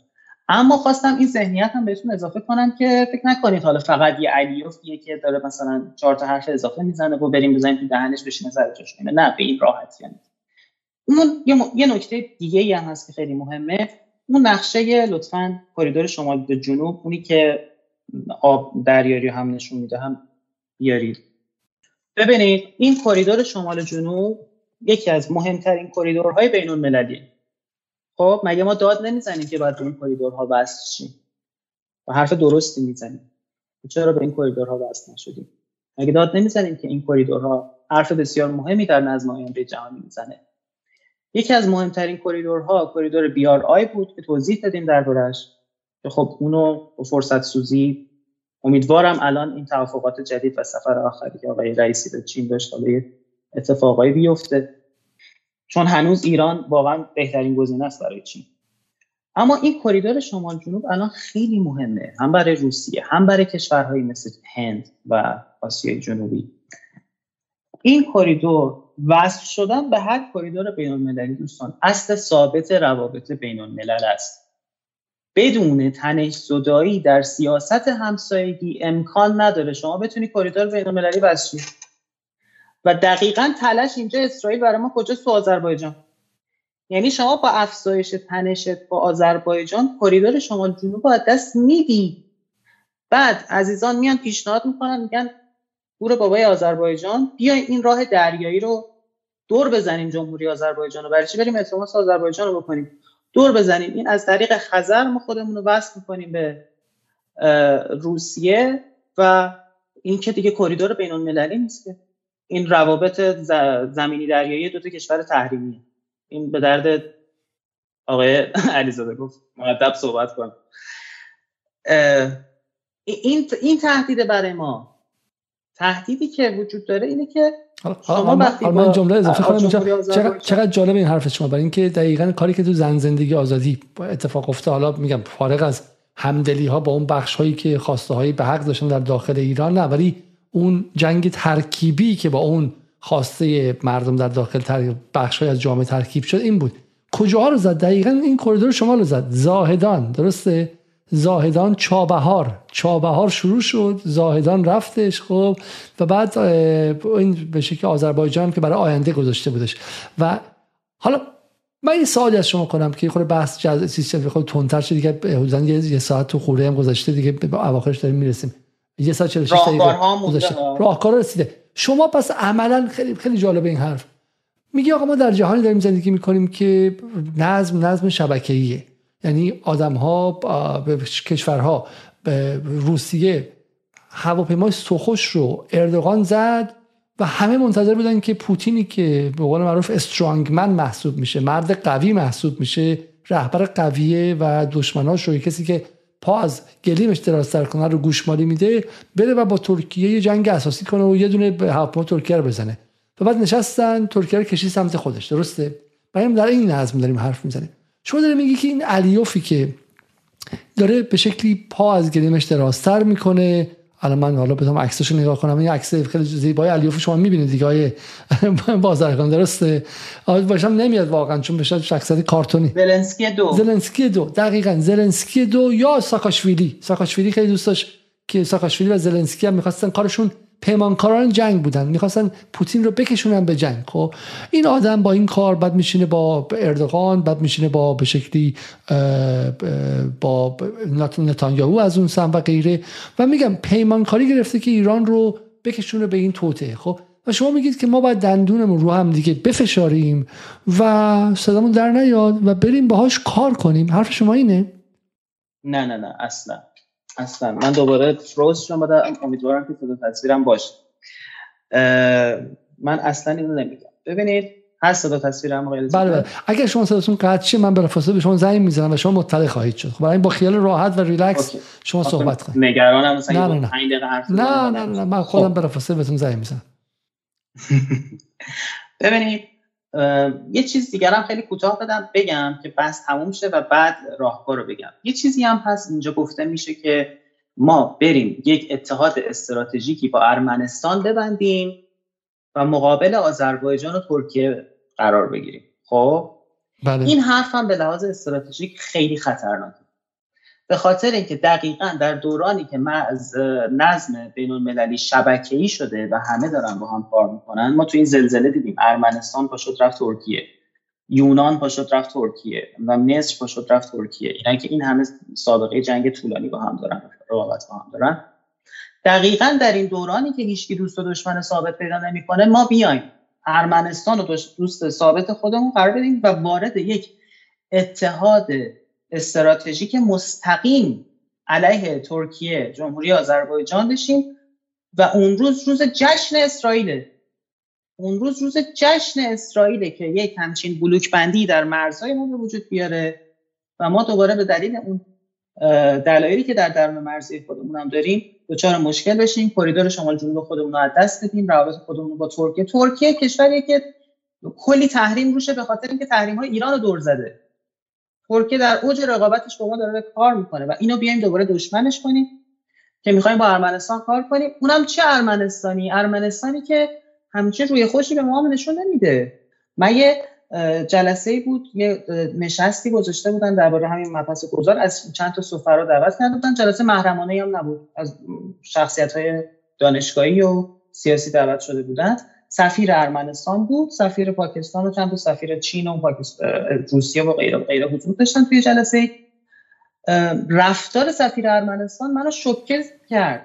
اما خواستم این ذهنیت هم بهتون اضافه کنم که فکر نکنید حالا فقط یه علیوفیه که داره مثلا چهار تا حرف اضافه می‌زنه و بریم بزنیم تو دهنش بشینه سر جاش نه به این راحتی. یعنی اون یه, نکته دیگه هم هست که خیلی مهمه. اون نقشه لطفا کریدور شمال به جنوب اونی که آب دریاری هم نشون میده هم بیارید. ببینید این کریدور شمال جنوب یکی از مهمترین کریدورهای بین المللی خب مگه ما داد نمی‌زنیم که باید به این کریدورها وصل شیم؟ و حرف درستی می‌زنیم. چرا به این کریدورها وصل نشدیم؟ مگه داد نمی‌زنیم که این کریدورها حرف بسیار مهمی در نظم آینده جهانی می‌زنه؟ یکی از مهمترین کریدورها کریدور BRI بود که توضیح دادیم دربارش که خب اونو فرصت سوزی. امیدوارم الان این توافقات جدید و سفر آخری که آقای رئیسی به چین داشت حالا اتفاقایی بیفته. چون هنوز ایران واقعا بهترین گزینه است برای چین. اما این کریدور شمال جنوب الان خیلی مهمه. هم برای روسیه هم برای کشورهایی مثل هند و آسیای جنوبی. این کریدور وصل شدن به هر کریدور بین المللی دوستان. اصل ثابت روابط بین الملل است. بدون تنش زدایی در سیاست همسایگی امکان نداره شما بتونی کریدور بین المللی وصل و دقیقا تلاش اینجا اسرائیل برای ما کجاست تو آذربایجان؟ یعنی شما با افزایش تنشت با آذربایجان کریدور شمال جنوب با دست میدی. بعد عزیزان میان پیشنهاد می‌کنن میگن گور بابای آذربایجان بیاین این راه دریایی رو دور بزنیم جمهوری آذربایجان رو. برای چی بریم التماس آذربایجان رو بکنیم؟ دور بزنیم. این از طریق خزر ما خودمون رو وصل می‌کنیم به روسیه و این که دیگه کریدور بین المللی نیست این روابط زمینی دریایی دو تا کشور تحریمی این به درد آقای علیزاده گفت. مؤدب صحبت کن. این این تهدید برای ما تهدیدی که وجود داره اینه که شما من جمله اضافه کنم. چقدر, چقدر جالب این حرف شما. برای اینکه دقیقا کاری که تو زن زندگی آزادی اتفاق افتاد حالا میگم فارغ از همدلی ها با اون بخش هایی که خواسته هایی به حق داشتن در داخل ایران نه ولی اون جنگ ترکیبی که با اون خواسته مردم در داخل بخش از جامعه ترکیب شد این بود. کجاها رو زد؟ دقیقا این کریدور شمال رو زد. زاهدان درسته؟ زاهدان چابهار. چابهار شروع شد زاهدان رفتش خب و بعد این به شکل آذربایجان که برای آینده گذاشته بودش. و حالا من یه سوالی از شما کنم که خود بحث جز سیستم خود تندتر شد دیگه حدودا یه ساعت تو خوره هم گذاشته دیگه به اواخرش داریم می‌رسیم. یه ساعت 46 دقیقه راهکار رسیده. شما پس عملا خیلی خیلی جالب این حرف. میگی آقا ما در جهانی داریم زندگی می‌کنیم که نظم نظم شبکه‌ایه. یعنی آدم ها به کشورها به روسیه هواپیمای سخوش رو اردوغان زد و همه منتظر بودن که پوتینی که به قول معروف استرانگمن محسوب میشه مرد قوی محسوب میشه رهبر قویه و دشمناش رو کسی که پا از گلیمش درازتر کنه رو گوشمالی میده بره و با ترکیه یه جنگ اساسی کنه و یه دونه به هواپیما ترکیه رو بزنه. و بعد نشستن ترکیه رو کشید سمت خودش. درسته؟ برای در این نظم داریم حرف می‌زنیم. شما داره میگی که این علیوفی که داره به شکلی پا از گلیمش درازتر می‌کنه. الان من حالا بتونم عکسش نگاه کنم. این عکس خیلی زیبای علیوف شما می‌بینید دیگه. های بازرگان درسته؟ باشم نمیاد واقعا چون بشه شخصیت کارتونی. زلنسکی دو. زلنسکی دو. دقیقا زلنسکی دو یا ساکاشویلی. ساکاشویلی خیلی دوست داشت که ساکاشویلی و زلنسکی هم می‌خواستن کارشون پیمانکاران جنگ بودن. می‌خواستن پوتین رو بکشونن به جنگ. خب این آدم با این کار بعد میشینه با اردوغان بعد میشینه با به شکلی با نتانیاهو از اون سم و غیره. و میگم پیمانکاری گرفته که ایران رو بکشونه به این توته خب و شما میگید که ما باید دندونمون رو هم دیگه بفشاریم و صدامون در نیاد و بریم باهاش کار کنیم. حرف شما اینه؟ نه نه نه اصلا. اصلا. من دوباره فروز شما بدم امیدوارم که صدا تصویرم باشه. من اصلا اینو نمیگم. ببینید هر صدا تصویرم بله بله. اگر شما صداتون قطع شه من بلافاصله به شما زنگ می‌زنم و شما مطلع خواهید شد. خب برای با خیال راحت و ریلکس شما صحبت کنید. نگرانم مثلا نه نه نه. نه نه نه من خودم خب. بلافاصله بهتون زنگ می‌زنم. ببینید یه چیز دیگر هم خیلی کوتاه بدم بگم که بس تموم شه و بعد راهکار رو بگم. یه چیزی هم پس اینجا گفته میشه که ما بریم یک اتحاد استراتژیکی با ارمنستان ببندیم و مقابل آذربایجان و ترکیه قرار بگیریم. خب؟ بله. این حرف هم به لحاظ استراتژیک خیلی خطرناکه. به خاطر اینکه دقیقا در دورانی که ما از نظم بین المللی شبکه‌ای شده و همه دارن با هم کار می‌کنن ما تو این زلزله دیدیم. ارمنستان پاشد رفت ترکیه. یونان پاشد رفت ترکیه. و مصر پاشد رفت ترکیه. یعنی که این همه سابقه جنگ طولانی با هم دارن رقابت با هم دارن. دقیقا در این دورانی که هیچکی دوست و دشمن ثابت پیدا نمی‌کنه ما بیایم. ارمنستان و دوست ثابت خودمون قرار بدیم و وارد یک اتحاد استراتژیک مستقیم علیه ترکیه جمهوری آذربایجان بشیم و اون روز روز جشن اسرائیله. اون روز روز جشن اسرائیله که یک همچین بلوک بندی در مرزهای ما به وجود بیاره و ما دوباره به دلیل اون دلایلی که در درون مرزی خودمون هم داریم دچار مشکل بشیم کریدور شمال جنوب خودمون رو از دست بدیم روابط خودمون با ترکیه. ترکیه کشوریه که کلی تحریم روشه به خاطر اینکه تحریم های ایران رو دور زده. ترکیه در اوج رقابتش با ما داره کار می‌کنه و اینو بیایم دوباره دشمنش کنیم که می‌خوایم با ارمنستان کار کنیم. اونم چه ارمنستانی؟ ارمنستانی که همچین روی خوشی به ما نشون نمیده. من یه جلسه بود یه نشستی گذاشته بودن درباره همین مبحث گذار از چند تا سفرا دعوت کرده بودن. جلسه محرمانه هم نبود. از شخصیت های دانشگاهی و سیاسی دعوت شده بودند سفیر ارمنستان بود سفیر پاکستان و چند تا سفیر چین و روسیه و غیره و غیره حضور داشتن توی جلسه. رفتار سفیر ارمنستان منو شوکه کرد.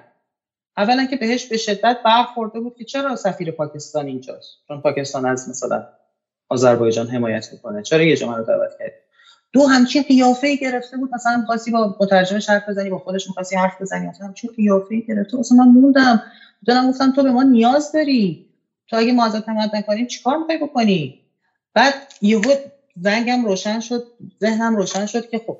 اولا که بهش به شدت برخورده بود که چرا سفیر پاکستان اینجاست؟ چون پاکستان از مثلا آذربایجان حمایت می‌کنه. چرا یه جا رو دعوت کرد دو همچین قیافه گرفته بود. مثلا می‌خواستی با مترجمش حرف بزنی با خودش می‌خواستی حرف بزنی. مثلا همچین قیافه گرفته. اصلا من موندم. دارم گفتم تو به ما نیاز داری. تو اگه ما ازت حمایت نکنیم چیکار می‌خوای بکنی؟ بعد یهو زنگم روشن شد ذهنم روشن شد که خب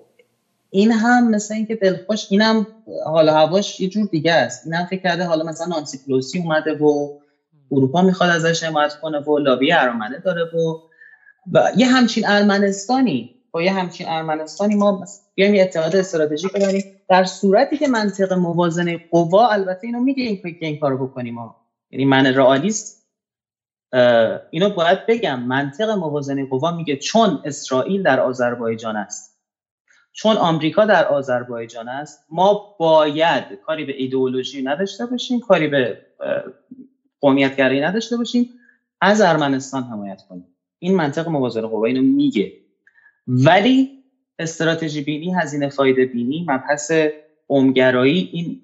این هم مثل اینکه دلخوش اینم حالا هواش یه جور دیگه است. اینم فکر کرده حالا مثلا نانسی پلوسی اومده و اروپا می‌خواد ازش حمایت کنه و لابی ارمنه داره و و یه همچین ارمنستانی با یه همچین ارمنستانی ما بیایم یه اتحاد استراتژیک ببریم. در صورتی که منطق موازنه قوا البته اینو میگه این که این کارو بکنیم ما. یعنی من رئالیست اینو باید بگم منطق موازنه قوا میگه چون اسرائیل در آذربایجان است. چون آمریکا در آذربایجان است ما باید کاری به ایدئولوژی نداشته باشیم کاری به قومیتگرایی نداشته باشیم از ارمنستان حمایت کنیم. این منطق موازنه قوا اینو میگه. ولی استراتژی بینی هزینه فایده بینی مبحث قومگرایی این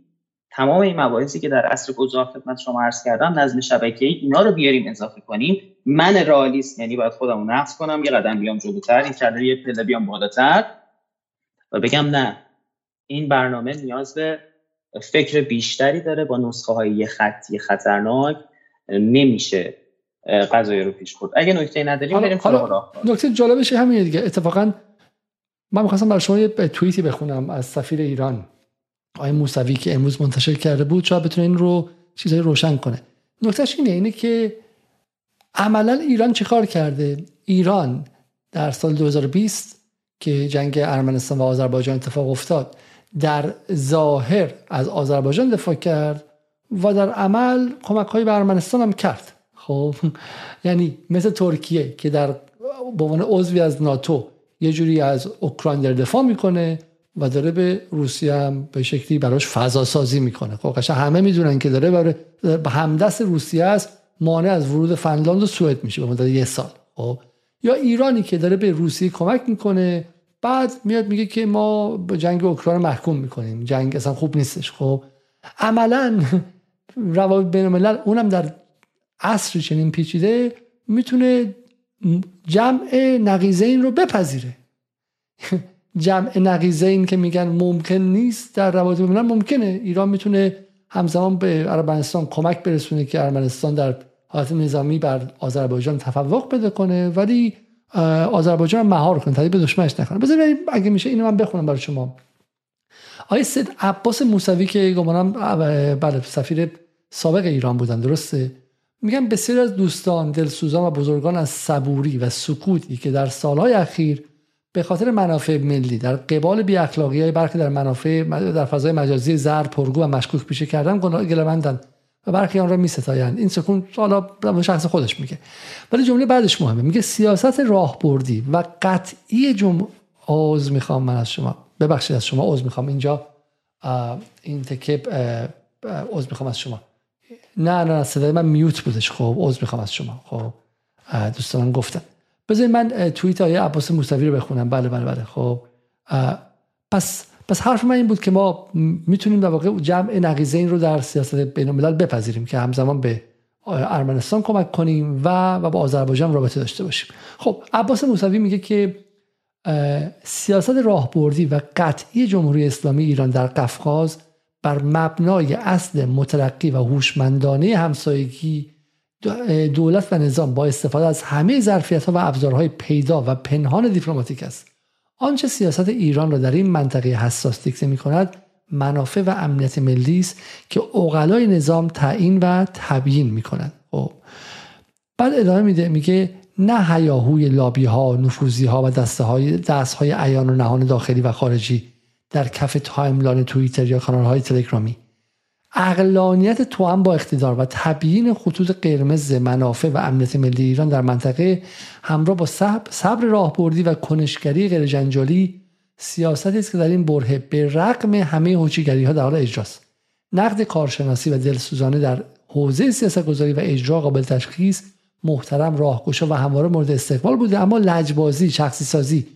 تمام این مباحثی که در عصر گذار خدمت شما عرض کردم نظم شبکه‌ای اینا رو بیاریم اضافه کنیم من رئالیست یعنی باید خودمو نقص کنم یه قدم بیام جلوتر این کله یه پله بیام بالاتر و بگم نه. این برنامه نیاز به فکر بیشتری داره با نسخه های خطی خطرناک نمیشه قضایی رو پیش برد. اگه نکته نداریم بریم حالا نکته جالبش همینه دیگه. اتفاقا من می‌خواستم برای شما یه توییتی بخونم از سفیر ایران. آقای موسوی که امروز منتشر کرده بود شاید بتونه این رو چیزایی روشن کنه. نکتهش اینه اینه که عملا ایران چه کار کرده؟ ایران در سال 2020 که جنگ ارمنستان و آذربایجان اتفاق افتاد در ظاهر از آذربایجان دفاع کرد و در عمل کمک های به ارمنستان هم کرد. خب یعنی مثل ترکیه که در به عنوان عضوی از ناتو یه جوری از اوکراین در دفاع می‌کنه و داره به روسیه هم به شکلی براش فضا سازی می‌کنه. خب قشنگ همه می‌دونن که داره برای همدست روسیه است مانع از ورود فنلاند و سوئد میشه به مدت یه سال. خب یا ایرانی که داره به روسیه کمک می‌کنه بعد میاد میگه که ما به جنگ اوکراین محکوم می‌کنیم. جنگ اصلا خوب نیستش. خب عملا روابط بین الملل اونم در عصر چنین پیچیده می‌تونه جمع نقیزین رو بپذیره. جمع نقیزین که میگن ممکن نیست در روابط بین ممکنه. ایران می‌تونه همزمان به عربستان کمک برسونه که ارمنستان در حالت نظامی بر آذربایجان تفوق بده کنه ولی آذربایجان مهار کنه. تدید به دشمنش نکنه. بذارید اگه میشه اینو من بخونم برای شما. آقای سید عباس موسوی که گمانم بله سفیر سابق ایران بودن. درسته؟ میگن بسیار از دوستان دلسوزان و بزرگان از صبوری و سکوتی که در سالهای اخیر به خاطر منافع ملی در قبال بی اخلاقی های برخی در منافع در فضای مجازی زر پرگو و مشکوک پیشه کردن گلمندن و برخی آن را می ستایند این سکون حالا شخص خودش میگه. ولی جمله بعدش مهمه. میگه سیاست راهبردی و قطعی جمع عوض می‌خوام من از شما. ببخشید از شما عوض می‌خوام. اینجا این تکه عوض می‌خوام از شما. نه نه صدای من میوت بودش. خب عوض می‌خوام از شما. خب دوستان گفتن. بذارید من توییت آیه عباس موسوی رو بخونم. بله بله بله. خب پس پس حرف من این بود که ما می‌تونیم در واقع جمع نقیزه این رو در سیاست بین الملل بپذیریم که همزمان به ارمنستان کمک کنیم و و با آذربایجان رابطه داشته باشیم. خب عباس موسوی میگه که سیاست راهبردی و قطعی جمهوری اسلامی ایران در قفقاز بر مبنای اصل مترقی و هوشمندانه همسایگی دولت و نظام با استفاده از همه ظرفیت ها و ابزارهای پیدا و پنهان دیپلماتیک است آنچه سیاست ایران را در این منطقه حساس دیکته می کند منافع و امنیت ملی است که عقلای نظام تعیین و تبیین می کند خب. بعد ادامه میده میگه نه هیاهوی لابی ها نفوزی ها و دسته های دست های عیان و نهان داخلی و خارجی در کف timeline توییتر یا کانال های تلگرامی عقلانیت توام با اقتدار و تبیین خطوط قرمز منافع و امنیت ملی ایران در منطقه همراه با صبر, راهبردی و کنشگری غیرجنجالی سیاستی است که در این برهه به رغم همه هوچیگری ها در حال اجراست. نقد کارشناسی و دلسوزانه در حوزه سیاست گذاری و اجرا قابل تشخیص محترم راهگشا و همواره مورد استقبال بوده اما لجبازی شخصی سازی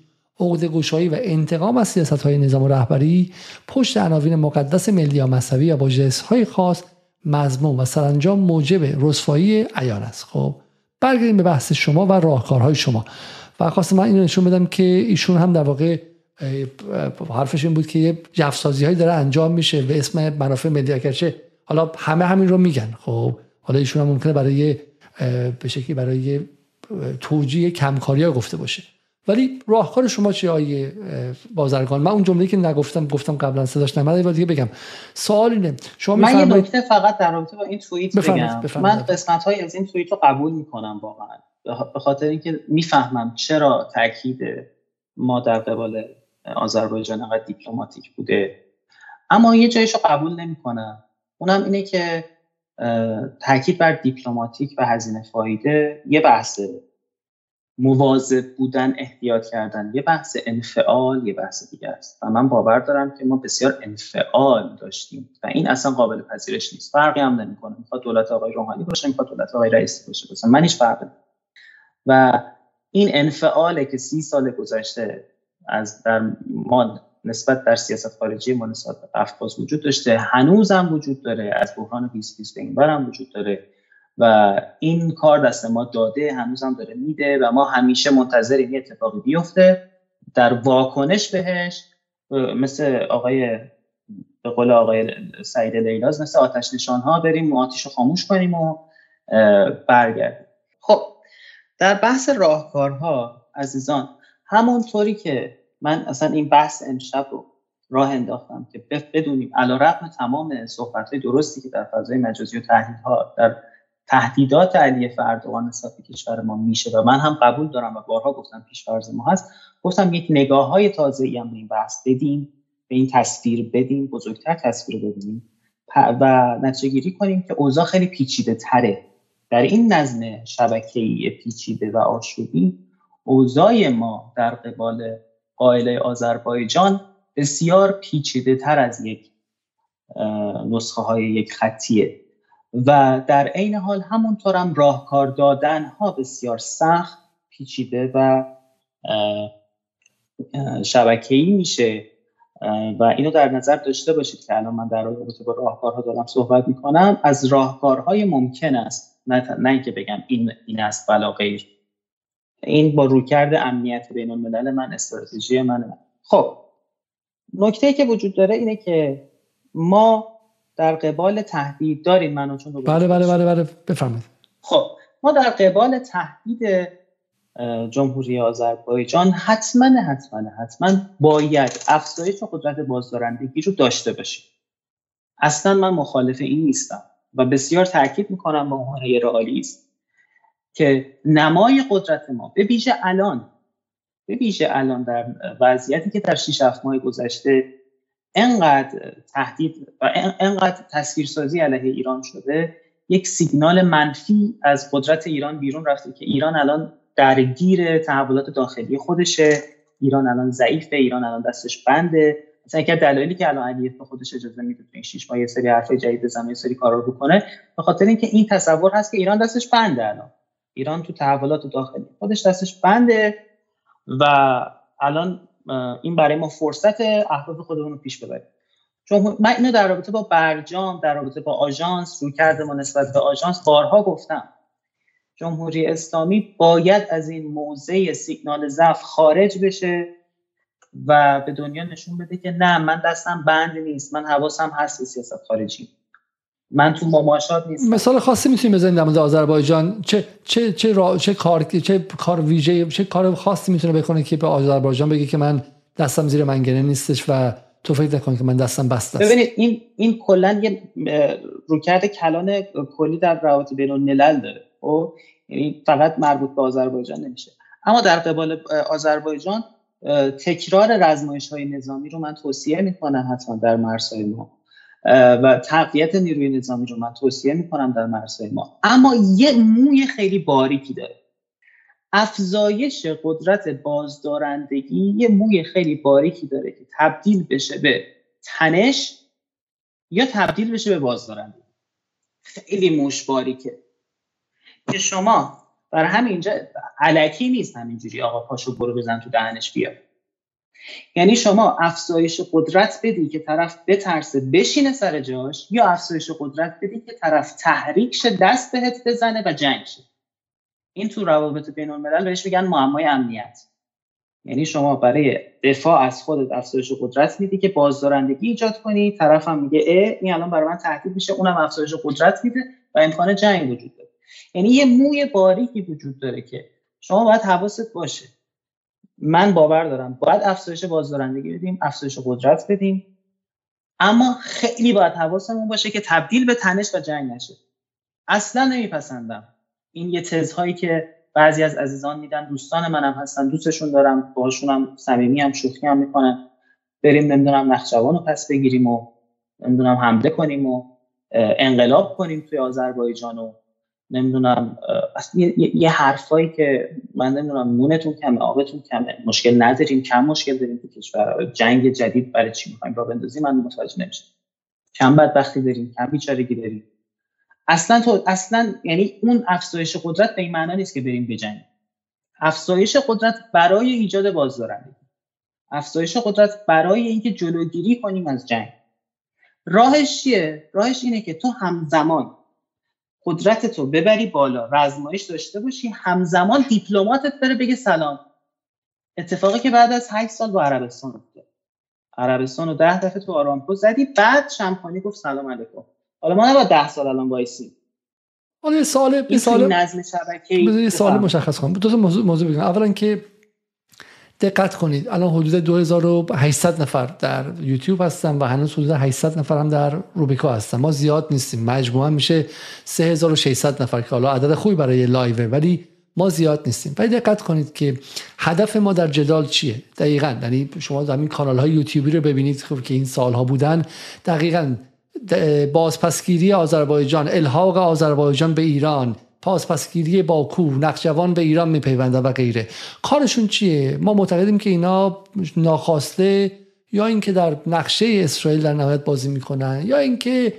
عقد گشایی و انتقام از سیاست های نظام و رهبری پشت عناوین مقدس ملی یا مذهبی و با های خاص مضمون و سرانجام موجب رسوایی عیان است. خب برگردیم به بحث شما و راهکارهای شما. و خواست من اینو نشون بدم که ایشون هم در واقع حرفش این بود که یه جفسازی هایی داره انجام میشه به اسم منافع ملی اگرچه حالا همه همین رو میگن. خب حالا ایشون هم ممکنه برای به شکلی برای توجیه کمکاری ها گفته باشه. ولی راهکار شما چیه آیه بازرگان؟ من اون جمله‌ای که نگفتم گفتم قبلا صداش نمیاد ولی دیگه بگم. سوال اینه شما من یه نکته فقط در رابطه با این توییت بگم. من قسمت های از این توییت رو قبول می‌کنم واقعا. به خاطر اینکه می‌فهمم چرا تاکید ما در قبال آذربایجان انقدر دیپلماتیک بوده. اما یه جایش رو قبول نمی‌کنم. اونم اینه که تاکید بر دیپلماتیک و هزینه فایده یه بحثه. مواظب بودن احتیاط کردن. یه بحث انفعال یه بحث دیگه است. و من باور دارم که ما بسیار انفعال داشتیم. و این اصلا قابل پذیرش نیست. فرقی هم نمی‌کنه. می‌خواد دولت آقای روحانی باشه می‌خواد دولت آقای رئیسی باشه. مثلا من هیچ فرقی و این انفعاله که سی سال گذشته از در ما نسبت در سیاست خارجی ما نسبت به وجود داشته. هنوز هم وجود داره. از بحران 2020 به این وجود داره. و این کار دست ما داده هنوز هم داره میده و ما همیشه منتظریم یه اتفاقی بیفته. در واکنش بهش مثل آقای به قول آقای سعید لیلاز مثل آتش نشان ها بریم و آتیش رو خاموش کنیم و برگردیم. خب در بحث راهکارها عزیزان همونطوری که من اصلا این بحث امشب رو راه انداختم که بدونیم علا رقم تمام صحبت درستی که در فضای مجازی و تحلیلها در تهدیدات علی فردوان نسبت به کشور ما میشه و من هم قبول دارم و بارها گفتم پیشفرض ما هست. گفتم یک نگاه های تازه ای هم به این بحث بدیم به این تصویر بدیم بزرگتر تصویر بدیم و نتیجه گیری کنیم که اوضاع خیلی پیچیده تره. در این نظم شبکه‌ای پیچیده و آشوبی اوضاع ما در قبال قائله آذربایجان بسیار پیچیده تر از یک نسخه های یک خطیه. و در عین حال همونطور هم راهکار دادن ها بسیار سخت پیچیده و شبکه‌ای میشه. و اینو در نظر داشته باشید که الان من در رابطه با راهکارها دارم صحبت می‌کنم. از راهکارهای ممکن است نه, نه اینکه بگم این این است بلا غیر. این با رویکرد امنیت بین الملل من استراتژی من. خب نکته که وجود داره اینه که ما در قبال تهدید داریم منو چون بله بله بله بله. بفرمایید. خب ما در قبال تهدید جمهوری آذربایجان حتما حتما حتما باید افزایش قدرت بازدارندگی رو داشته باشیم. اصلا من مخالف این نیستم و بسیار تاکید می‌کنم به عنوان رئالی است که نمای قدرت ما به ویژه الان به ویژه الان در وضعیتی که در 6 7 ماه گذشته انقدر تهدید و انقدر تصویرسازی علیه ایران شده یک سیگنال منفی از قدرت ایران بیرون رفته که ایران الان درگیر تحولات داخلی خودشه ایران الان ضعیفه ایران الان دستش بنده. مثلا یکی دلایلی که الان علیه به خودش اجازه میده تو این شش ماه یه سری حرف جدید بزنه یه سری کارا رو بکنه به خاطر اینکه این تصور هست که ایران دستش بنده الان. ایران تو تحولات داخلی خودش دستش بنده و الان این برای ما فرصت اهداف خودمون رو پیش ببریم. چون من اینو در رابطه با برجام در رابطه با آژانس رو کرده ما نسبت به آژانس بارها گفتم. جمهوری اسلامی باید از این موضع سیگنال ضعف خارج بشه و به دنیا نشون بده که نه من دستم بند نیست من حواسم هست به سیاست خارجی. من تو مماشات نیستم. مثال خاصی می‌تونیم بزنید در مورد آذربایجان. چه چه چه, را... چه کار چه کار ویژه چه کار خاصی می‌تونه بکنه که به آذربایجان بگه که من دستم زیر منگنه نیستش و تو فکر نکن که من دستم بسته است. ببینید این این کلا یه روکرد کلان کلی در روابط بین الملل داره. خب؟ یعنی فقط مربوط به آذربایجان نمیشه. اما در قبال آذربایجان تکرار رزمایش های نظامی رو من توصیه می‌کنم حتما در مرزهای ما. و تقویت نیروی نظامی رو من توصیه می‌کنم در مرزهای ما. اما یه موی خیلی باریکی داره. افزایش قدرت بازدارندگی یه موی خیلی باریکی داره که تبدیل بشه به تنش یا تبدیل بشه به بازدارندگی. خیلی موش باریکه. که شما بر همینجا علکی نیست همینجوری آقا پاشو برو بزن تو دهنش بیا یعنی شما افزایش قدرت بدی که طرف بترسه بشینه سر جاش یا افزایش قدرت بدی که طرف تحریک شه دست بهت بزنه و جنگ شه. این تو روابط بین الملل بهش میگن معمای امنیت. یعنی شما برای دفاع از خودت افزایش قدرت میدی که بازدارندگی ایجاد کنی. طرف هم میگه اه این الان برای من تهدید میشه. اونم افزایش قدرت میده و امکان جنگ وجود داره. یعنی یه موی باریکی وجود داره که شما باید حواست باشه. من باور دارم. باید افزایش بازدارندگی بدیم افزایش قدرت بدیم. اما خیلی باید حواسمون باشه که تبدیل به تنش و جنگ نشه. اصلا نمیپسندم. این یه تزهایی که بعضی از عزیزان میدن دوستان منم هستن دوستشون دارم باهاشونم صمیمی هم شوخی هم می‌کنن. بریم نمی‌دونم نخجوان رو پس بگیریم و نمی‌دونم حمله کنیم و انقلاب کنیم توی آذربایجان و نمی‌دونم یه, یه حرفایی که من نمی‌دونم نونتون کمه آبتون کمه مشکل نداریم کم مشکل داریم تو کشور. جنگ جدید برای چی می‌خوایم؟ را بندازیم من متوجه نمیشم. کم بدبختی داریم کم بیچارگی داریم. اصلا تو اصلا یعنی اون افزایش قدرت به این معنا نیست که بریم بجنگیم افزایش قدرت برای ایجاد بازدارندگی افزایش قدرت برای اینکه جلوگیری کنیم از جنگ. راهش چیه؟ راهش اینه که تو همزمان قدرت تو ببری بالا رزمایش داشته باشی همزمان دیپلماتت بره بگه سلام. اتفاقی که بعد از 8 سال با عربستان افتاد. عربستان رو ده دفعه تو آرامکو زدی بعد شمپانی گفت سلام علیکم. حالا ما نباید ده سال الان وایسیم. حالا یه سال یه سال نظم شبکه‌ای سال مشخص کنم. دو تا موضوع موضوع بگم. اولا که دقت کنید. الان حدود 2800 نفر در یوتیوب هستن و هنوز حدود 800 نفر هم در روبیکا هستن. ما زیاد نیستیم. مجموعا میشه 3600 نفر که حالا عدد خوبی برای لایوه ولی ما زیاد نیستیم. ولی دقت کنید که هدف ما در جدال چیه؟ دقیقا. یعنی شما همین کانال های یوتیوبی رو ببینید خب که این سالها بودن. دقیقا بازپسگیری آذربایجان الحاق آذربایجان به ایران. پاسپسگیری باکو نقشوان به ایران میپیونده و غیره. کارشون چیه؟ ما معتقدیم که اینا ناخواسته یا اینکه در نقشه اسرائیل در نهایت بازی می‌کنن یا اینکه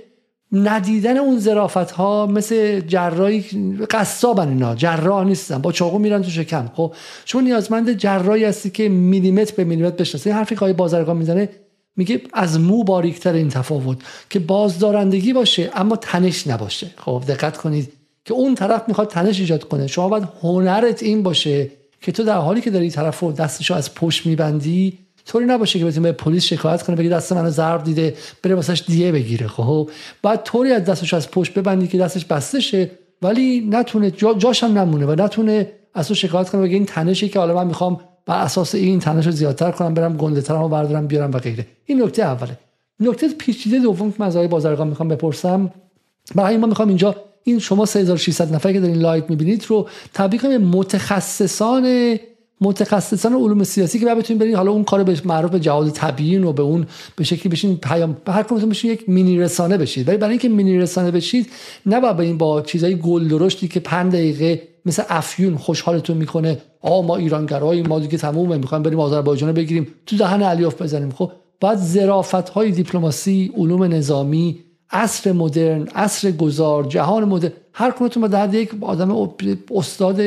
ندیدن اون زرافت ها مثل جرایی قصابن اینا. جراح نیستن. با چاقو میرن تو شکم. خب چون نیازمند جرایی هستی که میلیمتر به میلیمتر بشناسه این حرفی که بازرگان می‌زنه میگه از مو باریکتر این تفاوت که بازدارندگی باشه اما تنش نباشه. خب دقت کنید. که اون طرف می‌خواد تنش ایجاد کنه. شما باید هنرت این باشه که تو در حالی که داری طرف دستشو از پشت میبندی طوری نباشه که بتونه به پلیس شکایت کنه بگه دست منو ضرب دیده بره واسش دیه بگیره خب؟ بعد طوری از دستش از پشت ببندی که دستش بسته شه ولی نتونه جا جاش هم نمونه و نتونه از شکایت کنه بگه این تنشی که حالا من می‌خوام بر اساس این تنش زیادتر کنم برم گنده ترمو بردارم بیارم و غیره. این نکته اوله. نکته پیچیده دوم که من بازرگان می‌خوام بپرسم برای ما می‌خوام اینجا این شما 3600 نفر که دارین live می‌بینید رو تبدیل کنیم متخصصان متخصصان علوم سیاسی که بعد بتونید برید حالا اون کارو به معروف به جهاد تبیین و به اون به شکلی بشین پیام هر کدومتون بشین یک مینی رسانه بشید. ولی برای اینکه مینی رسانه بشید نه با این با چیزای گل درشتی که 5 دقیقه مثل افیون خوشحالتون می‌کنه. آ ما ایرانگرایی ما دیگه تمومه می‌خوایم بریم آذربایجان بگیریم. تو دهن علیوف بزنیم. خب بعد ظرافت های دیپلماسی علوم نظامی عصر مدرن عصر گذار جهان مدرن هر کنتون با درد یک آدم استاد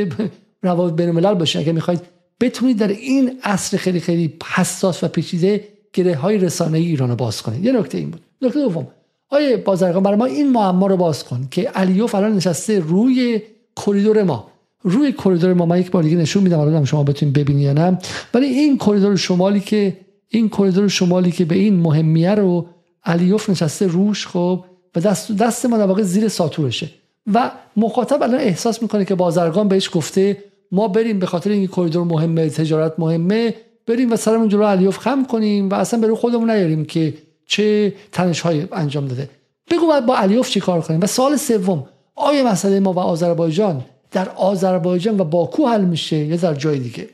روابط بین الملل باشه. اگه می‌خواید بتونید در این عصر خیلی خیلی حساس و پیچیده گره های رسانه ای ایران رو باز کنید. یه نکته این بود. نکته دوم. آیه بازرگان برای ما این معما رو باز کن که علیوف الان نشسته روی کریدور ما. روی کریدور ما. من یک بار دیگه نشون میدم الان شما بتونید ببینید نه. ولی این کریدور شمالی که این کریدور شمالی که به این مهمیه رو علیوف نشسته روش خب و دست دست ما واقع زیر ساتورشه. و مخاطب الان احساس می‌کنه که بازرگان بهش گفته ما بریم به خاطر این کریدور مهمه تجارت مهمه بریم و سرمون جلو علیوف خم کنیم و اصلا به خودمون نیاریم که چه تنش های انجام داده. بگو باید با علیوف چی کار کنیم؟ و سوال سوم آیا مسئله ما و آذربایجان در آذربایجان و باکو حل میشه یا در جای دیگه؟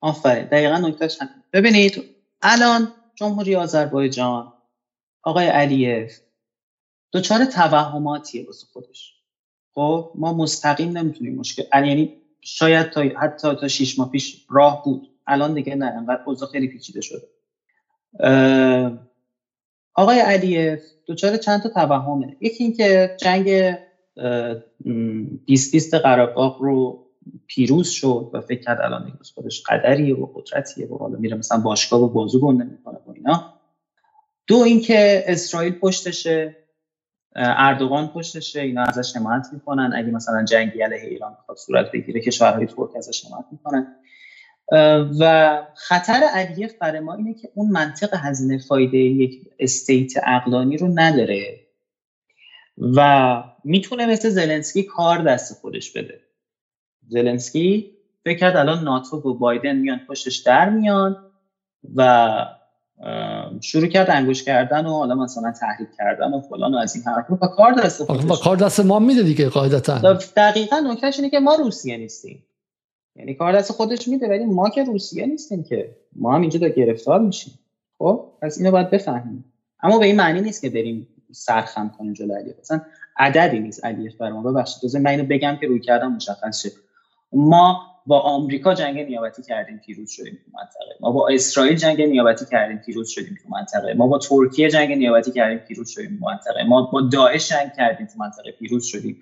آفرین دقیقا نکتهش ببینید الان جمهوری آذربایجان آقای علیف دچار توهماتیه واسه خودش. خب ما مستقیم نمی‌تونیم مشکل یعنی شاید تا حتی تا شیش ماه پیش راه بود. الان دیگه نه انقدر اوضاع خیلی پیچیده شده. آقای علیف دچار چند تا توهمه. یکی اینکه جنگ 20 قراباغ رو پیروز شد و فکر کرد الان دیگه خودش قدریه و قدرتیه و حالا میره مثلا باشگاه و بازو گنده می‌کنه و اینا. دو اینکه اسرائیل پشتشه اردوغان پشتشه اینا ازش حمایت می‌کنن. اگه مثلا جنگی علیه ایران بخواد صورت بگیره کشورهای ترک ازش حمایت می‌کنن. و خطر علیف برای ما اینه که اون منطق هزینه فایده یک استیت اقلانی رو نداره. و می‌تونه مثل زلنسکی کار دست خودش بده. زلنسکی فکر کرد الان ناتو و بایدن میان پشتش در میان و شروع کرد انگوش کردن و حالا مثلا تحریک کردن و فلان و از این حرف. و کار دست خودش. و کار دست ما میده دیگه قاعدتا. دقیقا نکتهش اینه که ما روسیه نیستیم. یعنی کار دست خودش میده ولی ما که روسیه نیستیم که. ما هم اینجا گرفتار میشیم. خب پس اینو باید بفهمیم. اما به این معنی نیست که بریم سرخم کنیم جلو علیه مثلا عددی نیست علیه بر ما ببخشید لازم من اینو بگم که روی کردم مشخص شه. ما با آمریکا جنگ نیابتی کردیم پیروز شدیم تو منطقه. ما با اسرائیل جنگ نیابتی کردیم پیروز شدیم تو منطقه. ما با ترکیه جنگ نیابتی کردیم پیروز شدیم تو منطقه. ما با داعش جنگ کردیم تو منطقه پیروز شدیم.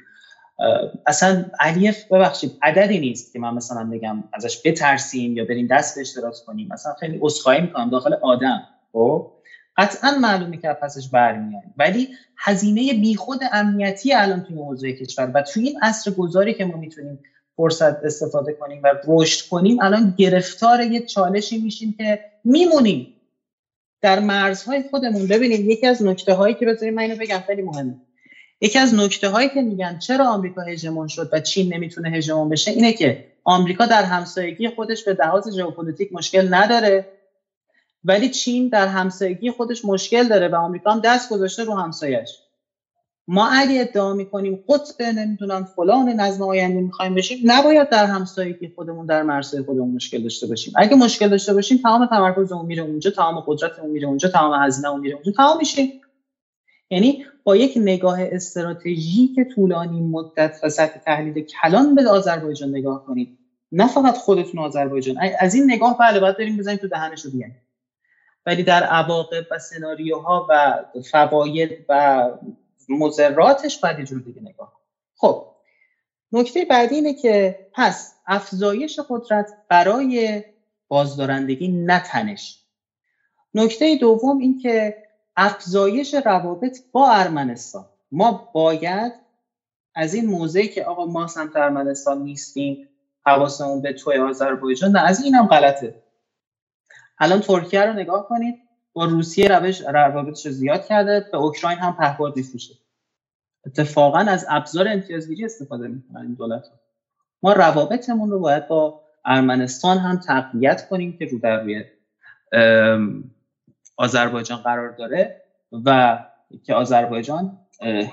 اصلا علیف ببخشید عددی نیست که من مثلا بگم ازش بترسیم یا بریم دست بهش دراز کنیم. مثلا خیلی اسخایی می‌کنم داخل آدم خب؟ قطعا معلومه که پسش برمیاد ولی هزینه بیخود امنیتی الان توی موضوع کشور و توی این عصر گذاری که ما می‌تونیم فرصت استفاده کنیم و رشد کنیم الان گرفتار یه چالشی میشیم که میمونیم. در مرزهای خودمون ببینید یکی از نکته هایی که بذاریم من اینو بگم خیلی مهمه. یکی از نکته هایی که میگن چرا آمریکا هژمون شد و چین نمی‌تونه هژمون بشه اینه که آمریکا در همسایگی خودش به لحاظ ژئوپلیتیک مشکل نداره ولی چین در همسایگی خودش مشکل داره و آمریکا هم دست گذاشته رو همسایش. ما اگه ادعا می‌کنیم قطب نمی‌دونم فلان نظم آینده می‌خوایم بشیم نباید در همسایگی خودمون در مرزهای خودمون مشکل داشته باشیم. اگه مشکل داشته باشیم تمام تمرکزمون میره اونجا تمام قدرتمون میره اونجا تمام هزینهمون میره اونجا تمام میشیم یعنی با یک نگاه استراتژیک طولانی مدت و سطح تحلیل کلان به آذربایجان نگاه کنید نه فقط خودتون آذربایجان. از این نگاه بله باید بریم بزنیم تو دهنشو بیاین ولی در عواقب و سناریوها و فواید و مذراتش باید جور دیگه نگاه خب نکته بعدی اینه که پس افزایش قدرت برای بازدارندگی نتنش نکته دوم این که افزایش روابط با ارمنستان. ما باید از این موضعی که آقا ما سمت ارمنستان نیستیم حواسمون به توی آذربایجان نه از این هم غلطه. الان ترکیه رو نگاه کنید. با روسیه روش روابطش رو زیاد کرده به اوکراین هم پهپاد میفروشه اتفاقا از ابزار امتیازگیری استفاده می‌کنن این دولت ما روابطمون رو باید با ارمنستان هم تقویت کنیم که رو در آذربایجان قرار داره و که آذربایجان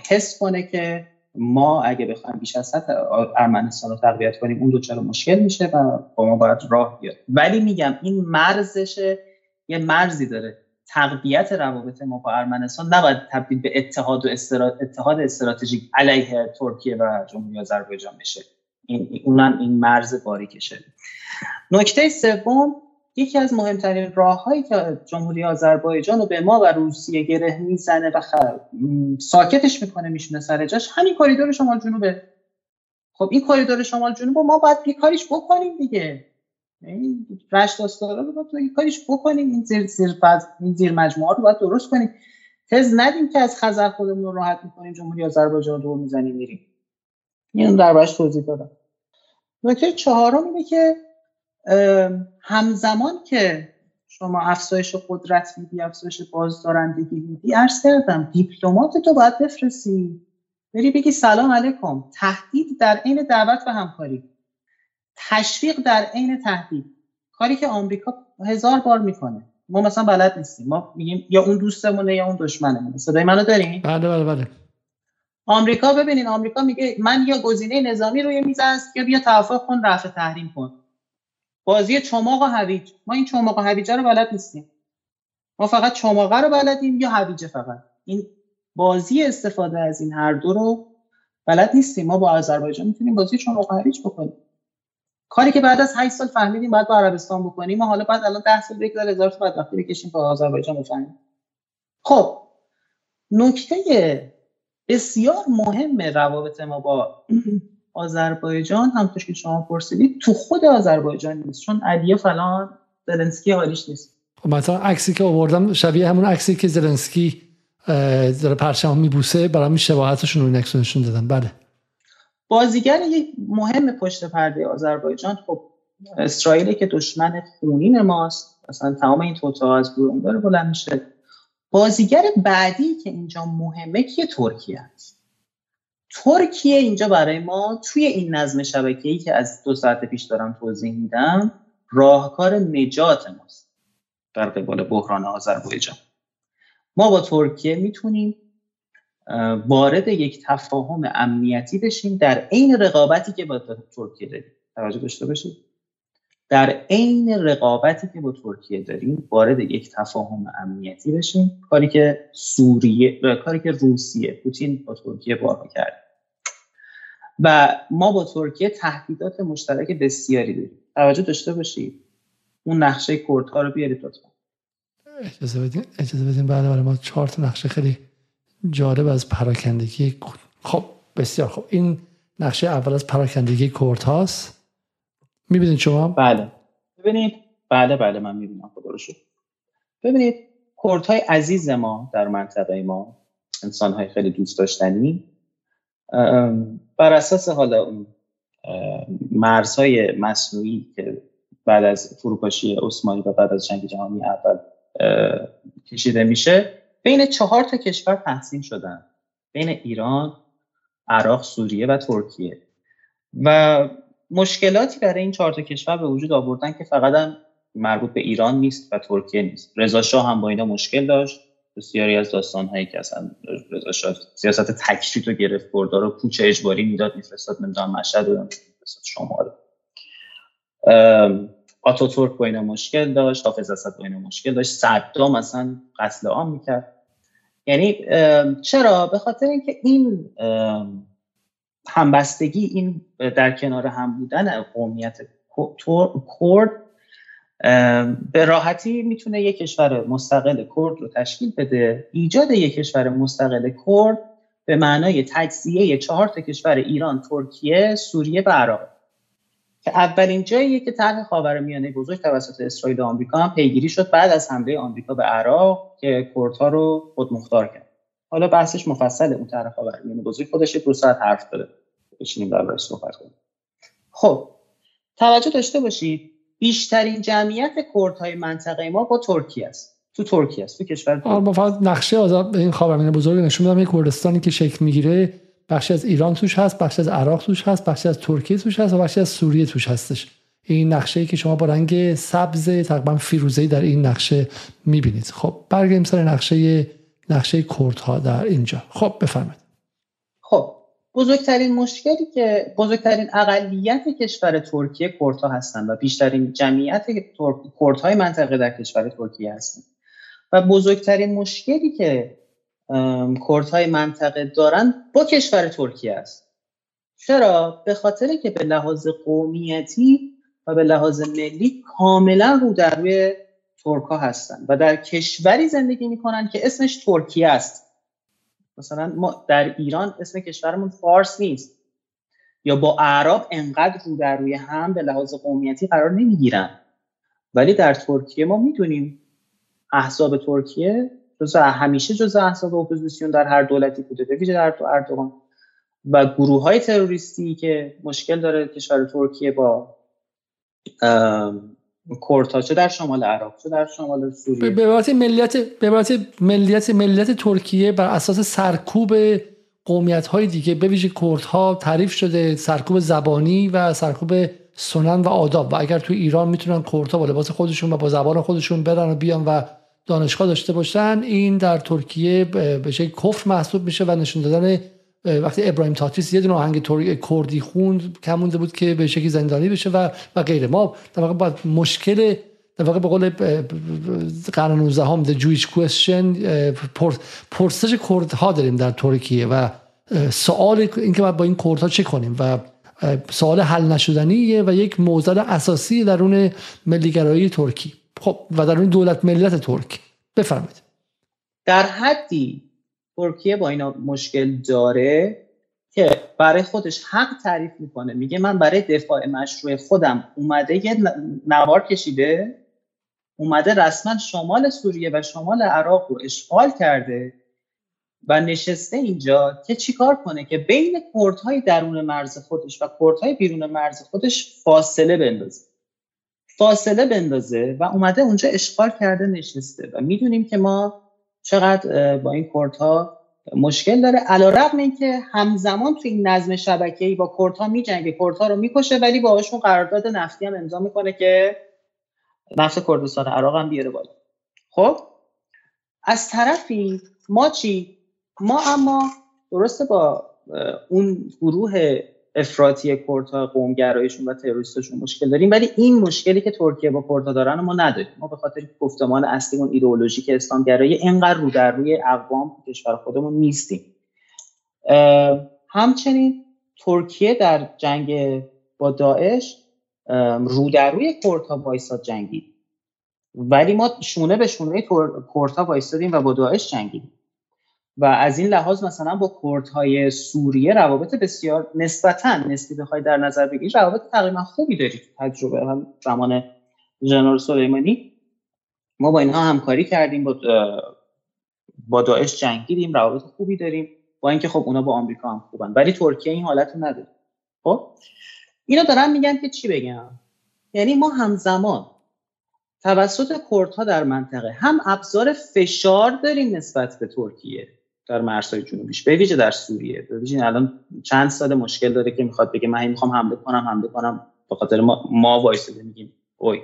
حس کنه که ما اگه بخوایم بیش از سطح ارمنستان رو تقویت کنیم اون دوچار مشکل میشه و با ما باید راه بیاد. ولی میگم این مرزش یه مرزی داره. تقویت روابط ما با ارمنستان نباید تبدیل به اتحاد و اتحاد استراتژیک علیه ترکیه و جمهوری آذربایجان بشه. این اونم این مرز باریکشه نکته سوم یکی از مهمترین راههایی که جمهوری آذربایجان رو به ما و روسیه گره می‌زنه و ساکتش می‌کنه میشونه سر جاش همین کریدور شمال جنوبه. خب این کریدور شمال جنوب ما باید یه کاریش بکنیم دیگه. این رشت داستارا رو باید کاریش بکنیم این زیر زیر, این زیر مجموعه رو باید درست کنیم. تز ندیم که از خزر خودمون رو راحت می‌کنیم جمهوری آذربایجان رو می‌زنیم میریم. این در باش توضیح دادم. نکته چهارم اینه که همزمان که شما افزایش قدرت میدی افزایش بازدارندگی میدی عرض کردم دیپلمات تو باید بفرستی. بری بگی سلام علیکم. تهدید در عین دعوت و همکاری. تشویق در عین تهدید. کاری که آمریکا هزار بار می‌کنه. ما مثلا بلد نیستیم. ما میگیم یا اون دوستمونه یا اون دشمنمونه. صدای منو دارین؟ بله بله بله. آمریکا ببینین آمریکا میگه من یا گزینه نظامی روی میز است یا بیا توافق کن رفع تحریم کن. بازی چماق و هویج. ما این چماق و هویجه رو بلد نیستیم. ما فقط چماقه رو بلدیم یا هویجه فقط. این بازی استفاده از این هر دو رو بلد نیستیم. ما با آذربایجان می‌تونیم بازی چماق و هویج بکنیم. کاری که بعد از 8 سال فهمیدیم باید با عربستان بکنیم ما حالا بعد الان 10 سال بگذار هزار تا بعد وقتی بکشیم با آذربایجان بفهمیم. خب نکته بسیار مهم روابط ما با آذربایجان همونطور که شما پرسیدید تو خود آذربایجان نیست چون علیه فلان زلنسکی حالیش نیست. خب مثلا عکسی که آوردم شبیه همون عکسی که زلنسکی داره پرچم میبوسه برای شباهتشون رو نشون دادن. بله. بازیگر یک مهم پشت پرده آذربایجان خب اسرائیل که دشمن خونین ماست مثلا تمام این توتا از داره بلند میشه. بازیگر بعدی که اینجا مهمه که ترکیه است. ترکیه اینجا برای ما توی این نظم شبکه‌ای که از دو ساعت پیش دارم توضیح میدم راهکار نجات ماست در قبال بحران آذربایجان. ما با ترکیه می‌تونیم وارد یک تفاهم امنیتی بشیم در عین رقابتی که با ترکیه داریم. توجه داشته باشید. در عین رقابتی که با ترکیه داریم وارد یک تفاهم امنیتی بشیم. کاری که سوریه کاری که روسیه پوتین با ترکیه بارها کرد و ما با ترکیه تهدیدات مشترک بسیاری داریم. توجه داشته باشید. اون نقشه کردها رو بیارید لطفا. اجازه بدین اجازه بدین. بعد برای ما چهار تا نقشه خیلی جالب از پراکندگی خب بسیار خب. این نقشه اول از پراکندگی کورت هاست. می‌بینید شما؟ بله. ببینید. بله بله من می‌بینم. خدا رو شد ببینید کورت های عزیز ما در منطقه ما انسان های خیلی دوست داشتنی بر اساس حالا اون مرزهای مصنوعی که بعد از فروپاشی عثمانی و بعد از جنگ جهانی اول کشیده میشه بین چهار تا کشور تقسیم شدن. بین ایران عراق سوریه و ترکیه. و مشکلاتی برای این چهار تا کشور به وجود آوردن که فقط هم مربوط به ایران نیست و ترکیه نیست. رضا شاه هم با اینا مشکل داشت. بسیاری از داستان هایی که اصلا رضا شاه سیاست تکشید رو گرفت بردار رو کوچه اجباری می‌داد میفرستاد نمی‌دونم مشهد رو میفرستاد شمال. آتاتورک با اینا مشکل داشت حافظ اسد با اینا مشکل داشت. صدام مثلا قتل عام می‌کرد. یعنی چرا؟ به خاطر اینکه این همبستگی این در کنار هم بودن قومیت کرد به راحتی می‌تونه یک کشور مستقل کرد رو تشکیل بده. ایجاد یک کشور مستقل کرد به معنای تجزیه چهار تا کشور ایران ترکیه سوریه و عراق. که اولین جاییه که طرح خاورمیانه بزرگ توسط اسرائیل و آمریکا هم پیگیری شد بعد از حمله آمریکا به عراق که کردها رو خودمختار کرد. حالا بحثش مفصله اون طرح خاورمیانه بزرگ خودش دو ساعت حرف داره. بشینیم در صحبت کنیم. خب توجه داشته باشید بیشترین جمعیت کردهای منطقه ما با ترکیه است. تو ترکیه است تو کشور با فقط نقشه آزاد این خاورمیانه بزرگ نشون میدم یک کردستانی که شکل می‌گیره. بخشی از ایران توش هست بخشی از عراق توش هست بخشی از ترکیه توش هست و بخشی از سوریه توش هستش. این نقشه ای که شما با رنگ سبز تقریبا فیروزه‌ای در این نقشه می‌بینید. خب برگردیم سر نقشه نقشه کردها در اینجا. خب بفرمایید. خب بزرگترین مشکلی که بزرگترین اقلیت کشور ترکیه کردها هستند و بیشترین جمعیت کردهای منطقه در کشور ترکیه هستند و بزرگترین مشکلی که کردهای منطقه دارن با کشور ترکیه است. چرا؟ به خاطر که به لحاظ قومیتی و به لحاظ ملی کاملا رو در روی ترک ها هستن و در کشوری زندگی می‌کنن که اسمش ترکیه است. مثلا ما در ایران اسم کشورمون فارس نیست. یا با اعراب انقدر رو در روی هم به لحاظ قومیتی قرار نمی‌گیرن. ولی در ترکیه ما می‌دونیم احزاب ترکیه جز همیشه جز احزاب اپوزیسیون در هر دولتی بوده به ویژه در اردوغان. و گروه های تروریستی که مشکل داره کشور ترکیه با کردها چه در شمال عراق چه در شمال سوریه. به عبارت ملیت به ملیت ملیت ترکیه بر اساس سرکوب قومیت های دیگه به ویژه کردها تعریف شده سرکوب زبانی و سرکوب سنن و آداب. و اگر تو ایران می‌تونن کردها با لباس خودشون و با زبان خودشون برن و بیان و دانشگاه داشته باشن این در ترکیه به شکل کفر محسوب میشه و نشون دادن وقتی ابراهیم تاتیس یه دونه آهنگ کردی خوند کم مونده بود که به شکلی زندانی بشه و و غیره. ما در واقع با مشکل در واقع به قول قرن 19 هم the Jewish question پرسش کردها داریم در ترکیه و سوال اینکه با این کردها چه کنیم و سوال حل نشدنیه و یک موضوع اساسی درون ملیگرایی ترکی. خب و درون دولت ملت ترک. بفرمایید. در حدی ترکیه با اینا مشکل داره که برای خودش حق تعریف می‌کنه. میگه من برای دفاع مشروع خودم اومده یه نوار کشیده اومده رسما شمال سوریه و شمال عراق رو اشغال کرده و نشسته اینجا که چیکار کنه؟ که بین کردهای درون مرز خودش و کردهای بیرون مرز خودش فاصله بندازه. فاصله بندازه و اومده اونجا اشغال کرده نشسته. و می‌دونیم که ما چقدر با این کردها مشکل داره. علا رقم این که همزمان تو این نظم شبکه‌ای با کردها میجنگه کردها رو می‌کشه ولی باهاشون قرارداد نفتی هم امضا می‌کنه که نفت کردستان عراق هم بیاره بالا. خب؟ از طرفی ما چی؟ ما اما درسته با اون گروه افراطی کردها قومگرایشون و تروریستشون مشکل داریم. ولی این مشکلی که ترکیه با کردها دارن ما نداریم. ما به خاطر گفتمان اصلی اون ایدئولوژیک اسلامگرایی اینقدر رو در روی اقوام کشور خودمون نیستیم. همچنین ترکیه در جنگ با داعش رو در روی کردها وایساد جنگید ولی ما شونه به شونه کردها وایسادیم و با داعش جنگیدیم. و از این لحاظ مثلا با کردهای سوریه روابط بسیار نسبتا نسبی بخوای در نظر بگیری روابط تقریبا خوبی داری تجربه هم زمان جنرال سلیمانی. ما با اینها همکاری کردیم با با داعش جنگیدیم روابط خوبی داریم. با اینکه خب اونا با آمریکا هم خوبن ولی ترکیه این حالت رو نداره. خب؟ اینا دارن میگن که چی بگم؟ یعنی ما همزمان توسط کردها در منطقه هم ابزار فشار داریم نسبت به ترکیه. در مرزهای جنوبیش به ویژه در سوریه. به ویژه الان چند سال مشکل داره که می‌خواد بگه من می‌خوام حمله کنم حمله کنم. به خاطر ما ما وایساده میگیم اوی.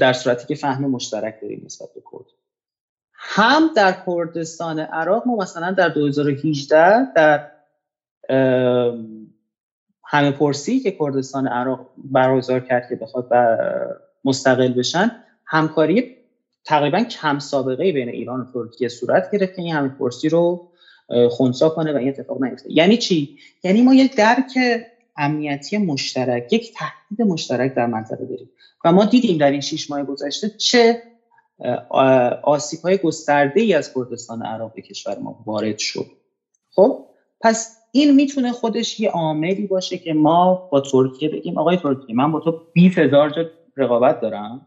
در صورتی که فهم مشترک داریم نسبت به کرد. هم در کردستان عراق ما مثلا در 2018 در همه پرسی که کردستان عراق برگزار کرد که بخواد مستقل بشن همکاری تقریبا کم سابقه بین ایران و ترکیه صورت گرفت که این همین پرسی رو خونسا کنه و این اتفاق نیفته. یعنی چی؟ یعنی ما یک درک امنیتی مشترک یک تهدید مشترک در منطقه داریم. و ما دیدیم در این شیش ماه گذشته چه آسیب های گسترده ای از کردستان عراق به کشور ما وارد شد. خب پس این می‌تونه خودش یه عاملی باشه که ما با ترکیه بگیم آقای ترکیه من با تو 20 هزار جا رقابت دارم.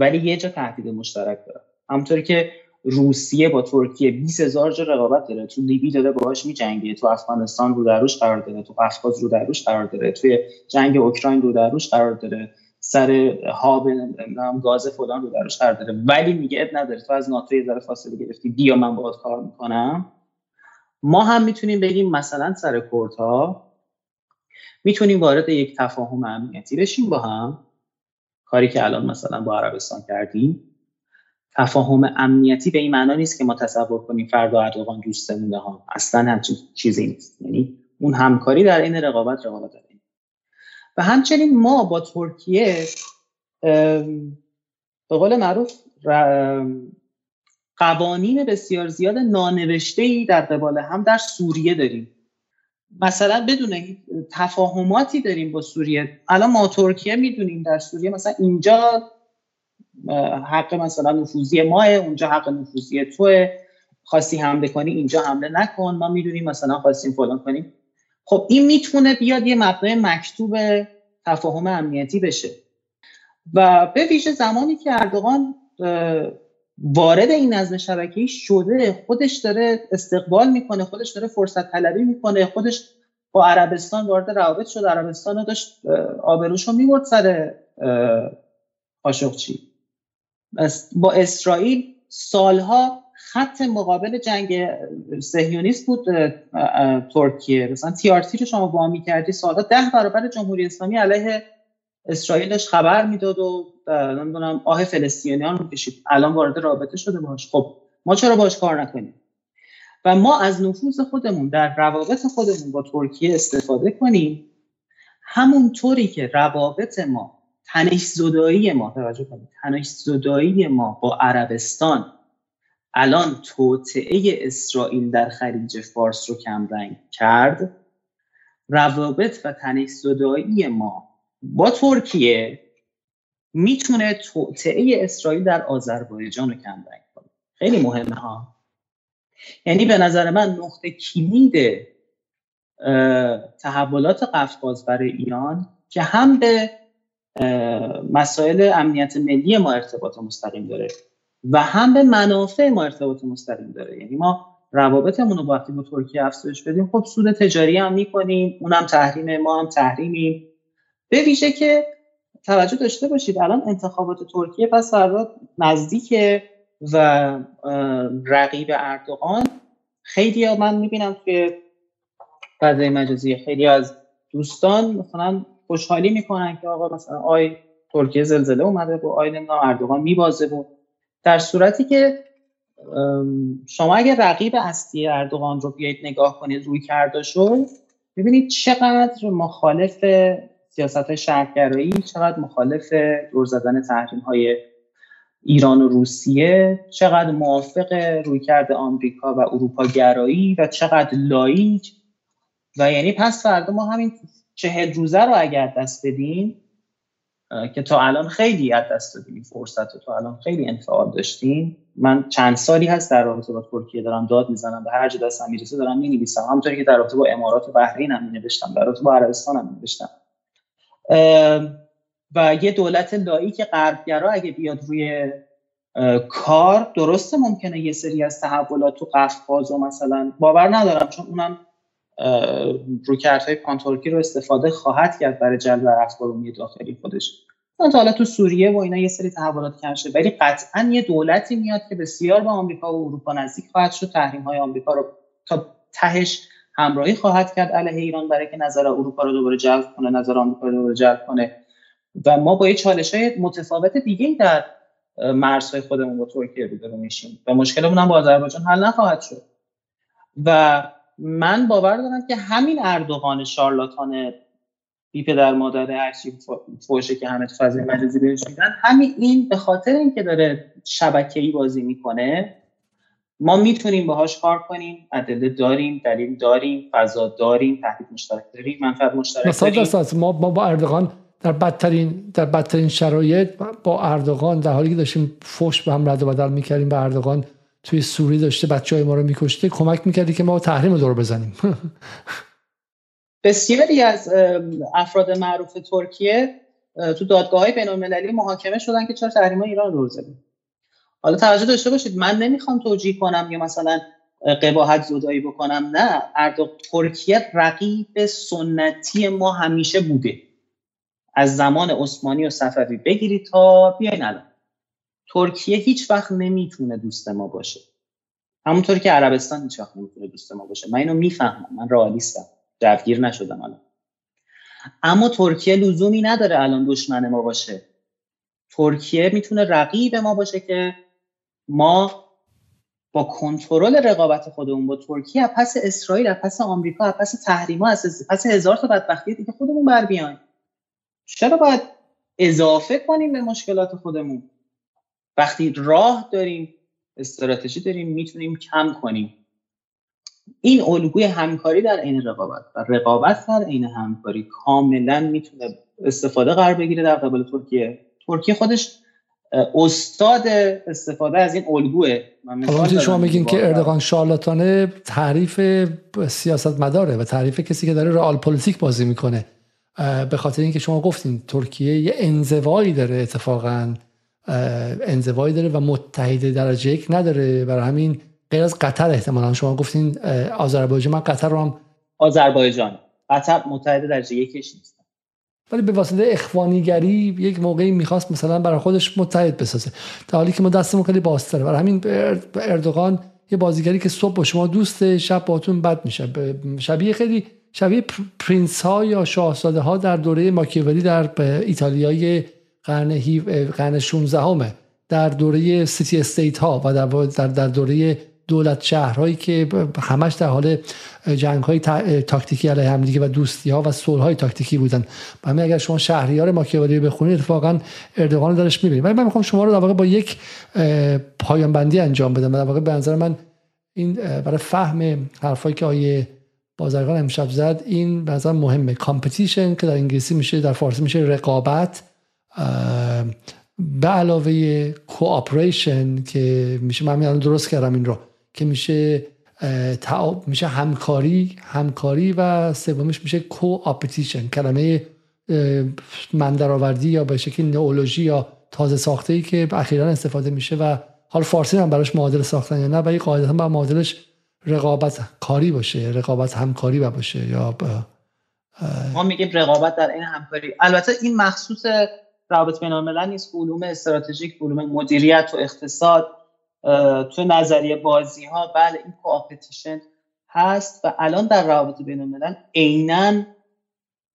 ولی یه جا تهدید مشترک داره. همونطوری که روسیه با ترکیه 20 هزار جا رقابت داره. تو لیبی داره باهاش میجنگه تو افغانستان رو دروش قرار داره تو قفقاز رو دروش قرار داره توی جنگ اوکراین رو دروش قرار داره سر هاب نام گاز فلان رو دروش قرار داره. ولی میگه اب نداره تو از ناتو یه ذره فاصله گرفتی بیا من باهات کار می‌کنم. ما هم می‌تونیم بگیم مثلا سر کردها می‌تونیم وارد یک تفاهم امنیتی بشیم با هم. کاری که الان مثلا با عربستان کردیم تفاهم امنیتی به این معنا نیست که ما تصور کنیم فردا اردوغان دوستمونه ها اصلا همچین چیزی نیست. یعنی اون همکاری در این رقابت رقابت داره. و همچنین ما با ترکیه به قول معروف قوانین بسیار زیاد نانوشته ای در قبال هم در سوریه داریم. مثلا بدون تفاهماتی داریم با سوریه. الان ما ترکیه می‌دونیم در سوریه مثلا اینجا حق مثلا نفوذی ماه اونجا حق نفوذی توه. خواستی حمله کنی اینجا حمله نکن. ما می‌دونیم مثلا خواستیم فلان کنیم. خب این می‌تونه بیاد یه مبنای مکتوب تفاهم امنیتی بشه. و به ویژه زمانی که اردوغان وارد این نظم شبکه‌ای شده. خودش داره استقبال می‌کنه خودش داره فرصت طلبی می‌کنه خودش با عربستان وارد روابط شد. عربستان رو داشت آبروش رو می‌برد سر قاشقچی با اسرائیل سالها خط مقابل جنگ سهیونیست بود ترکیه. مثلا تی رو شما با می‌کردی سالها ده برابر جمهوری اسلامی علیه اسرائیلش خبر می‌داد و نمی‌دونم آه فلسطینیان رو کشید. الان وارد رابطه شده باش. خب ما چرا باش کار نکنیم؟ و ما از نفوذ خودمون در روابط خودمون با ترکیه استفاده کنیم. همونطوری که روابط ما تنش زدایی ما توجه کنید تنش زدایی ما با عربستان الان توطعه اسرائیل در خلیج فارس رو کمرنگ کرد. روابط و تنش زدایی ما با ترکیه می‌تونه توطعه اسرائیل در آذربایجان رو کمرنگ کنه. خیلی مهمه ها. یعنی به نظر من نقطه کلید تحولات قفقاز برای ایران که هم به مسائل امنیت ملی ما ارتباط مستقیم داره و هم به منافع ما ارتباط مستقیم داره. یعنی ما روابطمون رو با ترکیه افزایش بدیم خب سود تجاری هم می‌کنیم اونم تحریم ما هم تحریمیم. به ویژه که توجه داشته باشید الان انتخابات ترکیه پس فردا نزدیکه و رقیب اردوغان. خیلی ها من می‌بینم که فضای مجازی خیلی از دوستان مثلا خوشحالی می‌کنن که آقا مثلا آی ترکیه زلزله اومده بود آی نمی‌دونم اردوغان میبازه بود در صورتی که شما اگر رقیب اصلی اردوغان رو بیایید نگاه کنید روی کرداشو ببینید چقدر مخالف سیاست های شهرگرایی چقدر مخالف دور زدن تحریم های ایران و روسیه چقدر موافق رویکرد آمریکا و اروپا گرایی و چقدر لایک و یعنی پس فردا ما همین چهل روزه رو اگر دست بدیم که تا الان خیلی از دست دادیم فرصت رو تا الان خیلی انفعال داشتیم. من چند سالی هست در رابطه با ترکیه دارم داد می‌زنم به هر جا دستم می‌رسه دارم می‌نویسم. همونطوری که در رابطه با امارات و بحرین هم نوشتم در رابطه با عربستان هم نوشتم و یه دولت لائیک غربگرا اگه بیاد روی کار درسته ممکنه یه سری از تحولات تو قفقاز و مثلا باور ندارم چون اونم رویکردهای پان‌ترکی رو استفاده خواهد کرد برای جلب افکار داخلی خودش. تا حالا تو سوریه و اینا یه سری تحولات کنشه ولی قطعا یه دولتی میاد که بسیار به آمریکا و اروپا نزدیک خواهد شد تحریم های آمریکا رو تا تهش همراهی خواهد کرد علیه ایران برای که نظر اروپا رو دوباره جلب کنه نظر آمریکا رو دوباره جلب کنه. و ما با یه چالش های متفاوت دیگه در مرزهای خودمون با ترکیه روبرو میشیم و مشکلمون هم با آذربایجان حل نخواهد شد. و من باور دارم که همین اردوغان شارلاتان بی پدر مادر هرچی فوشه که همه تو فضای مجازی بهش میدن همین این به خاطر اینکه داره شبکه‌ای بازی می‌کنه ما می‌تونیم باهاش کار کنیم ادله داریم دلیل داریم فضا داریم تهدید مشترک داریم منفعت مشترک داریم. ما ما با اردوغان در بدترین در بدترین شرایط با اردوغان در حالی که داشتیم فوش به هم رد و بدل می‌کردیم به اردوغان توی سوری داشته بچه های ما رو میکشته کمک می‌کردی که ما تحریم دور بزنیم. بسیاری از افراد معروف ترکیه تو دادگاه های بین محاکمه شدن که چرا تحریم ایران دور زدیم؟ حالا توجه داشته باشید من نمی‌خوام توجیه کنم یا مثلا قباحت زدایی بکنم نه. اردو ترکیه رقیب سنتی ما همیشه بوده. از زمان عثمانی و صفوی بگیرید تا بیاین الان. ترکیه هیچ وقت نمی‌تونه دوست ما باشه. همونطوری که عربستان هیچ وقت نمی‌تونه دوست ما باشه. من اینو می‌فهمم. من رئالیستم. جوگیر نشدم الان. اما ترکیه لزومی نداره الان دشمن ما باشه. ترکیه می‌تونه رقیب ما باشه که ما با کنترل رقابت خودمون با ترکیه پس اسرائیل پس آمریکا پس تحریما از پس هزار تا بدبختی دیگه خودمون بر بیایم. چرا باید اضافه کنیم به مشکلات خودمون؟ وقتی راه داریم استراتژی داریم می‌تونیم کم کنیم. این الگوی همکاری در عین رقابت و رقابت در عین همکاری کاملا می‌تونه استفاده قرار بگیره در قبال ترکیه. ترکیه خودش استاد استفاده از این الگوه. حالا شما میگین که اردوغان شارلاتانه تعریف سیاست مداره و تعریف کسی که داره رئال پلیتیک بازی می‌کنه. به خاطر اینکه شما گفتین ترکیه یه انزوایی داره اتفاقا. انزوایی داره و متحد درجه یک نداره. برای همین غیر از قطر احتمالا. شما گفتین آذربایجان من قطر رو هم آذربایجان. قطر متحد درجه یکش نیست. ولی به واسطه اخوانیگری یک موقعی می‌خواست مثلا برای خودش متحد بسازه. در حالی که ما دستمون خیلی بازتره. برای همین اردوغان یه بازیگری که صبح با شما دوست شب باتون بد میشه. شبیه خیلی شبیه prince ها یا شاهزاده ها در دوره ماکیاولی در ایتالیای قرن قرن 16 همه در دوره city state ها و در در دوره دولت شهرهایی که همش در حال جنگ های تاکتیکی علیه همدیگه و دوستی ها و صلح های تاکتیکی بودن. و اگر شما شهریار ماکیاولی بخونید اتفاقا اردوغان درش می‌بینید. ولی من می‌خوام شما رو در واقع با یک پایان بندی انجام بدم. در واقع به نظر من این برای فهم حرفایی که آقای بازرگان امشب زد این به نظر مهمه. competition که در انگلیسی میشه در فارسی میشه رقابت به علاوه cooperation که میشه من درست کردم این رو. که میشه میشه همکاری همکاری و سومیش میشه coopetition کلمه من درآوردی یا به شکل نئولوژی یا تازه ساخته ای که اخیرا استفاده میشه و حال فارسی هم براش معادل ساختن یا نه ولی قاعدتا با معادلش رقابت کاری باشه رقابت همکاری باشه یا با ما میگیم رقابت در این همکاری. البته این مخصوص روابط بین نیست علوم استراتژیک علوم مدیریت و اقتصاد. تو نظریه بازی ها بله این کوآپتیشن هست و الان در روابط بین الملل عینا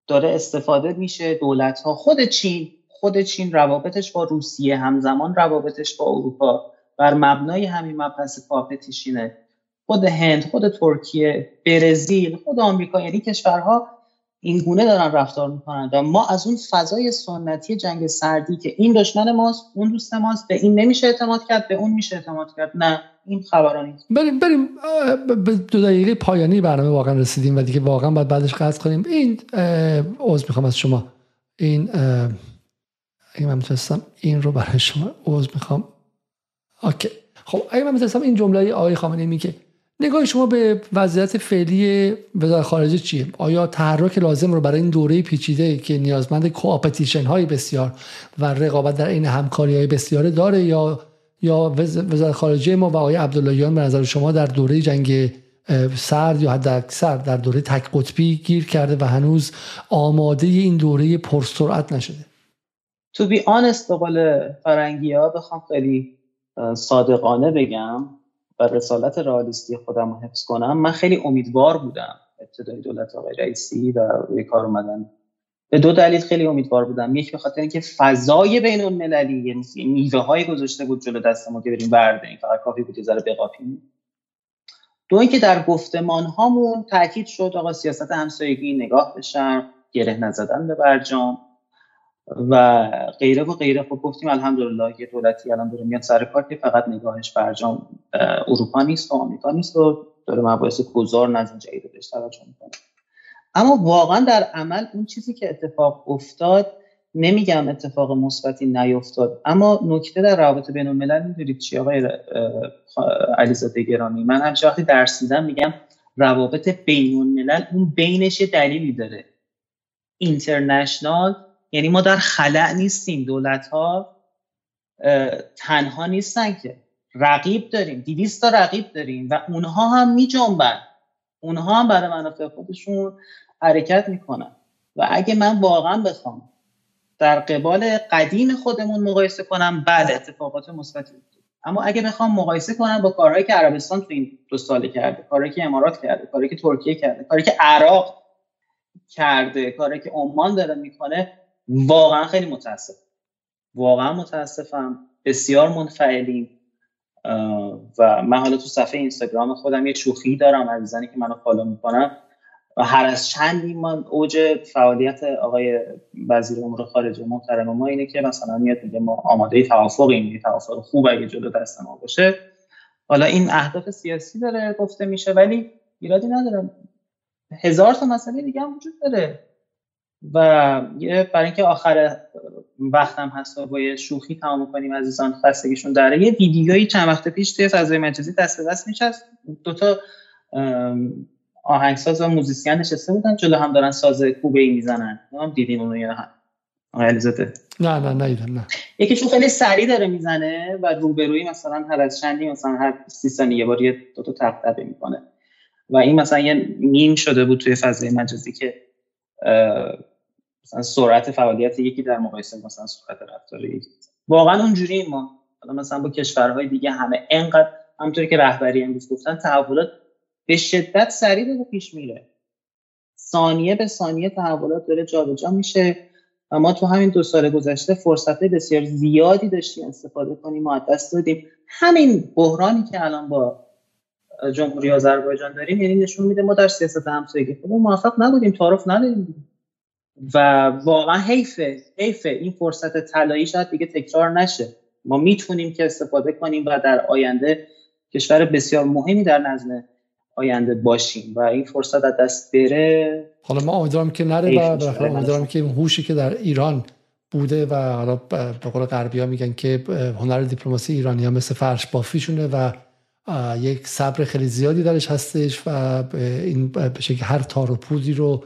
داره استفاده میشه دولت ها خود چین خود چین روابطش با روسیه همزمان روابطش با اروپا. بر مبنای همین مبحث کوآپتیشنه خود هند خود ترکیه برزیل خود آمریکا یعنی کشورها این گونه دارن رفتار می‌کنن. و ما از اون فضای سنتی جنگ سردی که این دشمن ماست اون دوست ماست به این نمیشه اعتماد کرد به اون میشه اعتماد کرد. نه این خبرانی نیست. بریم بریم. به دو دقیقه پایانی برنامه واقعا رسیدیم و دیگه واقعا باید بعدش قطع کنیم. این عذر می‌خوام از شما. این اگه من می‌تونستم این رو برای شما عذر می‌خوام. اوکی. خب اگه من می‌تونستم این جمله آقای خامنه‌ای میگه نگاه شما به وضعیت فعلی وزارت خارجه چیه؟ آیا تحرک لازم رو برای این دوره پیچیده که نیازمند کوآپتیشن های بسیار و رقابت در این همکاری های بسیاره داره یا یا وزارت خارجه ما و آقای عبداللهیان به نظر شما در دوره جنگ سرد یا حد اکثر در دوره تک قطبی گیر کرده و هنوز آماده این دوره پرسرعت نشده؟ تو بی آنست به قول فرنگی ها بخوام خیلی صادقانه بگم و رسالت رئالیستی خودم رو حفظ کنم من خیلی امیدوار بودم. ابتدای دولت آقای رئیسی و روی کار اومدن. به دو دلیل خیلی امیدوار بودم. یک به خاطر اینکه فضای بین المللی یعنی میوه های گذاشته بود جلو دست ما که بریم برداریم فقط کافی بود ذره بقاپیم. دو اینکه در گفتمان هامون تاکید شد آقا سیاست همسایگی نگاه بشن گره نزدن به برجام. و غیره و غیره. خب گفتیم الحمدلله یه دولتی الان داره میاد سر کار که فقط نگاهش برجام اروپا نیست و آمریکا نیست و داره مباحث گذار نظم جدید بهش توجه می‌کنه. اما واقعا در عمل اون چیزی که اتفاق افتاد نمیگم اتفاق مثبتی نیفتاد اما نکته در روابط بین الملل می‌دونید چی آقای علیزاده گرامی؟ من همیشه وقتی درس میدم میگم روابط بین الملل اون بینش دلیلی داره. اینترنشنال یعنی ما در خلع نیستیم دولت ها تنها نیستن که. رقیب داریم دیویست تا رقیب داریم و اونها هم می جنبن اونها هم برای منافع خودشون حرکت می‌کنن. و اگه من واقعا بخوام در قبال قدیم خودمون مقایسه کنم بعد اتفاقات مثبتی اما اگه بخوام مقایسه کنم با کارهایی که عربستان تو این دو ساله کرده کارهایی که امارات کرده کارهایی که ترکیه کرده کاری که عراق کرده کاری که عمان داره می‌کنه واقعا خیلی متاسف. واقعا متاسفم. بسیار منفعلیم. و من حالا تو صفحه اینستاگرام خودم یه شوخی دارم عزیزانی که منو فالو می‌کنم. و هر از چندی من اوج فعالیت آقای وزیر امور خارجه محترم ما اینه که مثلا میاد میگه ما آماده توافقیم یه توافق خوب اگه جلو دست ما باشه. حالا این اهداف سیاسی داره گفته میشه ولی ایرادی نداره. هزار تا مسئله دیگه هم وجود داره. و برای اینکه آخر وقتم هست با یه شوخی تمام کنیم عزیزان خستگیشون داره یه ویدیویی چند وقت پیش توی فضای مجازی دست به دست میشه دوتا آهنگساز و موزیسین نشسته بودن جلو هم دارن ساز کوبه ای می‌زنن هم دیدین اونو یا هم نه نه نه نه. یکیشون خیلی سریع داره می‌زنه و روبروی مثلا هر از چندی مثلا هر سی ثانیه یه بار یه دو تا می‌کنه. و این مثلا یه میم شده بود توی فضای مجازی که مثلا سرعت فعالیت یکی در مقایسه مثلا سرعت رفتار یکی واقعا اونجوری ما. حالا مثلا با کشورهای دیگه همه انقدر همونطوری که رهبری امروز گفتن تحولات به شدت سریع داره پیش میره. ثانیه به ثانیه تحولات داره جابجا میشه و ما تو همین دو سال گذشته فرصت بسیار زیادی داشتیم استفاده کنیم و دست دادیم همین بحرانی که الان با جمهوری آذربایجان داریم یعنی نشون میده ما در سیاست همسایگی خودمون موفق نبودیم تعارف نداریم و واقعا حیفه حیفه این فرصت طلایی شاید دیگه تکرار نشه. ما می‌تونیم که استفاده کنیم و در آینده کشور بسیار مهمی در نظم آینده باشیم و این فرصت از دست بره. حالا ما امیدوارم که نره و امیدوارم که این هوشی که در ایران بوده و حالا به قول غربی ها میگن که هنر دیپلماسی ایرانی ها مثل فرش بافیشونه و یک صبر خیلی زیادی درش هستش و این بشه که هر تار و پودی رو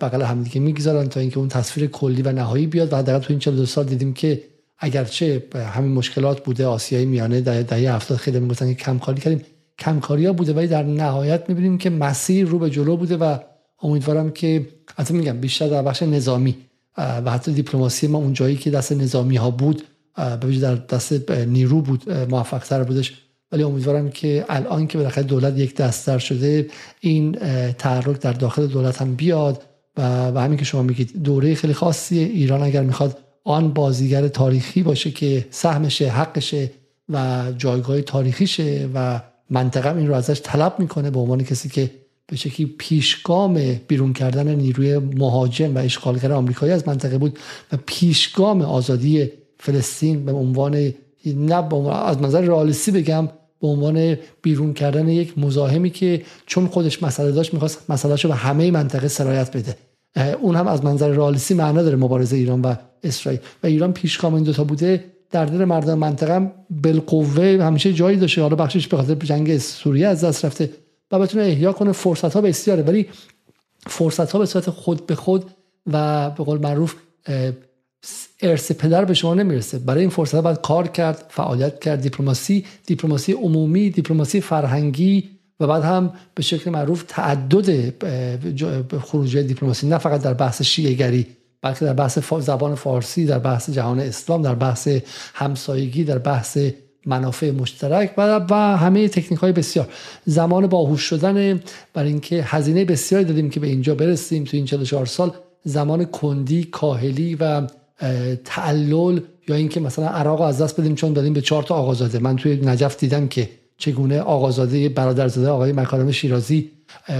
بغل همدیگه می‌گذارن تا اینکه اون تصویر کلی و نهایی بیاد و حداقل تو این 42 سال دیدیم که اگرچه همین مشکلات بوده آسیای میانه در دهه 70 خیلی می‌گفتن که کمکاری کردیم. کمکاری ها بوده ولی در نهایت می‌بینیم که مسیر رو به جلو بوده و امیدوارم که حتی میگم بیشتر در بخش نظامی و حتی دیپلماسی ما اون جایی که دست نظامی ها بود به در دست نیرو بود موفق تر بودش. ولی امیدوارم که الان که بالاخره دولت یک دستر شده این تحرک در داخل دولت هم بیاد و, و همین که شما میگید دوره خیلی خاصی ایران اگر می‌خواد آن بازیگر تاریخی باشه که سهمشه حقشه و جایگاه تاریخیشه و منطقه این رو ازش طلب می‌کنه به عنوان کسی که به شکلی پیشگام بیرون کردن نیروی مهاجم و اشغالگر آمریکایی از منطقه بود و پیشگام آزادی فلسطین به عنوان نه از نظر رئالیستی بگم به عنوان بیرون کردن یک مزاحمی که چون خودش مسئله داشت می‌خواست مسئله به همه منطقه سرایت بده. اون هم از منظر رئالیستی معنا داره مبارزه ایران و اسرائیل. و ایران پیشگام این دوتا بوده در دل مردم منطقه بالقوه همیشه جایی داشته. حالا بخشش به خاطر جنگ سوریه از دست رفته و بتونه احیا کنه. فرصت ها بسیاره ولی فرصت ها به صورت خود به خود و به قول معروف ارث پدر به شما نمی‌رسه. برای این فرصت باید کار کرد فعالیت کرد. دیپلماسی دیپلماسی عمومی دیپلماسی فرهنگی و بعد هم به شکل معروف تعدد خروجی دیپلماسی. نه فقط در بحث شیعه بلکه در بحث زبان فارسی در بحث جهان اسلام در بحث همسایگی در بحث منافع مشترک و, و همه تکنیک های بسیار. زمان باهوش شدن برای اینکه هزینه بسیاری دادیم که به اینجا برسیم تو این 44 سال زمان کندی کاهلی و تعلل یا اینکه مثلا عراق از دست بدیم چون دادیم به چهار تا آقازاده. من توی نجف دیدم که چگونه آقازاده برادرزاده آقای مکارم شیرازی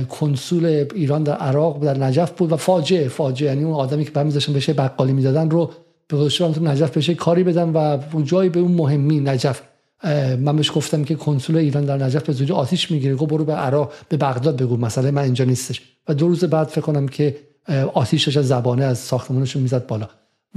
کنسول ایران در عراق در نجف بود و فاجعه فاجعه. یعنی اون آدمی که بعد میذاشتن بشه بقالی می‌دادن رو به تو نجف بشه کاری بدن و اون جایی به اون مهمی نجف. من بهش گفتم که کنسول ایران در نجف به زودی آتیش می‌گیره گفت برو به عراق به بغداد بگو. مسئله من اینجا نیستش. و دو روز بعد فکر کنم که آتیشش از زبانه از ساختمانشون می‌زد بالا.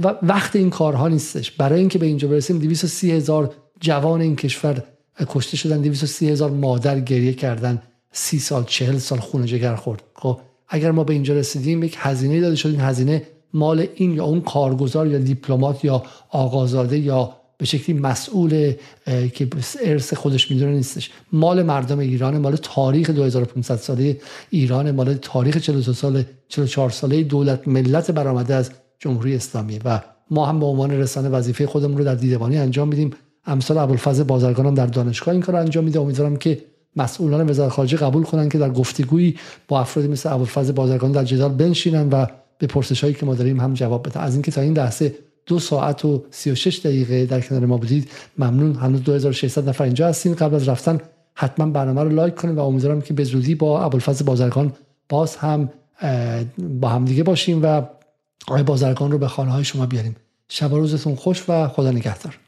و وقت این کارها نیستش. برای اینکه به اینجا برسیم 230 هزار جوان این کشور کشته شدن 230 هزار مادر گریه کردن سی سال چهل سال خونه جگر خورد. خب اگر ما به اینجا رسیدیم یک هزینه داده شد این هزینه مال این یا اون کارگزار یا دیپلمات یا آقازاده یا به شکلی مسئول که ارث خودش می‌دونه نیستش. مال مردم ایران مال تاریخ 2500 ساله ایران مال تاریخ 42 سال 44 ساله دولت ملت برآمده از جمهوری اسلامی. و ما هم به عنوان رسانه وظیفه خودمون رو در دیدبانی انجام میدیم. امثال ابوالفضل بازرگان هم در دانشگاه این کار انجام میده. امیدوارم که مسئولان وزارت خارجه قبول کنن که در گفتگویی با افرادی مثل ابوالفضل بازرگان در جدال بنشینن و به پرسش هایی که ما داریم هم جواب بدن. از اینکه تا این لحظه دو ساعت و 36 دقیقه در کنار ما بودید ممنون. هنوز 2600 نفر اینجا هستین. قبل از رفتن حتما برنامه رو لایک کنید و امیدوارم که به زودی با ابوالفضل بازرگان باز هم با هم دیگه باشیم و آقای بازرگان رو به خانه های شما بیاریم. شب روزتون خوش و خدا نگهدار.